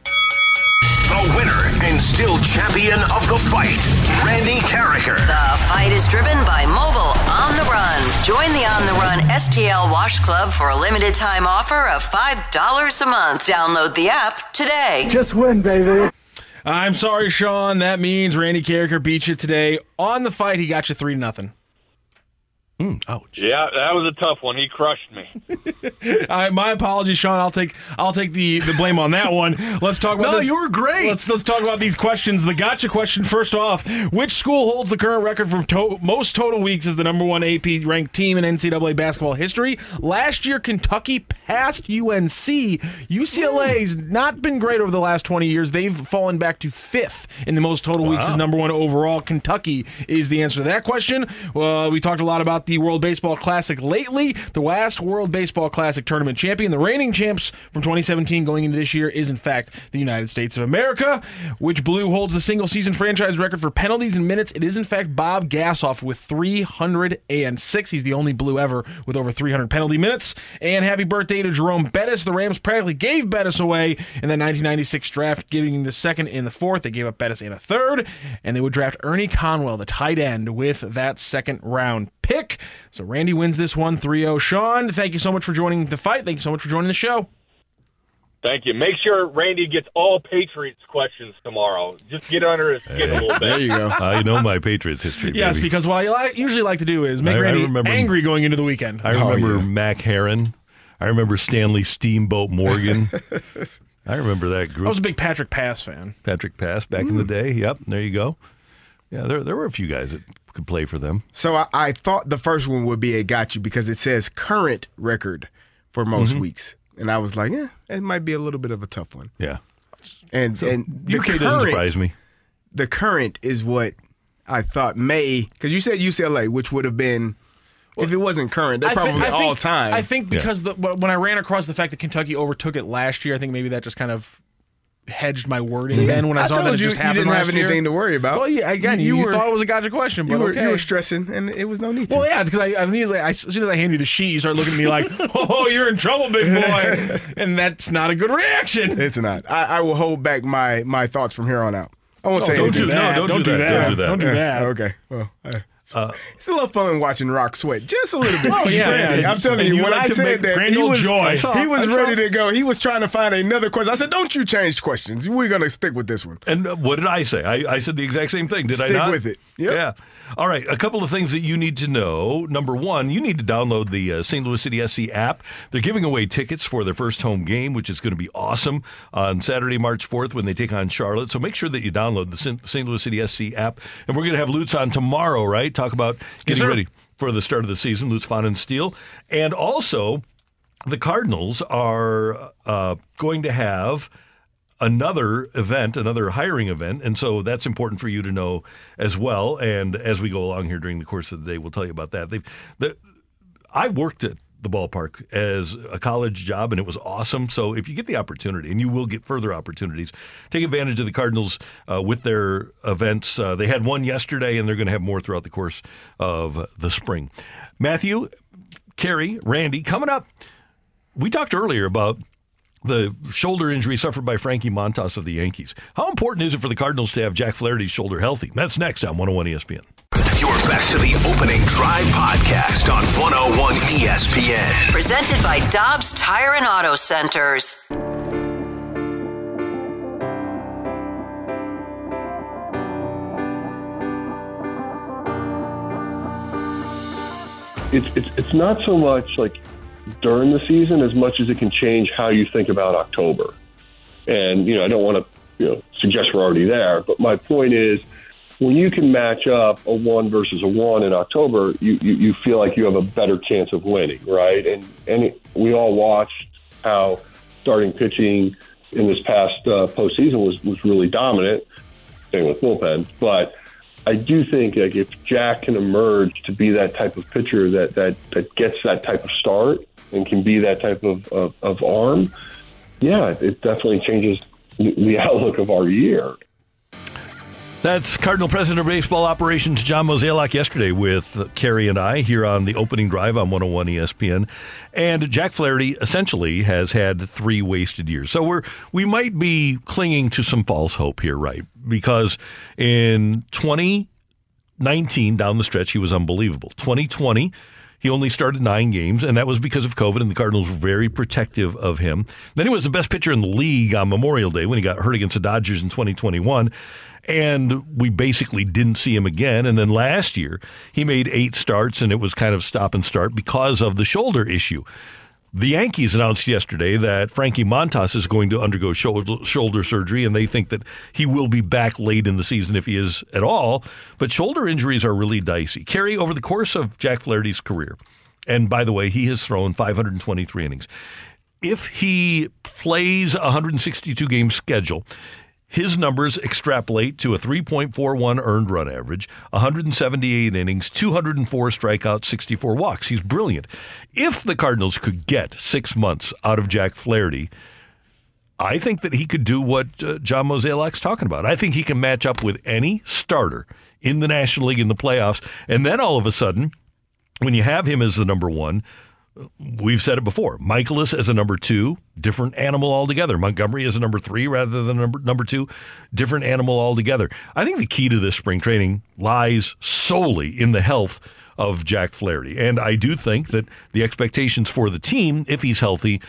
The winner and still champion of the fight, Randy Karraker. The fight is driven by Mobile On the Run. Join the On the Run STL Wash Club for a limited time offer of $5 a month. Download the app today. Just win, baby. I'm sorry, Sean. That means Randy Karraker beat you today. On the fight, he got you 3 nothing. Mm, ouch. Yeah, that was a tough one. He crushed me. I, my apologies, Sean. I'll take I'll take the, the blame on that one. Let's talk about No, this. you were great. Let's let's talk about these questions. The gotcha question first off: Which school holds the current record for to- most total weeks as the number one AP ranked team in NCAA basketball history? Last year, Kentucky passed UNC. UCLA's not been great over the last twenty years. They've fallen back to fifth in the most total weeks Wow. as number one overall. Kentucky is the answer to that question. Well, we talked a lot about the World Baseball Classic lately. The last World Baseball Classic tournament champion, the reigning champs from 2017 going into this year, is in fact the United States of America, which blue holds the single season franchise record for penalties and minutes. It is in fact Bob Gassoff with 306. He's the only blue ever with over 300 penalty minutes. And happy birthday to Jerome Bettis. The Rams practically gave Bettis away in the 1996 draft, giving him the second and the fourth. They gave up Bettis and a third, and they would draft Ernie Conwell, the tight end, with that second round pick. So Randy wins this one 3 0. Sean, thank you so much for joining the fight. Thank you so much for joining the show. Thank you. Make sure Randy gets all Patriots questions tomorrow. Just get under his skin a little bit. There you go. I know my Patriots history. Yes, baby. because what I li- usually like to do is make I- I Randy remember- angry going into the weekend. I remember oh, Mack Herron. I remember Stanley Steamboat Morgan. I remember that group. I was a big Patrick Pass fan. Patrick Pass back in the mm. day. Yep, there you go. Yeah, there there were a few guys that could play for them. So I, I thought the first one would be a got you because it says current record for most Mhm. weeks, and I was like, yeah, it might be a little bit of a tough one. Yeah, and So, and the UK doesn't surprise me. The current is what I thought may because you said UCLA, which would have been if it wasn't current, they're probably think- all time. I think because the, when I ran across the fact that Kentucky overtook it last year, I think maybe that just kind of hedged my wording. See, then when I, I saw told that it you just you happened didn't have last year. anything to worry about. Well, yeah, again, you, You you were- thought it was a gotcha question, but you were okay. you were stressing, and it was no need to. well, yeah, it's because I, I mean, like, I, as soon as I hand you the sheet, you start looking at me like, "Oh, you're in trouble, big boy," and that's not a good reaction. It's not. I, I will hold back my my thoughts from here on out. I won't No, say don't anything. do that. No, don't do that. Don't do that. Don't do that. Okay. Well, uh, it's a little fun watching Rock sweat just a little bit. Oh, yeah, yeah. I'm telling you, you when like I said that, he was joy. Saw, he was ready to go. He was trying to find another question. I said, "Don't you change questions. We're gonna stick with this one." And uh, what did I say? I, I said the exact same thing. Did I Stick not? with it. Yeah. All right. A couple of things that you need to know. Number one, you need to download the uh, St. Louis City SC app. They're giving away tickets for their first home game, which is going to be awesome on Saturday, March 4th when they take on Charlotte. So make sure that you download the St. Louis City SC app. And we're going to have Lutz on tomorrow, right? Talk about getting sir. ready for the start of the season, Lutz Pfannenstiel. And also, the Cardinals are uh, going to have another event, another hiring event, and so that's important for you to know as well. And as we go along here during the course of the day, we'll tell you about that. The, I worked at the ballpark as a college job, and it was awesome. So if you get the opportunity, and you will get further opportunities, take advantage of the Cardinals uh, with their events. Uh, they had one yesterday, and they're going to have more throughout the course of the spring. Matthew, Kerry, Randy, coming up. We talked earlier about the shoulder injury suffered by Frankie Montas of the Yankees. How important is it for the Cardinals to have Jack Flaherty's shoulder healthy? That's next on 101 ESPN. You're back to the opening drive podcast on 101 ESPN. Presented by Dobbs Tire and Auto Centers. It's, it's, it's not so much like during the season as much as it can change how you think about October. And you know, I don't want to you know suggest we're already there, but my point is when you can match up a one versus a one in October, you, you, you feel like you have a better chance of winning, right? And and it, we all watched how starting pitching in this past uh, postseason was was really dominant. Same with bullpen, but I do think like if Jack can emerge to be that type of pitcher that that that gets that type of start and can be that type of of, of arm, yeah, it definitely changes the- outlook of our year. That's Cardinal President of Baseball Operations John Mozeliak yesterday with Kerry and I here on the opening drive on 101 ESPN. And Jack Flaherty essentially has had three wasted years. So we're we might be clinging to some false hope here, right? Because in 2019 down the stretch he was unbelievable. 2020 he only started nine games, and that was because of COVID, and the Cardinals were very protective of him. Then he was the best pitcher in the league on Memorial Day when he got hurt against the Dodgers in 2021. And we basically didn't see him again. And then last year, he made eight starts, and it was kind of stop and start because of the shoulder issue. The Yankees announced yesterday that Frankie Montas is going to undergo shoulder, surgery, and they think that he will be back late in the season if he is at all. But shoulder injuries are really dicey. Kerry, over the course of Jack Flaherty's career, and by the way, he has thrown 523 innings. If he plays a 162 game schedule, his numbers extrapolate to a 3.41 earned run average, 178 innings, 204 strikeouts, 64 walks. He's brilliant. If the Cardinals could get six months out of Jack Flaherty, I think that he could do what uh, John Mozeliak's talking about. I think he can match up with any starter in the National League in the playoffs. And then all of a sudden, when you have him as the number one, we've said it before. Mikolas as a number two, different animal altogether. Montgomery as a number three rather than number number two, different animal altogether. I think the key to this spring training lies solely in the health of Jack Flaherty, and I do think that the expectations for the team, if he's healthy,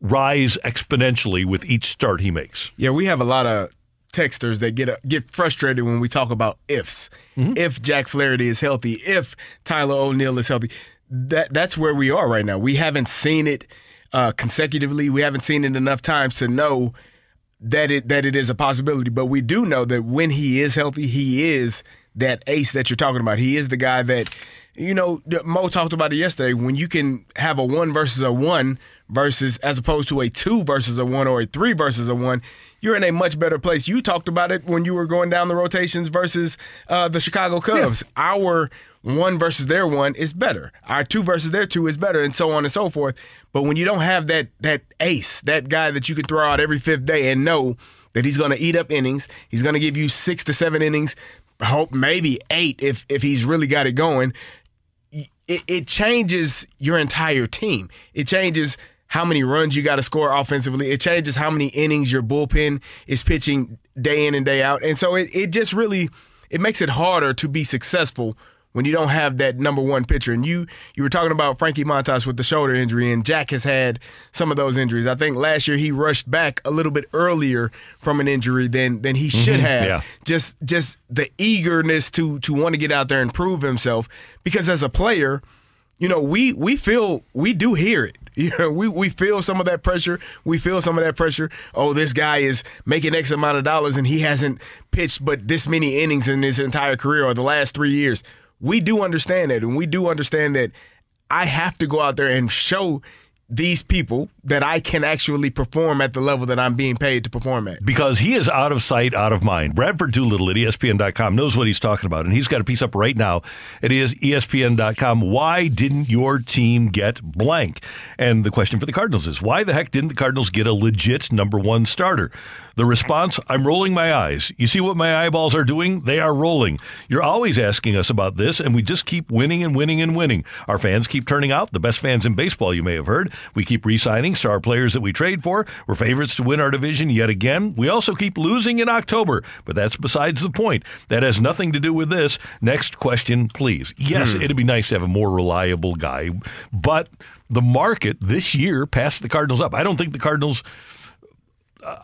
rise exponentially with each start he makes. Yeah, we have a lot of texters that get uh, get frustrated when we talk about ifs. If Jack Flaherty is healthy, if Tyler O'Neill is healthy, that that's where we are right now. We haven't seen it uh, consecutively. We haven't seen it enough times to know that it that it is a possibility. But we do know that when he is healthy, he is that ace that you're talking about. He is the guy that you know Mo talked about it yesterday. When you can have a one versus a one versus as opposed to a two versus a one or a three versus a one. You're in a much better place. You talked about it when you were going down the rotations versus uh, the Chicago Cubs. Our one versus their one is better. Our two versus their two is better, and so on and so forth. But when you don't have that that ace, that guy that you can throw out every fifth day and know that he's going to eat up innings, he's going to give you six to seven innings, hope maybe eight if if he's really got it going. It, it changes your entire team. It changes how many runs you got to score offensively. It changes how many innings your bullpen is pitching day in and day out. And so it, it just really it makes it harder to be successful when you don't have that number one pitcher. And you you were talking about Frankie Montas with the shoulder injury, and Jack has had some of those injuries. I think last year he rushed back a little bit earlier from an injury than than he should Mhm, have. yeah. Just just the eagerness to to want to get out there and prove himself. Because as a player, you know, we we feel we do hear it. You know, we we feel some of that pressure. We feel some of that pressure. Oh, this guy is making X amount of dollars and he hasn't pitched but this many innings in his entire career or the last three years. We do understand that, and we do understand that I have to go out there and show these people that I can actually perform at the level that I'm being paid to perform at. because he is out of sight, out of mind. Bradford Doolittle at ESPN.com knows what he's talking about, and he's got a piece up right now at ESPN.com. Why didn't your team get blank? And the question for the Cardinals is why the heck didn't the Cardinals get a legit number one starter? The response I'm rolling my eyes. You see what my eyeballs are doing? They are rolling. You're always asking us about this, and we just keep winning and winning and winning. Our fans keep turning out, the best fans in baseball, you may have heard. We keep re signing star players that we trade for. We're favorites to win our division yet again. We also keep losing in October, but that's besides the point. That has nothing to do with this. Next question, please. Yes, Hmm. it'd be nice to have a more reliable guy, but the market this year passed the Cardinals up. I don't think the Cardinals.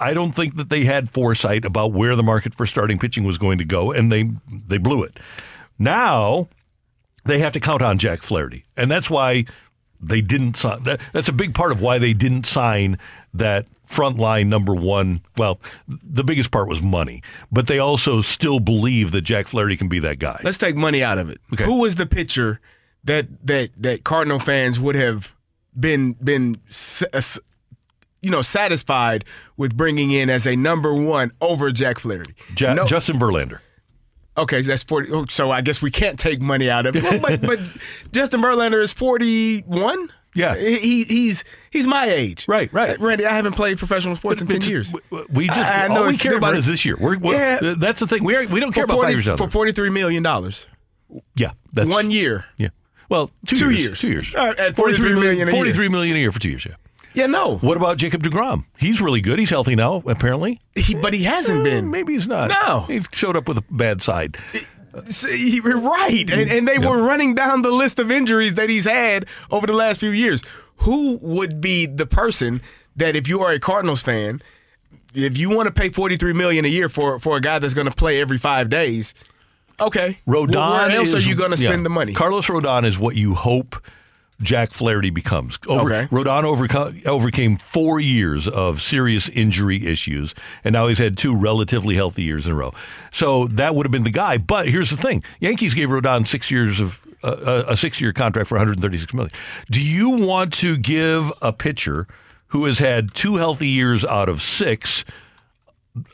I don't think that they had foresight about where the market for starting pitching was going to go, and they they blew it. Now they have to count on Jack Flaherty, and that's why they didn't sign. That, that's a big part of why they didn't sign that front line number one. Well, the biggest part was money, but they also still believe that Jack Flaherty can be that guy. Let's take money out of it. Okay. Who was the pitcher that that that Cardinal fans would have been been uh, you know satisfied with bringing in as a number one over Jack Flaherty? Ja- No- Justin Verlander. Okay, so that's forty. oh, So I guess we can't take money out of it. Well, but, but Justin Verlander is forty-one. Yeah. he, he's he's my age. Right, right. Randy, I haven't played professional sports in ten years. We just I- I know all we care about is this year. We're, we're- Yeah. that's the thing. We are, we don't care For about 40 five years for forty-three million dollars. Yeah, that's One year. Yeah. Well, two, Two years, years. Two years. Uh, at 43 million a year. 43 million a year for two years. Yeah. Yeah, no. What about Jacob Degrom? He's really good. He's healthy now, apparently. He, but he hasn't eh, been. Maybe he's not. No. he showed up with a bad side. You're right. And, and they Yeah. were running down the list of injuries that he's had over the last few years. Who would be the person that, if you are a Cardinals fan, if you want to pay forty three million a year for for a guy that's going to play every five days, okay, Rodon. Well, where else is, are you going to spend yeah. the money? Carlos Rodon is what you hope Jack Flaherty becomes. Over, Okay. Rodon overcame four years of serious injury issues, and now he's had two relatively healthy years in a row. So that would have been the guy. But here's the thing: Yankees gave Rodon six years of uh, a six-year contract for 136 million. Do you want to give a pitcher who has had two healthy years out of six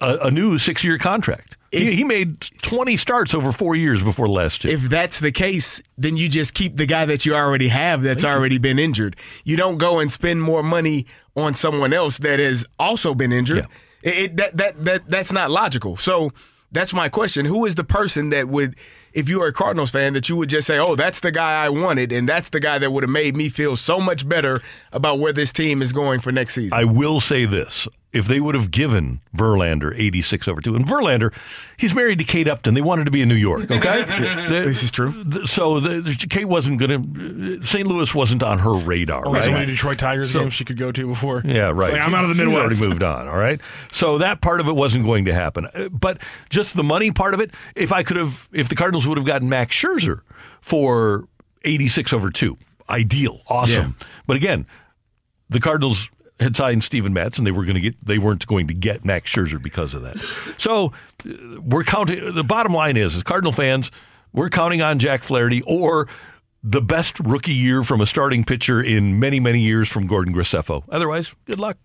a, a new six-year contract? He, he made 20 starts over four years before the last two. If that's the case, then you just keep the guy that you already have that's already been injured. You don't go and spend more money on someone else that has also been injured. It, it- that, that that that's not logical. So that's my question. Who is the person that would if you are a Cardinals fan that you would just say, "Oh, that's the guy I wanted and that's the guy that would have made me feel so much better about where this team is going for next season." I will say this. If they would have given Verlander 86 over 2, and Verlander, he's married to Kate Upton. They wanted to be in New York, okay? this is true. So the, Kate wasn't going to, St. Louis wasn't on her radar, Only right? so many Detroit Tigers So- games she could go to before. Yeah, right. like, I'm out of the She's Midwest. already moved on. All right. So that part of it wasn't going to happen. Uh, But just the money part of it, if I could have, if the Cardinals would have gotten Max Scherzer for 86 over 2, ideal, awesome. But again, the Cardinals had signed Steven Matz and they were going to get they weren't going to get Max Scherzer because of that. So uh, we're counting the bottom line is as Cardinal fans, we're counting on Jack Flaherty or the best rookie year from a starting pitcher in many many years from Gordon Graceffo. Otherwise, good luck.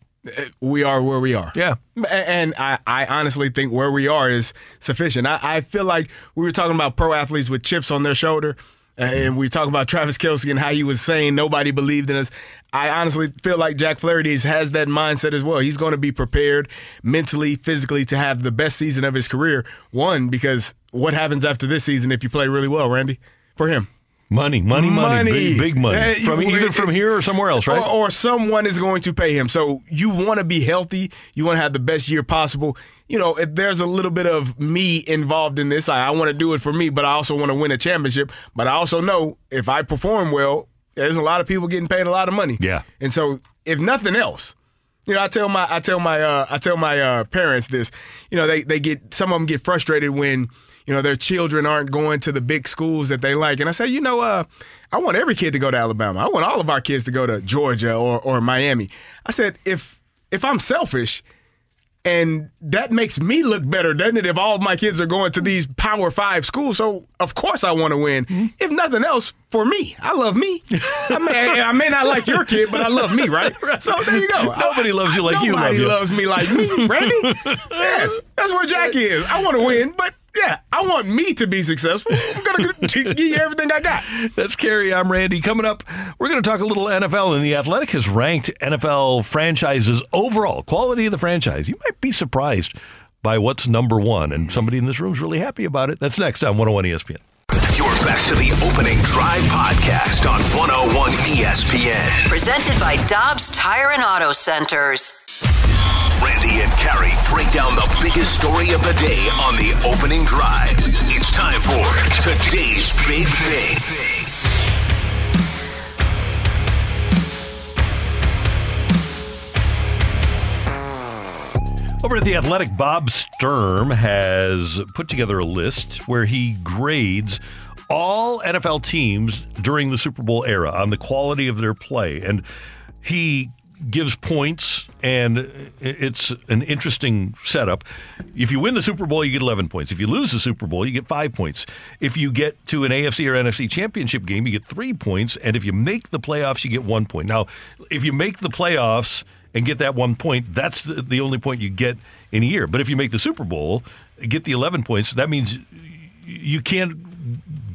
we are where we are. Yeah. And I, I honestly think where we are is sufficient. I, I feel like we were talking about pro athletes with chips on their shoulder. Uh, and we talk about Travis Kelce and how he was saying nobody believed in us. I honestly feel like Jack Flaherty has that mindset as well. He's going to be prepared mentally, physically to have the best season of his career. One, because what happens after this season if you play really well, Randy? For him. Money, money, money, big, big money Eh, from you- either from here or somewhere else, right? Or, or someone is going to pay him. So you want to be healthy. You want to have the best year possible. You know, if there's a little bit of me involved in this. I, I want to do it for me, but I also want to win a championship. But I also know if I perform well, there's a lot of people getting paid a lot of money. Yeah. And so, if nothing else, you know, I tell my I tell my uh, I tell my uh, parents this. You know, they they get some of them get frustrated when you know their children aren't going to the big schools that they like, and I say, you know, uh, I want every kid to go to Alabama. I want all of our kids to go to Georgia or or Miami. I said, if if I'm selfish. And that makes me look better, doesn't it? If all of my kids are going to these Power Five schools, so of course I want to win. If nothing else, for me, I love me. I may, I may not like your kid, but I love me, right? So there you go. Nobody loves you like you love Nobody you. loves me like me, Randy. yes, that's where Jack is. I want to win, but yeah, I want me to be successful. I'm gonna give you everything I got. That's Kerry. I'm Randy. Coming up, we're going to talk a little NFL, and the Athletic has ranked NFL franchises overall quality of the franchise. You might be surprised by what's number one, and somebody in this room is really happy about it. That's next on 101 ESPN. You're back to the opening drive podcast on 101 ESPN. Presented by Dobbs Tire and Auto Centers. Randy and Kerry break down the biggest story of the day on the opening drive. It's time for today's big thing. Over at the Athletic, Bob Sturm has put together a list where he grades all NFL teams during the Super Bowl era on the quality of their play. And he gives points, and it's an interesting setup. If you win the Super Bowl, you get 11 points. If you lose the Super Bowl, you get five points. If you get to an AFC or NFC championship game, you get three points. And if you make the playoffs, you get one point. Now, if you make the playoffs, and get that one point, that's the, only point you get in a year. But if you make the Super Bowl, get the 11 points, that means you can't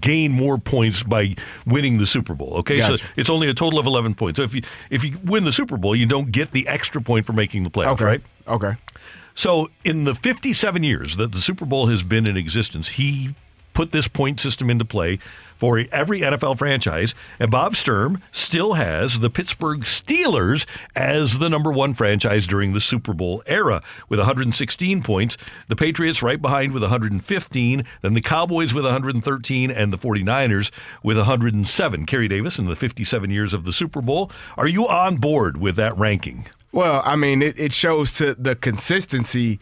gain more points by winning the Super Bowl. Okay, Gotcha. so it's only a total of 11 points. So if you if you win the Super Bowl, you don't get the extra point for making the playoffs, Okay. right? Okay. So in the 57 years that the Super Bowl has been in existence, he put this point system into play for every NFL franchise, and Bob Sturm still has the Pittsburgh Steelers as the number one franchise during the Super Bowl era with 116 points. The Patriots right behind with 115, then the Cowboys with 113, and the 49ers with 107. Kerry Davis in the 57 years of the Super Bowl. Are you on board with that ranking? Well, I mean, it, it shows to the consistency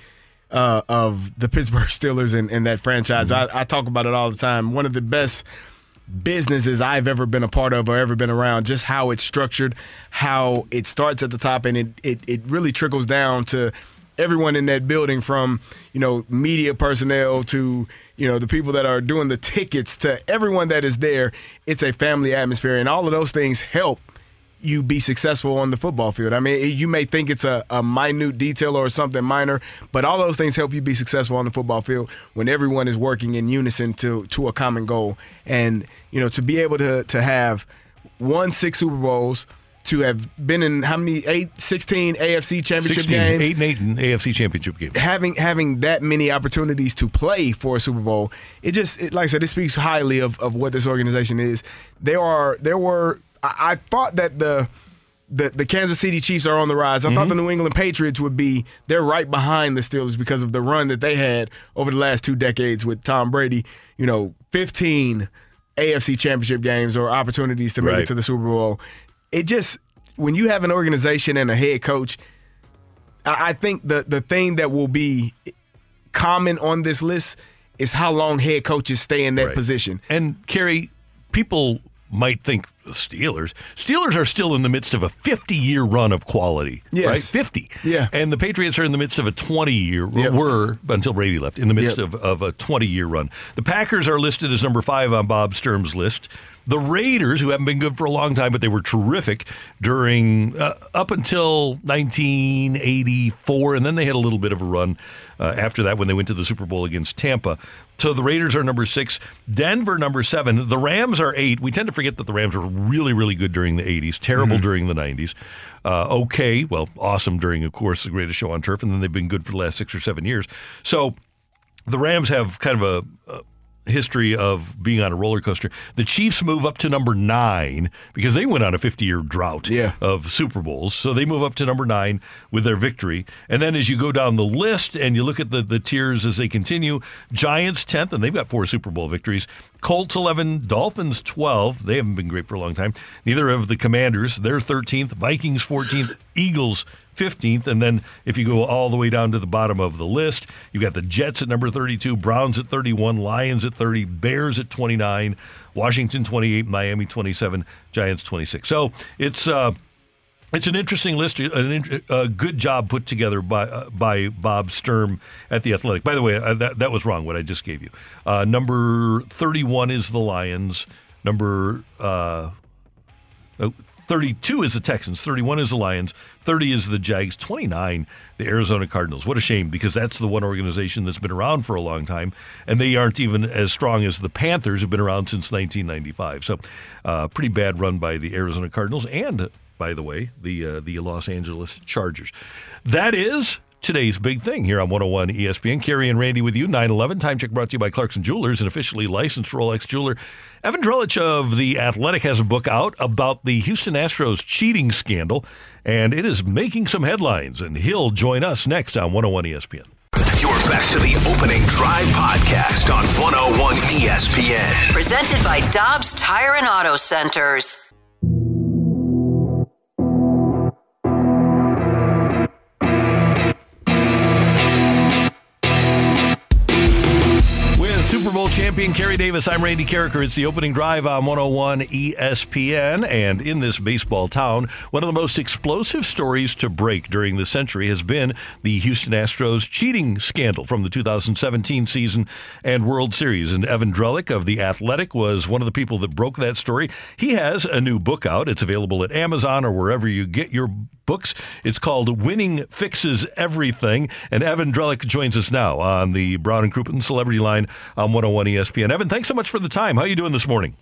uh, of the Pittsburgh Steelers and, and that franchise. I, I talk about it all the time. One of the best businesses I've ever been a part of or ever been around, just how it's structured, how it starts at the top and it, it, it really trickles down to everyone in that building from, you know, media personnel to, you know, the people that are doing the tickets to everyone that is there. It's a family atmosphere and all of those things help you be successful on the football field. I mean, you may think it's a, a minute detail or something minor, but all those things help you be successful on the football field when everyone is working in unison to to a common goal. And you know, to be able to to have won six Super Bowls, to have been in how many eight, 16 AFC championship 16, games, eight and eight in AFC championship games. having having that many opportunities to play for a Super Bowl, it just it, like I said, it speaks highly of, of what this organization is. There are there were I, I thought that the the, the Kansas City Chiefs are on the rise. I thought the mm-hmm. New England Patriots would be they're right behind the Steelers because of the run that they had over the last two decades with Tom Brady. You know, 15 AFC championship games or opportunities to make Right. it to the Super Bowl. It just when you have an organization and a head coach, I I think the the thing that will be common on this list is how long head coaches stay in that Right. position. And Kerry, people might think Steelers. Steelers are still in the midst of a 50 year run of quality. Yes. Right? 50. Yeah. And the Patriots are in the midst of a 20 year, Yep. were until Brady left, in the midst Yep. of, of a 20 year run. The Packers are listed as number five on Bob Sturm's list. The Raiders, who haven't been good for a long time, but they were terrific during uh, up until 1984, and then they had a little bit of a run uh, after that when they went to the Super Bowl against Tampa. So the Raiders are number six, Denver number seven, the Rams are eight. We tend to forget that the Rams were really, really good during the 80s, terrible during the 90s. Uh, okay, well, awesome during, of course, the greatest show on turf, and then they've been good for the last six or seven years. So the Rams have kind of a history of being on a roller coaster. The Chiefs move up to number nine because they went on a 50 year drought Yeah. of Super Bowls. So they move up to number nine with their victory. And then as you go down the list and you look at the, the tiers as they continue, Giants 10th, and they've got four Super Bowl victories. Colts 11, Dolphins 12. They haven't been great for a long time. Neither of the Commanders. They're 13th. Vikings 14th. Eagles 15th. And then if you go all the way down to the bottom of the list, you've got the Jets at number 32, Browns at 31, Lions at 30, Bears at 29, Washington 28, Miami 27, Giants 26. So it's. Uh, it's an interesting list, an int- a good job put together by uh, by Bob Sturm at the Athletic. By the way, uh, that that was wrong. What I just gave you. Uh, number thirty-one is the Lions. Number uh, uh, 32 is the Texans, 31 is the Lions, 30 is the Jags, 29 the Arizona Cardinals. What a shame because that's the one organization that's been around for a long time, and they aren't even as strong as the Panthers have been around since 1995. So, uh, pretty bad run by the Arizona Cardinals and, by the way, the uh, the Los Angeles Chargers. That is today's big thing here on 101 ESPN. Kerry and Randy with you. 911 time check brought to you by Clarkson Jewelers, an officially licensed Rolex jeweler. Evan Drellich of The Athletic has a book out about the Houston Astros cheating scandal, and it is making some headlines, and he'll join us next on 101 ESPN. You're back to the opening drive podcast on 101 ESPN. Presented by Dobbs Tire and Auto Centers. Bowl champion Kerry Davis. I'm Randy Karraker. It's the opening drive on 101 ESPN. And in this baseball town, one of the most explosive stories to break during the century has been the Houston Astros cheating scandal from the 2017 season and World Series. And Evan Drellich of The Athletic was one of the people that broke that story. He has a new book out. It's available at Amazon or wherever you get your books. It's called Winning Fixes Everything. And Evan Drellich joins us now on the Brown and Crouppen Celebrity Line on 101 ESPN. Evan, thanks so much for the time. How are you doing this morning?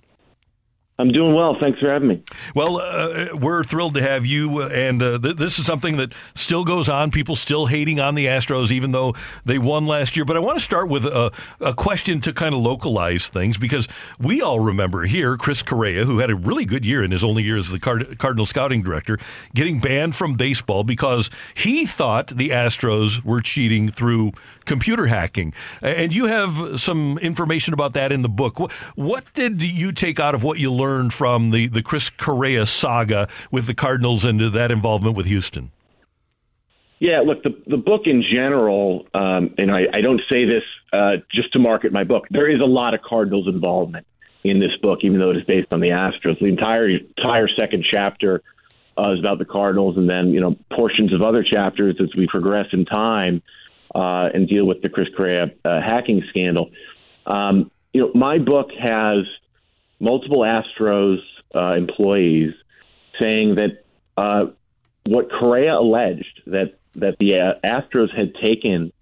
I'm doing well. Thanks for having me. Well, uh, we're thrilled to have you, uh, and uh, th- this is something that still goes on. People still hating on the Astros, even though they won last year. But I want to start with a, a question to kind of localize things because we all remember here Chris Correa, who had a really good year in his only year as the Card- Cardinal scouting director, getting banned from baseball because he thought the Astros were cheating through computer hacking. And you have some information about that in the book. What, what did you take out of what you learned? From the, the Chris Correa saga with the Cardinals and that involvement with Houston? Yeah, look, the the book in general, um, and I, I don't say this uh, just to market my book. There is a lot of Cardinals involvement in this book, even though it is based on the Astros. The entire entire second chapter uh, is about the Cardinals, and then you know portions of other chapters as we progress in time uh, and deal with the Chris Correa uh, hacking scandal. Um, you know, my book has multiple Astros uh, employees saying that uh, what Correa alleged that that the uh, Astros had taken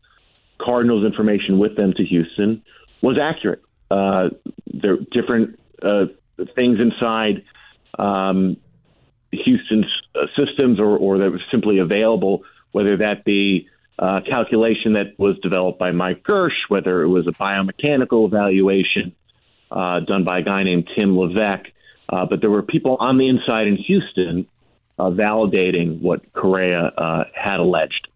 Cardinals information with them to Houston was accurate. Uh, there are different uh, things inside um, Houston's uh, systems, or, or that was simply available, whether that be uh, calculation that was developed by Mike Girsch, whether it was a biomechanical evaluation uh, done by a guy named Tim Levesque. Uh, but there were people on the inside in Houston uh, validating what Correa uh, had alleged.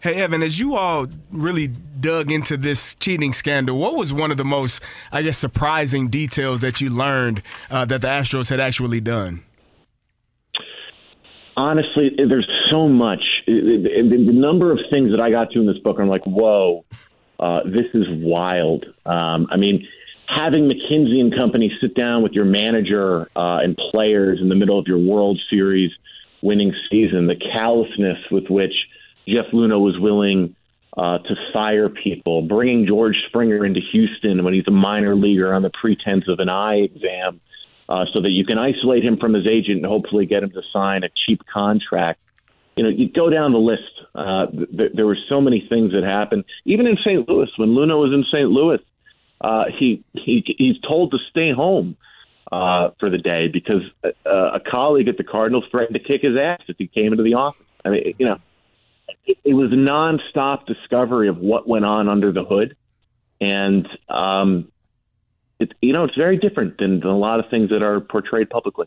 Hey, Evan, as you all really dug into this cheating scandal, what was one of the most, I guess, surprising details that you learned uh, that the Astros had actually done? Honestly, there's so much. The number of things that I got to in this book, I'm like, whoa, uh, this is wild. Um, I mean, having McKinsey and Company sit down with your manager uh, and players in the middle of your World Series winning season, the callousness with which Jeff Luhnow was willing uh, to fire people, bringing George Springer into Houston when he's a minor leaguer on the pretense of an eye exam, uh, so that you can isolate him from his agent and hopefully get him to sign a cheap contract. You know, you go down the list. Uh, th- there were so many things that happened, even in St. Louis when Luhnow was in St. Louis uh, he he he's told to stay home uh, for the day because a, a colleague at the Cardinals threatened to kick his ass if he came into the office. I mean, you know, it, it was nonstop discovery of what went on under the hood, and um, it, you know, it's very different than, than a lot of things that are portrayed publicly.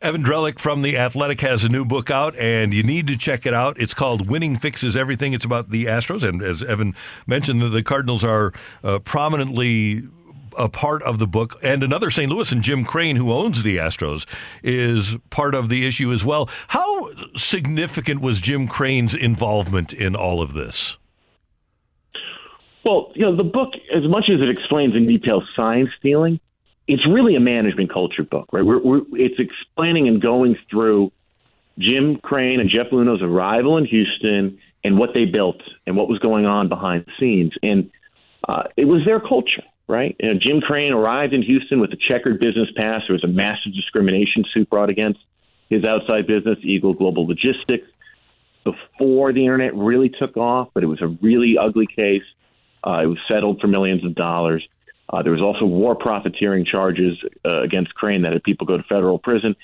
Evan Drellich from The Athletic has a new book out, and you need to check it out. It's called Winning Fixes Everything. It's about the Astros, and as Evan mentioned, the Cardinals are uh, prominently a part of the book. And another St. Louis and Jim Crane, who owns the Astros, is part of the issue as well. How significant was Jim Crane's involvement in all of this? Well, you know, the book, as much as it explains in detail sign stealing, it's really a management culture book, right? We're, we're, it's explaining and going through Jim Crane and Jeff Luhnow's arrival in Houston and what they built and what was going on behind the scenes. And uh, it was their culture, right? You know, Jim Crane arrived in Houston with a checkered business past. There was a massive discrimination suit brought against his outside business, Eagle Global Logistics, before the internet really took off, but it was a really ugly case. Uh, it was settled for millions of dollars. Uh, there was also war profiteering charges uh, against Crane that had people go to federal prison.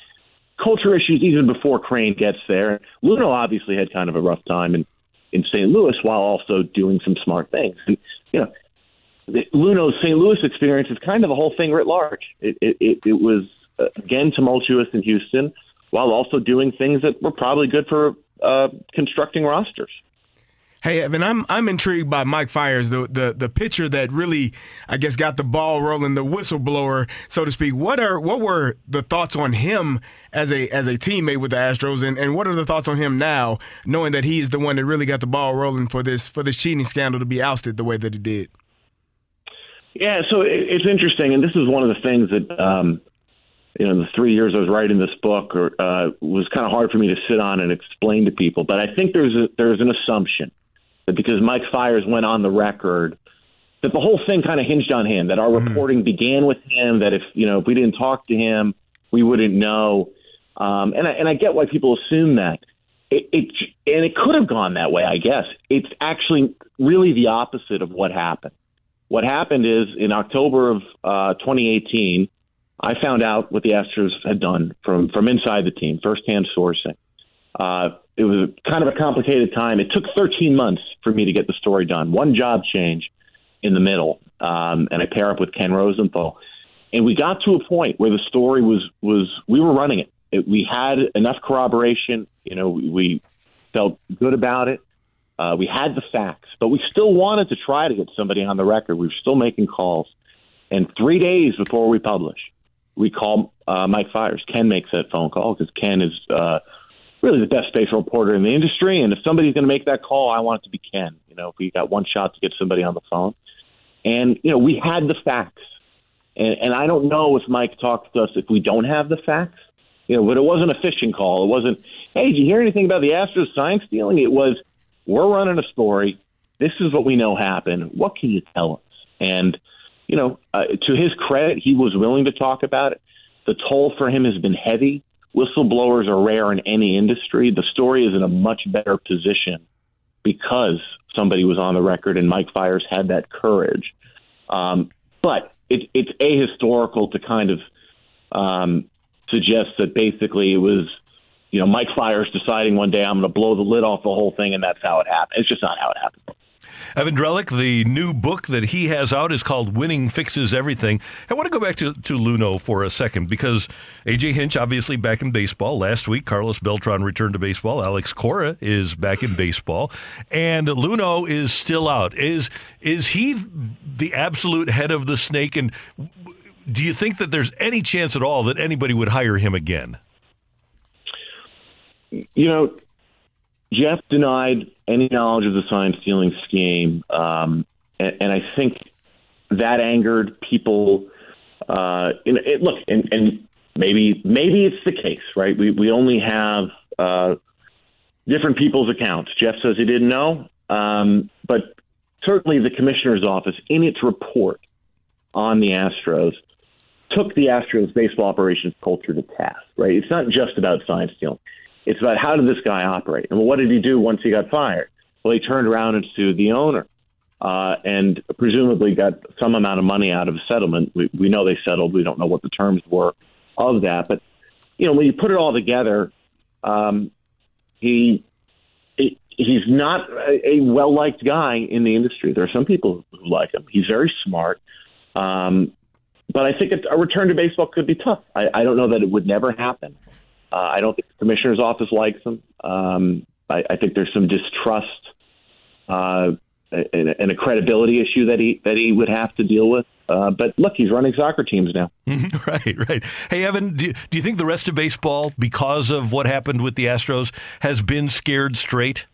Culture issues even before Crane gets there. Luhnow obviously had kind of a rough time in, in St. Louis while also doing some smart things. And, you know, the, Luhnow's St. Louis experience is kind of the whole thing writ large. It, it, it, it was, uh, again, tumultuous in Houston while also doing things that were probably good for uh, constructing rosters. Hey Evan, I'm I'm intrigued by Mike Fiers, the the the pitcher that really, I guess, got the ball rolling, the whistleblower, so to speak. What are what were the thoughts on him as a as a teammate with the Astros, and, and what are the thoughts on him now, knowing that he's the one that really got the ball rolling for this for this cheating scandal to be ousted the way that it did? Yeah, so it, it's interesting, and this is one of the things that um, you know, the three years I was writing this book, or uh, was kind of hard for me to sit on and explain to people. But I think there's a, there's an assumption because Mike Fiers went on the record, that the whole thing kind of hinged on him. That our reporting began with him. That if you know if we didn't talk to him, we wouldn't know. Um, and I, and I get why people assume that. It, it and it could have gone that way. I guess it's actually really the opposite of what happened. What happened is in October of uh, 2018, I found out what the Astros had done from from inside the team, firsthand sourcing. Uh, it was kind of a complicated time. It took 13 months for me to get the story done. One job change in the middle, um, and I pair up with Ken Rosenthal, and we got to a point where the story was was we were running it. it we had enough corroboration. You know, we, we felt good about it. Uh, we had the facts, but we still wanted to try to get somebody on the record. We were still making calls. And three days before we publish, we call uh, Mike Fiers. Ken makes that phone call because Ken is uh, really the best baseball reporter in the industry. And if somebody's going to make that call, I want it to be Ken. You know, if we got one shot to get somebody on the phone. And, you know, we had the facts. And, and I don't know if Mike talks to us if we don't have the facts. You know, but it wasn't a fishing call. It wasn't, hey, did you hear anything about the Astros sign stealing? It was, we're running a story. This is what we know happened. What can you tell us? And, you know, uh, to his credit, he was willing to talk about it. The toll for him has been heavy. Whistleblowers are rare in any industry. The story is in a much better position because somebody was on the record and Mike Fiers had that courage. Um, but it, it's ahistorical to kind of um, suggest that basically it was, you know, Mike Fiers deciding one day I'm going to blow the lid off the whole thing and that's how it happened. It's just not how it happened. Evan Drellich, the new book that he has out is called Winning Fixes Everything. I want to go back to, to Luhnow for a second because AJ Hinch, obviously back in baseball. Last week, Carlos Beltran returned to baseball. Alex Cora is back in baseball. And Luhnow is still out. Is, is he the absolute head of the snake? And do you think that there's any chance at all that anybody would hire him again? You know, Jeff denied any knowledge of the sign stealing scheme, um, and, and, I think that angered people. Uh, look, and, and, maybe maybe it's the case, right? We we only have uh, different people's accounts. Jeff says he didn't know, um, but certainly the commissioner's office, in its report on the Astros, took the Astros baseball operations culture to task. Right? It's not just about sign stealing. It's about how did this guy operate? And what did he do once he got fired? Well, he turned around and sued the owner uh, and presumably got some amount of money out of a settlement. We, we know they settled. We don't know what the terms were of that. But, you know, when you put it all together, um, he, he he's not a, a well liked guy in the industry. There are some people who like him. He's very smart. Um, but I think a return to baseball could be tough. I, I don't know that it would never happen. Uh, I don't think the commissioner's office likes him. Um, I, I, think there's some distrust uh, and, and, a credibility issue that he that he would have to deal with. Uh, but look, he's running soccer teams now. right, right. Hey, Evan, do, do you think the rest of baseball, because of what happened with the Astros, has been scared straight?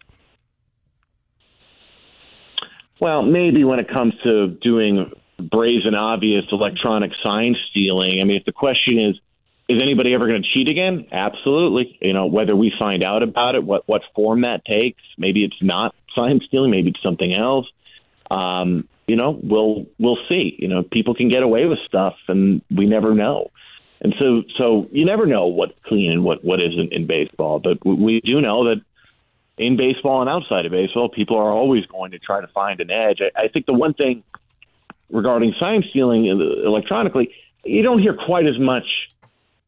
Well, maybe when it comes to doing brazen, obvious electronic sign stealing. I mean, if the question is, is anybody ever going to cheat again? Absolutely. You know, whether we find out about it, what what form that takes, maybe it's not sign stealing, maybe it's something else. Um, you know, we'll we'll see. You know, people can get away with stuff, and we never know. And so, so you never know what's clean and what what isn't in baseball. But we do know that in baseball and outside of baseball, people are always going to try to find an edge. I, I think the one thing regarding sign stealing electronically, you don't hear quite as much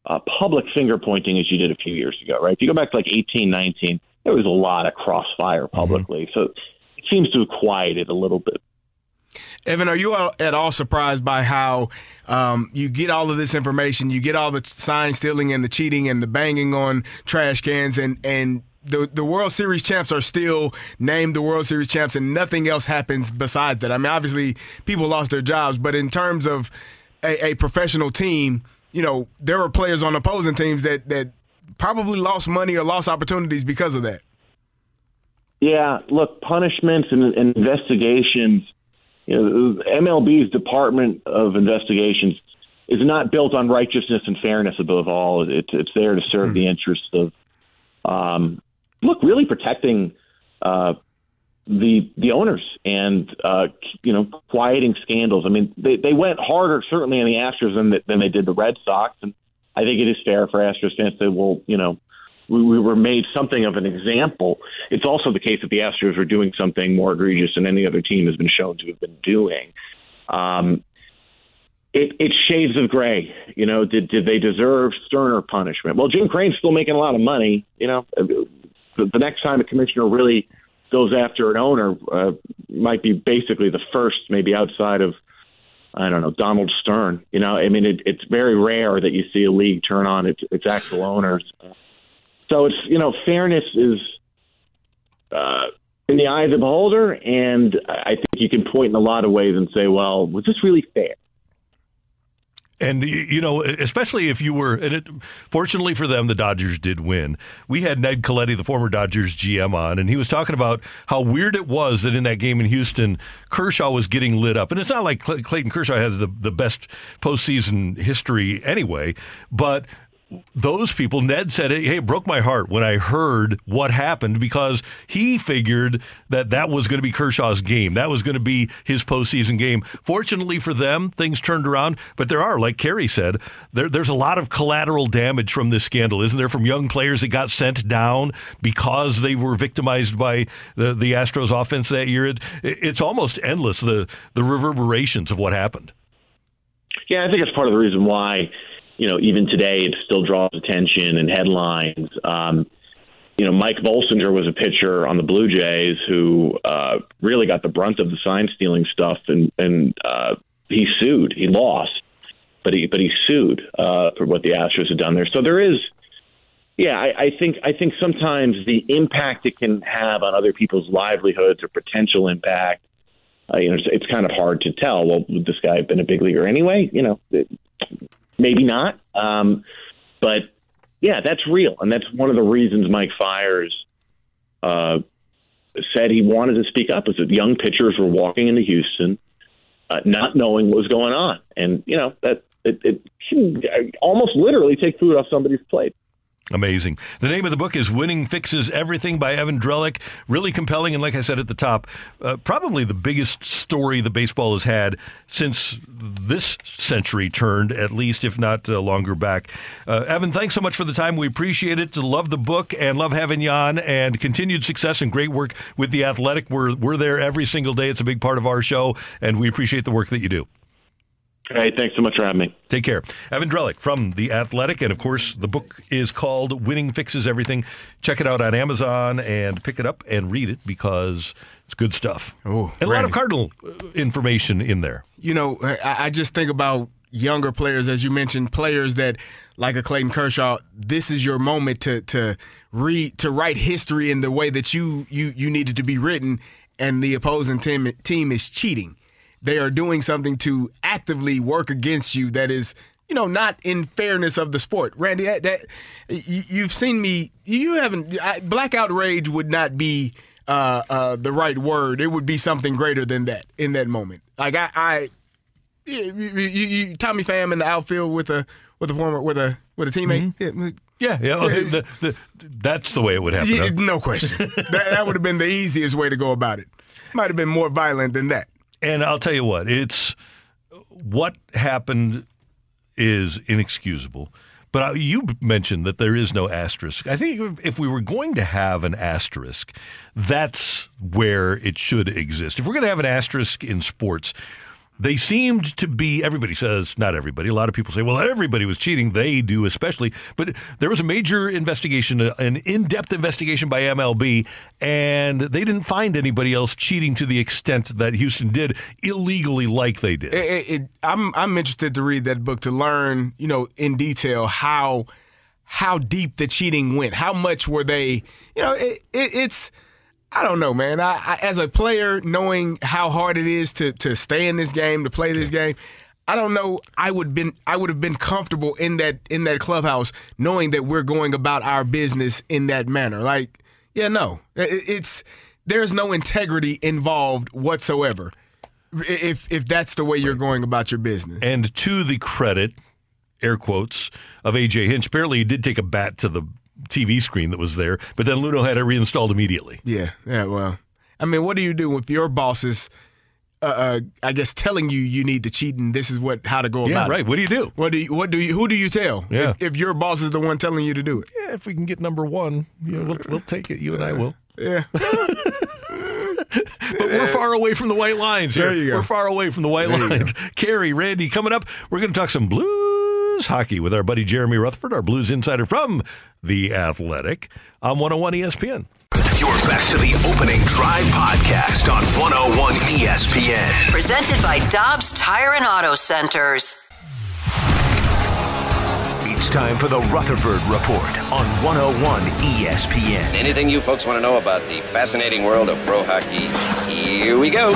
uh, public finger pointing as you did a few years ago, right? If you go back to like 18, 19, there was a lot of crossfire publicly. Mm-hmm. So it seems to have quieted a little bit. Evan, are you at all surprised by how um, you get all of this information, you get all the sign stealing and the cheating and the banging on trash cans, and and the the World Series champs are still named the World Series champs, and nothing else happens besides that. I mean, obviously people lost their jobs, but in terms of a, a professional team, you know, there were players on opposing teams that that probably lost money or lost opportunities because of that. Yeah, look, punishments and, and investigations You know, MLB's Department of Investigations is not built on righteousness and fairness above all. It's it's there to serve the interests of, um, look, really protecting uh, the the owners and uh, you know quieting scandals. I mean, they they went harder certainly on the Astros than than they did the Red Sox, and I think it is fair for Astros fans to say, well, you know, we, we were made something of an example. It's also the case that the Astros were doing something more egregious than any other team has been shown to have been doing. Um, it, it's shades of gray. You know, did did they deserve sterner punishment? Well, Jim Crane's still making a lot of money. You know, the, the next time a commissioner really goes after an owner uh, might be basically the first, maybe outside of I don't know Donald Stern. You know, I mean, it, it's very rare that you see a league turn on its its actual owners. So it's you know, fairness is uh, in the eye of the beholder, and I think you can point in a lot of ways and say, well, was this really fair? And you know, especially if you were, and it, fortunately for them, the Dodgers did win. We had Ned Colletti, the former Dodgers GM, on, and he was talking about how weird it was that in that game in Houston, Kershaw was getting lit up. And it's not like Clayton Kershaw has the the best postseason history anyway, but those people, Ned said, "Hey, it broke my heart when I heard what happened because he figured that that was going to be Kershaw's game. That was going to be his postseason game. Fortunately for them, things turned around. But there are, like Kerry said, there, there's a lot of collateral damage from this scandal, isn't there? From young players that got sent down because they were victimized by the, the Astros offense that year. It, it's almost endless the the reverberations of what happened. Yeah, I think it's part of the reason why, you know, even today it still draws attention and headlines. Um, you know, Mike Bolsinger was a pitcher on the Blue Jays who uh, really got the brunt of the sign stealing stuff, and and uh, he sued. He lost, but he but he sued uh, for what the Astros had done there. So there is, yeah, I, I think I think sometimes the impact it can have on other people's livelihoods or potential impact. Uh, you know, it's, it's kind of hard to tell. Well, would this guy have been a big leaguer anyway? You know, it, maybe not. Um, but yeah, that's real, and that's one of the reasons Mike Fiers uh, said he wanted to speak up. Is that young pitchers were walking into Houston, uh, not knowing what was going on, and you know that it, it can almost literally take food off somebody's plate. Amazing. The name of the book is Winning Fixes Everything by Evan Drellich. Really compelling. And like I said at the top, uh, probably the biggest story the baseball has had since this century turned, at least, if not uh, longer back. Uh, Evan, thanks so much for the time. We appreciate it. Love the book and love having you on and continued success and great work with The Athletic. We're, we're there every single day. It's a big part of our show, and we appreciate the work that you do. Hey, thanks so much for having me. Take care. Evan Drellich from The Athletic. And of course, the book is called Winning Fixes Everything. Check it out on Amazon and pick it up and read it because it's good stuff. Oh, and a lot of Cardinal uh, information in there. you know, I, I just think about younger players, as you mentioned, players that like a Clayton Kershaw. This is your moment to to read to write history in the way that you you you needed to be written, and the opposing team team is cheating. They are doing something to actively work against you that is. You know, not in fairness of the sport, Randy. That, that you, you've seen me. You haven't. I, black outrage would not be uh, uh, the right word. It would be something greater than that in that moment. Like I, I yeah, you, you, you, Tommy Pham in the outfield with a with a former with a with a teammate. Yeah, Yeah, yeah. Okay, the, the, that's the way it would happen. yeah, huh? no question. that, that would have been the easiest way to go about it. Might have been more violent than that. And I'll tell you what, it's what happened is inexcusable. But you mentioned that there is no asterisk. I think if we were going to have an asterisk, that's where it should exist. If we're going to have an asterisk in sports, they seemed to be, everybody says, not everybody, a lot of people say, well, everybody was cheating. They do, especially. But there was a major investigation, uh, an in depth investigation by MLB, and they didn't find anybody else cheating to the extent that Houston did illegally, like they did. It, it, I'm I'm interested to read that book to learn, you know, in detail how how deep the cheating went. How much were they? You know, it, it's I don't know, man. I, I as a player, knowing how hard it is to to stay in this game, to play this game. I don't know. I would been I would have been comfortable in that in that clubhouse, knowing that we're going about our business in that manner. Like, yeah, no, It- it's there's no integrity involved whatsoever. if if that's the way you're going about your business. And to the credit, air quotes, of AJ Hinch, apparently he did take a bat to the TV screen that was there, but then Luhnow had it reinstalled immediately. Yeah, yeah. Well, I mean, what do you do if your boss is, uh, uh, I guess, telling you you need to cheat and this is what how to go Yeah, about right. it? What do you do? What do you? What do you? Who do you tell? Yeah. If, if your boss is the one telling you to do it. Yeah, if we can get number one, you know, we'll, we'll take it. You and I will. Yeah. But we're far away from the white lines here. There you go. We're far away from the white There lines. Kerry, Randy, coming up, we're going to talk some blues hockey with our buddy Jeremy Rutherford, our blues insider from The Athletic on 101 ESPN. You're back to the opening drive podcast on 101 ESPN. Presented by Dobbs Tire and Auto Centers. It's time for the Rutherford Report on 101 ESPN. Anything you folks want to know about the fascinating world of pro hockey? Here we go.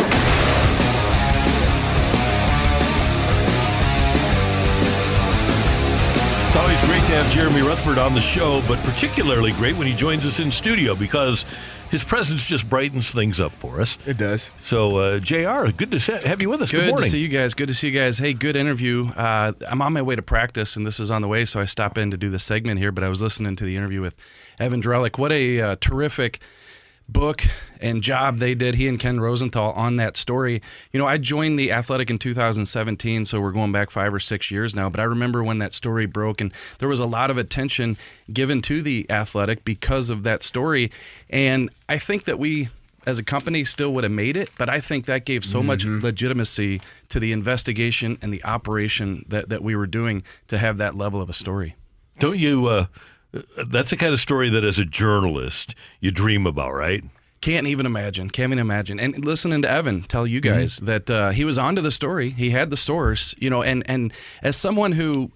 Always great to have Jeremy Rutherford on the show, but particularly great when he joins us in studio because his presence just brightens things up for us. It does. So, uh, JR, good to have you with us. Good, Good, morning. to see you guys. Good to see you guys. Hey, good interview. Uh, I'm on my way to practice, and this is on the way, so I stop in to do the segment here. But I was listening to the interview with Evan Drellich. What a uh, terrific book and job they did. He and Ken Rosenthal on that story. You know, I joined the Athletic in 2017, so we're going back five or six years now. But I remember when that story broke, and there was a lot of attention given to the Athletic because of that story. And I think that we as a company still would have made it, but I think that gave so much legitimacy to the investigation and the operation that, that we were doing to have that level of a story. Don't you? Uh, that's the kind of story that, as a journalist, you dream about, right? Can't even imagine. Can't even imagine. And listening to Evan tell you guys that uh, he was onto the story, he had the source, you know, and and as someone who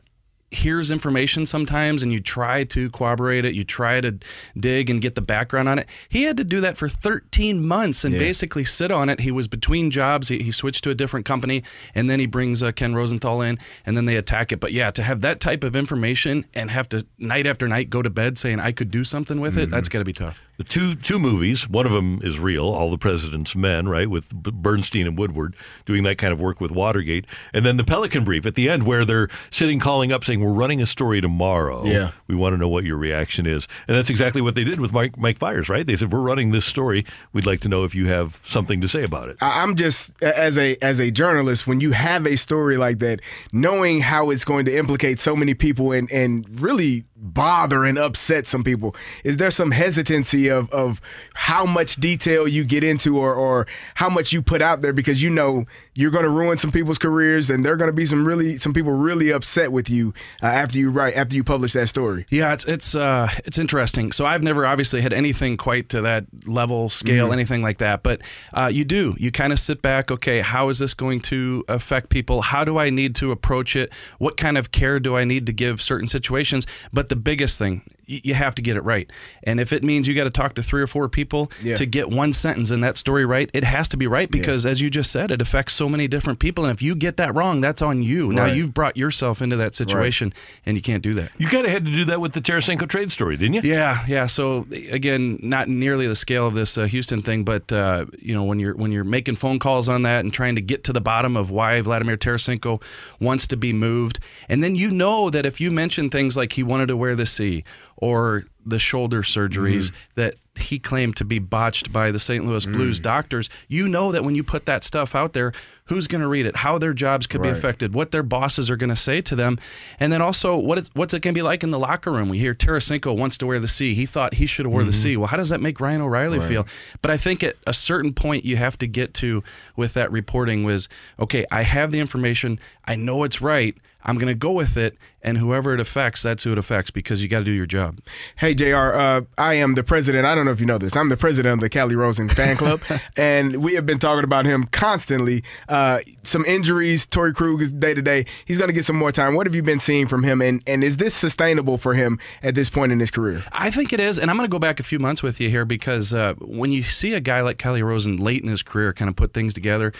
hears information sometimes and you try to corroborate it, you try to dig and get the background on it. He had to do that for 13 months and Yeah. basically sit on it. He was between jobs. He, he switched to a different company and then he brings uh, Ken Rosenthal in and then they attack it. But yeah, to have that type of information and have to night after night go to bed saying I could do something with it, that's got to be tough. The two two movies. One of them is real, All the President's Men, right, with B- Bernstein and Woodward doing that kind of work with Watergate, and then the Pelican Brief at the end, where they're sitting calling up saying, "We're running a story tomorrow. Yeah. we want to know what your reaction is." And that's exactly what they did with Mike Mike Fiers, right? They said, "We're running this story. We'd like to know if you have something to say about it." I'm just as a as a journalist when you have a story like that, knowing how it's going to implicate so many people and and really bother and upset some people. Is there some hesitancy of of how much detail you get into or or how much you put out there because you know you're going to ruin some people's careers and there are going to be some really some people really upset with you uh, after you write after you publish that story. Yeah, it's it's uh, it's interesting. So I've never obviously had anything quite to that level, scale, Mhm. anything like that. But uh, you do. You kind of sit back. Okay, how is this going to affect people? How do I need to approach it? What kind of care do I need to give certain situations? But the biggest thing, you have to get it right. And if it means you got to talk to three or four people Yeah. to get one sentence in that story right, it has to be right because, as you just said, it affects so many different people. And if you get that wrong, that's on you. Now you've brought yourself into that situation, and you can't do that. You kind of had to do that with the Tarasenko trade story, didn't you? Yeah, yeah. So again, not nearly the scale of this uh, Houston thing, but uh, you know when you're when you're making phone calls on that and trying to get to the bottom of why Vladimir Tarasenko wants to be moved, and then you know that if you mention things like he wanted to wear the C or the shoulder surgeries mm. that he claimed to be botched by the St. Louis Blues mm. doctors, you know that when you put that stuff out there, who's going to read it, how their jobs could be affected, what their bosses are going to say to them, and then also what it's, what's it going to be like in the locker room. We hear Tarasenko wants to wear the C. He thought he should have wore the mm-hmm. C. Well, how does that make Ryan O'Reilly Right. feel? But I think at a certain point you have to get to with that reporting was okay. I have the information. I know it's right. I'm going to go with it, and whoever it affects, that's who it affects because you got to do your job. Hey Jr. Uh, I am the president. I don't know if you know this. I'm the president of the Calle Rosen fan club, and we have been talking about him constantly. Uh, some injuries. Torrey Krug is day to day. He's going to get some more time. What have you been seeing from him, and and is this sustainable for him at this point in his career? I think it is, and I'm going to go back a few months with you here because uh, when you see a guy like Calle Rosen late in his career kind of put things together,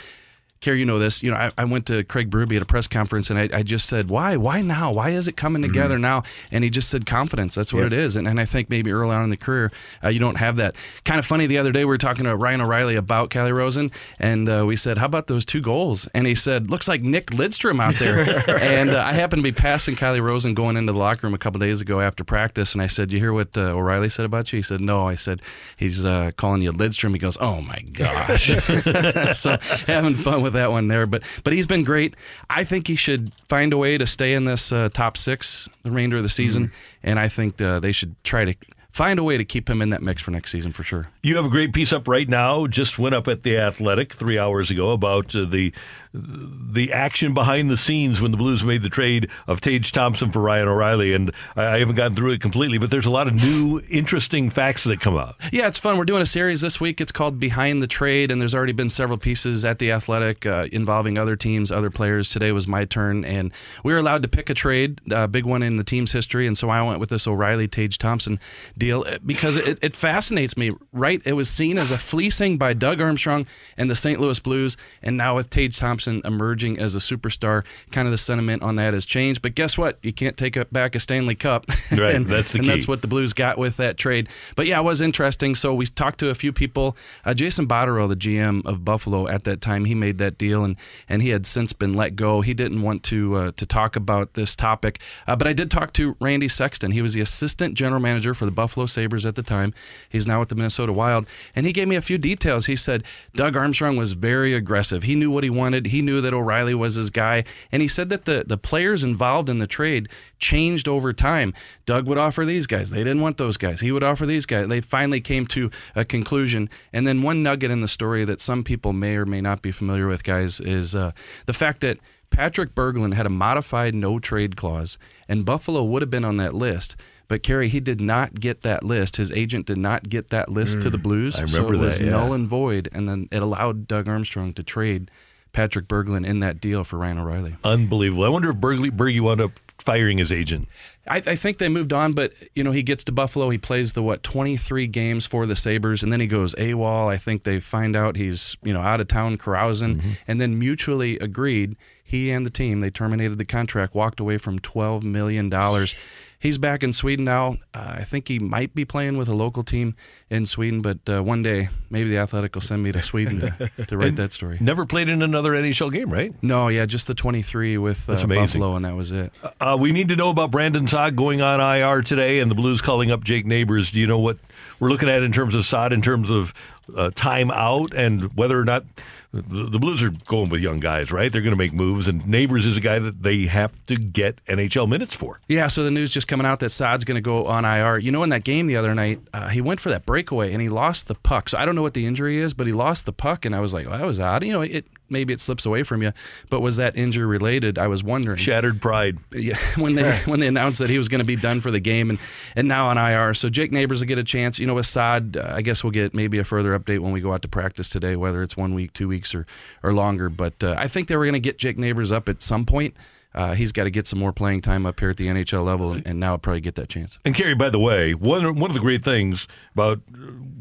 Kerry, you know this. You know, I, I went to Craig Berube at a press conference, and I, I just said, "Why? Why now? Why is it coming together now?" And he just said, "Confidence. That's what Yeah. it is." And, and I think maybe early on in the career, uh, you don't have that. Kind of funny. The other day, we were talking to Ryan O'Reilly about Calle Rosen, and uh, we said, "How about those two goals?" And he said, "Looks like Nick Lidstrom out there." and uh, I happened to be passing Calle Rosen going into the locker room a couple days ago after practice, and I said, "You hear what uh, O'Reilly said about you?" He said, "No." I said, "He's uh, calling you Lidstrom." He goes, "Oh my gosh!" so having fun with that one there, but but he's been great. I think he should find a way to stay in this uh, top six the remainder of the season, and I think uh, they should try to find a way to keep him in that mix for next season for sure. You have a great piece up right now. Just went up at the Athletic three hours ago about uh, the the action behind the scenes when the Blues made the trade of Tage Thompson for Ryan O'Reilly, and I, I haven't gotten through it completely, but there's a lot of new, interesting facts that come out. Yeah, it's fun. We're doing a series this week. It's called Behind the Trade, and there's already been several pieces at the Athletic uh, involving other teams, other players. Today was my turn, and we were allowed to pick a trade, a big one in the team's history, and so I went with this O'Reilly Tage Thompson deal uh, because it, it fascinates me. Right, it was seen as a fleecing by Doug Armstrong and the St. Louis Blues, and now with Tage Thompson emerging as a superstar, kind of the sentiment on that has changed. But guess what? You can't take back a Stanley Cup, Right, and, that's the and key. that's what the Blues got with that trade. But yeah, it was interesting. So we talked to a few people. Uh, Jason Botterill, the GM of Buffalo at that time, he made that deal, and and he had since been let go. He didn't want to uh, to talk about this topic. Uh, but I did talk to Randy Sexton. He was the assistant general manager for the Buffalo Sabres at the time. He's now with the Minnesota Wild, and he gave me a few details. He said Doug Armstrong was very aggressive. He knew what he wanted. He knew that O'Reilly was his guy, and he said that the the players involved in the trade changed over time. Doug would offer these guys. They didn't want those guys. He would offer these guys. They finally came to a conclusion. And then one nugget in the story that some people may or may not be familiar with, guys, is uh, the fact that Patrick Berglund had a modified no trade clause, and Buffalo would have been on that list. But Kerry, he did not get that list. His agent did not get that list to the Mm, Blues. I so it was that, yeah. null and void, and then it allowed Doug Armstrong to trade Patrick Berglund in that deal for Ryan O'Reilly. Unbelievable. I wonder if Bergley, Bergie wound up firing his agent. I, I think they moved on, but you know he gets to Buffalo. He plays the what twenty three games for the Sabres, and then he goes AWOL. I think they find out he's you know out of town carousing, and then mutually agreed. He and the team they terminated the contract, walked away from twelve million dollars. He's back in Sweden now. Uh, I think he might be playing with a local team in Sweden, but uh, one day maybe the Athletic will send me to Sweden to, to write that story. Never played in another NHL game, right? No, yeah, just the twenty three with uh, Buffalo, and that was it. Uh, we need to know about Brandon Saad going on IR today and the Blues calling up Jake Neighbors. Do you know what we're looking at in terms of Saad, in terms of uh, time out, and whether or not the, Blues are going with young guys, right? They're going to make moves, and Neighbors is a guy that they have to get NHL minutes for. Yeah, so the news just coming out that Saad's going to go on IR. You know, in that game the other night, uh, he went for that breakaway and he lost the puck. So I don't know what the injury is, but he lost the puck, and I was like, well, that was odd. You know, it maybe it slips away from you, but was that injury related? I was wondering. Shattered pride. Yeah, when they when they announced that he was going to be done for the game and and now on IR. So Jake Neighbors will get a chance. You know, Saad, uh, I guess we'll get maybe a further update when we go out to practice today, whether it's one week, two weeks, or or longer. But uh, I think they were going to get Jake Neighbors up at some point. Uh, he's got to get some more playing time up here at the NHL level, and, and now he'll probably get that chance. And Kerry, by the way, one one of the great things about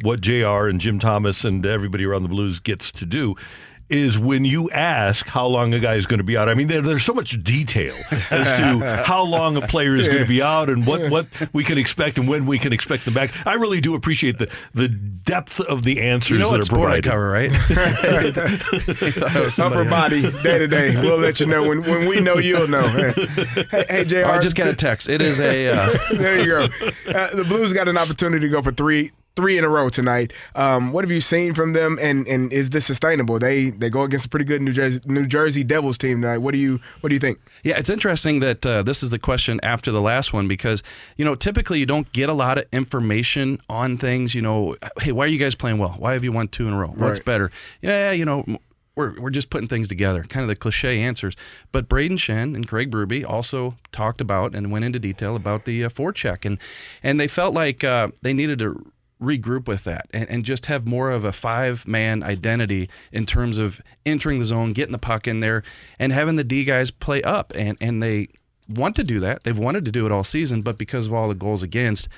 what Jr. and Jim Thomas and everybody around the Blues gets to do is when you ask how long a guy is going to be out. I mean, there, there's so much detail as to how long a player is going to be out and what, what we can expect and when we can expect them back. I really do appreciate the the depth of the answers You know that what are sport I provided. cover, right? Upper body, day to day. We'll let you know when, when we know you'll know. Hey, hey Jr. I just got a text. It is a. Uh, there you go. Uh, the Blues got an opportunity to go for three three in a row tonight. Um, what have you seen from them, and, and is this sustainable? They they go against a pretty good New Jersey New Jersey Devils team tonight. What do you what do you think? Yeah, it's interesting that uh, this is the question after the last one because, you know, typically you don't get a lot of information on things. You know, hey, why are you guys playing well? Why have you won two in a row? What's Right. better? Yeah, you know, we're, we're just putting things together, kind of the cliche answers. But Brayden Schenn and Craig Berube also talked about and went into detail about the uh, forecheck, and and they felt like uh, they needed to regroup with that and, and just have more of a five man identity in terms of entering the zone, getting the puck in there, and having the D guys play up. And, and they want to do that. They've wanted to do it all season, but because of all the goals against,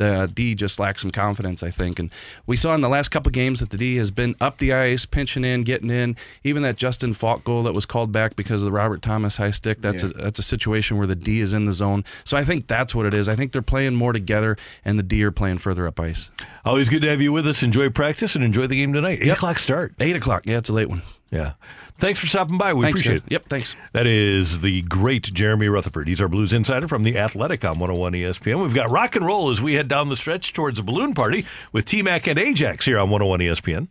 the uh, D just lacks some confidence, I think. And we saw in the last couple games that the D has been up the ice, pinching in, getting in. Even that Justin Faulk goal that was called back because of the Robert Thomas high stick. That's Yeah. a that's a situation where the D is in the zone. So I think that's what it is. I think they're playing more together, and the D are playing further up ice. Always good to have you with us. Enjoy practice and enjoy the game tonight. Eight o'clock start. Eight o'clock. Yeah, it's a late one. Yeah. Thanks for stopping by. We Thanks, appreciate guys. it. Yep, thanks. That is the great Jeremy Rutherford. He's our Blues insider from the Athletic on 101 ESPN. We've got rock and roll as we head down the stretch towards a balloon party with T Mac and Ajax here on 101 ESPN.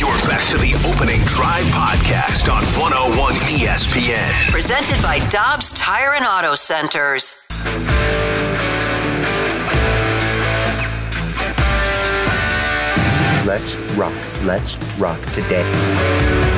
You're back to the opening drive podcast on 101 ESPN. Presented by Dobbs Tire and Auto Centers. Let's rock. Let's rock today.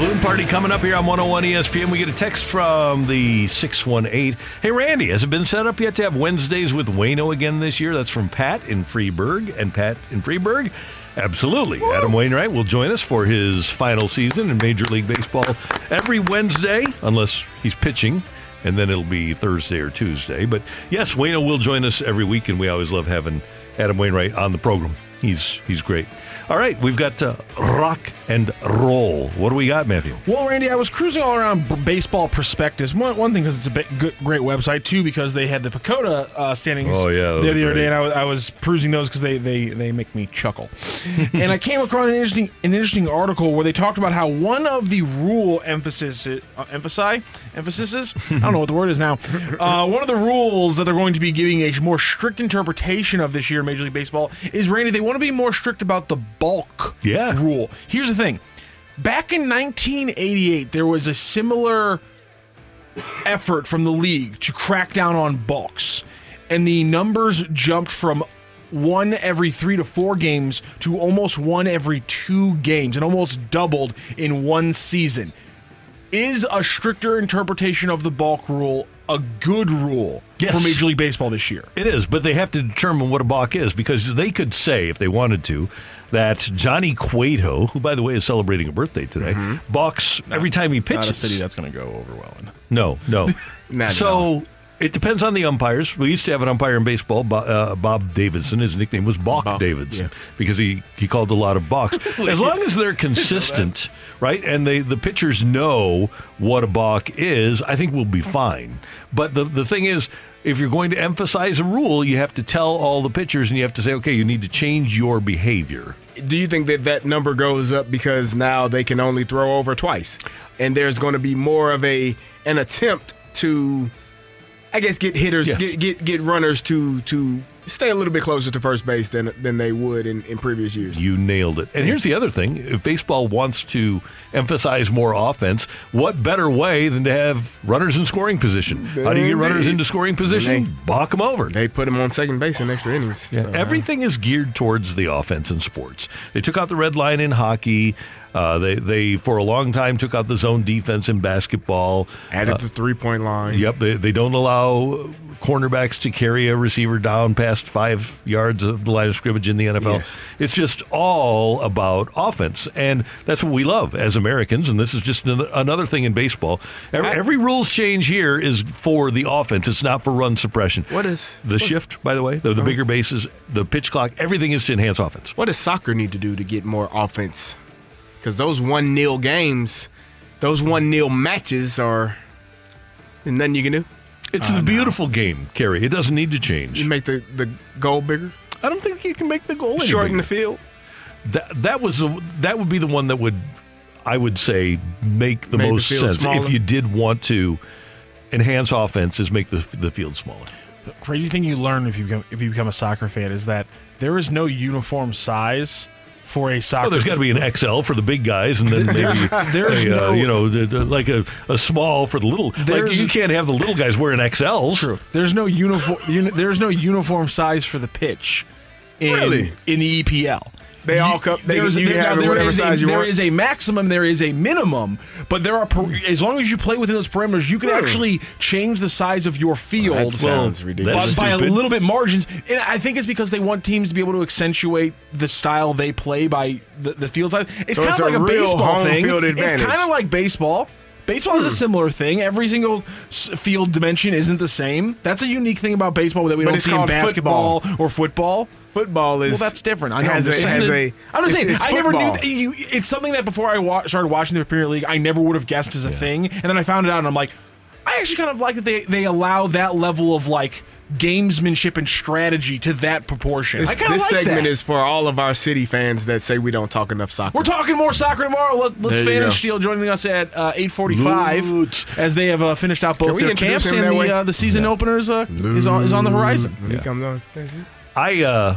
Balloon party coming up here on 101 ESPN. We get a text from the 618. Hey, Randy, has it been set up yet to have Wednesdays with Wayno again this year? That's from Pat in Freeburg. And Pat in Freeburg? Absolutely. Adam Wainwright will join us for his final season in Major League Baseball every Wednesday, unless he's pitching. And then it'll be Thursday or Tuesday. But yes, Wayno will join us every week, and we always love having Adam Wainwright on the program. He's he's great. All right, we've got uh, rock and roll. What do we got, Matthew? Well, Randy, I was cruising all around b- baseball prospectus. One, one thing because it's a good, great website. Two, because they had the PECOTA uh, standings Oh, yeah, the other day, and I was, I was perusing those because they, they, they make me chuckle. and I came across an interesting an interesting article where they talked about how one of the rule emphasis uh, emphasi emphases I don't know what the word is now. Uh, one of the rules that they're going to be giving a more strict interpretation of this year in Major League Baseball is Randy. They want to be more strict about the balk yeah. rule. Here's the thing. Back in 1988, there was a similar effort from the league to crack down on balks, and the numbers jumped from one every three to four games to almost one every two games, and almost doubled in one season. Is a stricter interpretation of the balk rule a good rule Yes. for Major League Baseball this year? It is, but they have to determine what a balk is because they could say, if they wanted to, that Johnny Cueto, who by the way is celebrating a birthday today, balks every time he pitches. Not a city that's going to go over well in. No, no. So it depends on the umpires. We used to have an umpire in baseball, Bob, uh, Bob Davidson. His nickname was Balk Davidson because he, he called a lot of balks. as long as they're consistent, right, and they the pitchers know what a balk is, I think we'll be fine. But the the thing is. If you're going to emphasize a rule, you have to tell all the pitchers and you have to say, okay, you need to change your behavior. Do you think that that number goes up because now they can only throw over twice, and there's going to be more of a an attempt to, I guess, get hitters, Yes. get, get get runners to to stay a little bit closer to first base than than they would in, in previous years. You nailed it. And here's the other thing if baseball wants to emphasize more offense, what better way than to have runners in scoring position? How do you get runners into scoring position? They- Balk them over. They put them on second base in extra innings. Yeah, everything is geared towards the offense in sports. They took out the red line in hockey. Uh, they they for a long time took out the zone defense in basketball. Added Uh, the three point line. Yep, they, they don't allow cornerbacks to carry a receiver down past five yards of the line of scrimmage in the NFL. Yes. It's just all about offense, and that's what we love as Americans. And this is just an, another thing in baseball. Every, every rules change here is for the offense. It's not for run suppression. What is The shift, by the way, the, the oh. bigger bases, the pitch clock, everything is to enhance offense. What does soccer need to do to get more offense? Because those one nil games, those one nil matches are and nothing you can do. It's the uh, beautiful game, Kerry. It doesn't need to change. You make the, the goal bigger. I don't think you can make the goal any Shorten bigger. the field. That that was the, that would be the one that would I would say make the Make most field sense smaller? if you did want to enhance offense is make the the field smaller. The crazy thing you learn if you become, if you become a soccer fan is that there is no uniform size for a soccer. Oh, there's got to be an XL for the big guys, and then maybe There's- there's a, uh, you know the, the- like a, a small for the little. Like you can't have the little guys wearing XLs. True. There's no uniform. Uni, there's no uniform size for the pitch. In, Really? In the EPL. They all come. They, There's- you can there- have it there whatever is a- you there want. is a maximum, there is a minimum, but there are per- as long as you play within those parameters, you can Hmm. actually change the size of your field. that sounds by- ridiculous. by, a little bit margins, and I think it's because they want teams to be able to accentuate the style they play by the, the field size. It's So kind it's of like a real baseball thing. field It's kind of like baseball. Baseball is a similar thing. Every single field dimension isn't the same. That's a unique thing about baseball that we But don't see in basketball football. or football. Football is Well, that's different. I know. has I'm just a- saying has a- I'm just saying. it's- it's I never knew. That you, it's something that before I wa- started watching the Premier League, I never would have guessed as a thing, and then I found it out, and I'm like, I actually kind of like that they they allow that level of like gamesmanship and strategy to that proportion. This, this like segment that. is for all of our city fans that say we don't talk enough soccer. We're talking more soccer tomorrow. Let, let's There fan and steel joining us at uh, 8:45 as they have uh, finished out both their camps and the uh, the season openers uh, is on is on the horizon. When he comes on. I uh,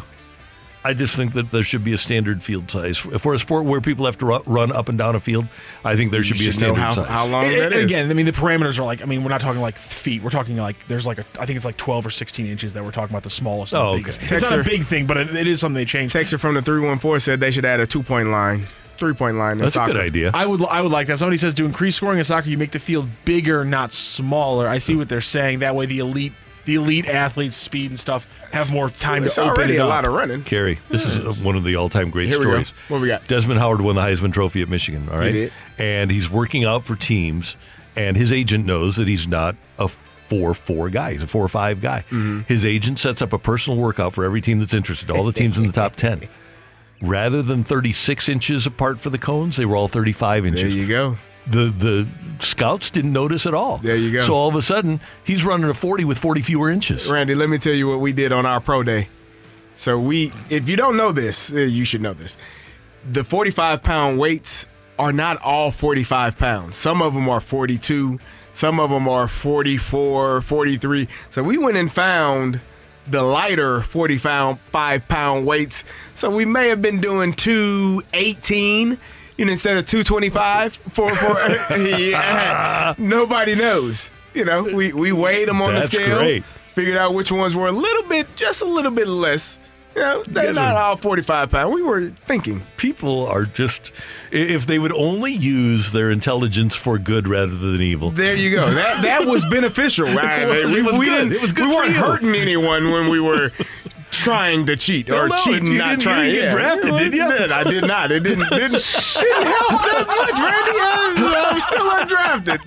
I just think that there should be a standard field size for a sport where people have to run up and down a field. I think there You should be a should know standard how- size. how long And- that and is. Again, I mean the parameters are like I mean we're not talking like feet. We're talking like there's like a I think it's like 12 or 16 inches that we're talking about the smallest. and Oh, the okay. biggest. It's not a big thing, but it, it is something they changed. Texter from the 314 said they should add a two point line, three point line. That's soccer. A good idea. I would I would like that. Somebody says to increase scoring in soccer, you make the field bigger, not smaller. I see what they're saying. That way, the elite the elite athletes, speed and stuff, have more time it's to open already it a up. lot of running. Kerry, this is one of the all-time great Here we go. stories. What we got? Desmond Howard won the Heisman Trophy at Michigan. All right, He did. and he's working out for teams, and his agent knows that he's not a four-four guy. He's a four-five guy. Mm-hmm. His agent sets up a personal workout for every team that's interested. All the teams in the top ten. Rather than 36 inches apart for the cones, they were all 35 inches. There you go. The the scouts didn't notice at all. There you go. So all of a sudden, he's running a 40 with 40 fewer inches. Randy, let me tell you what we did on our pro day. So we, if you don't know this, eh, you should know this. The 45 pound weights are not all 45 pounds. Some of them are 42. Some of them are 44, 43. So we went and found the lighter 45 pound weights. So we may have been doing 218 you know, instead of 225 for, for yeah. Nobody knows. You know, we, we weighed them on That's the scale, great. figured out which ones were a little bit, just a little bit less. You know, they're not are- all 45 pounds. We were thinking. People are just, if they would only use their intelligence for good rather than evil. There you go. That that was beneficial. Right? It was- we, it was we good. It was good we weren't you. hurting anyone when we were trying to cheat or no, cheating, not didn't- you trying. didn't get Yeah. drafted, did you? Did. I did not. It didn't didn't, didn't help that much, Randy. I, I'm still undrafted.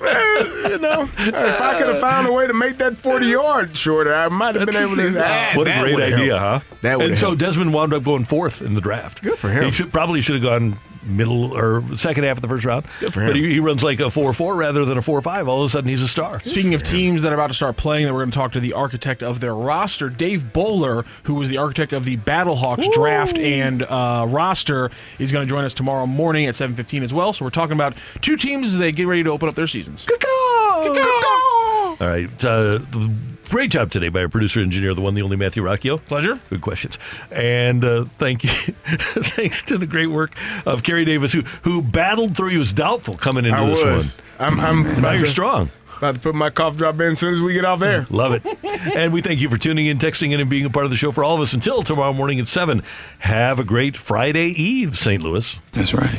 Man, you know, if I could have found a way to make that 40 yard shorter, I might have been able to. Ah, what a great idea, helped. huh? That would and so Desmond wound up going fourth in the draft. Good for him. He should, probably should have gone middle or second half of the first round. Good for him. But he, he runs like a four-four rather than a four-five. All of a sudden, he's a star. Speaking of teams that are about to start playing, that we're going to talk to the architect of their roster, Dave Bowler, who was the architect of the Battlehawks draft and uh, roster, is going to join us tomorrow morning at 7:15 as well. So we're talking about two teams as they get ready to open up their seasons. All right. Uh, great job today by our producer engineer, the one, the only Matthew Rocchio. Pleasure. Good questions. And uh, thank you. Thanks to the great work of Kerry Davis, who who battled through. He was doubtful coming into I this was. one. I'm, I'm now you're to- strong. About to put my cough drop in as soon as we get off there. Love it. and we thank you for tuning in, texting in, and being a part of the show for all of us until tomorrow morning at 7. Have a great Friday Eve, St. Louis. That's right.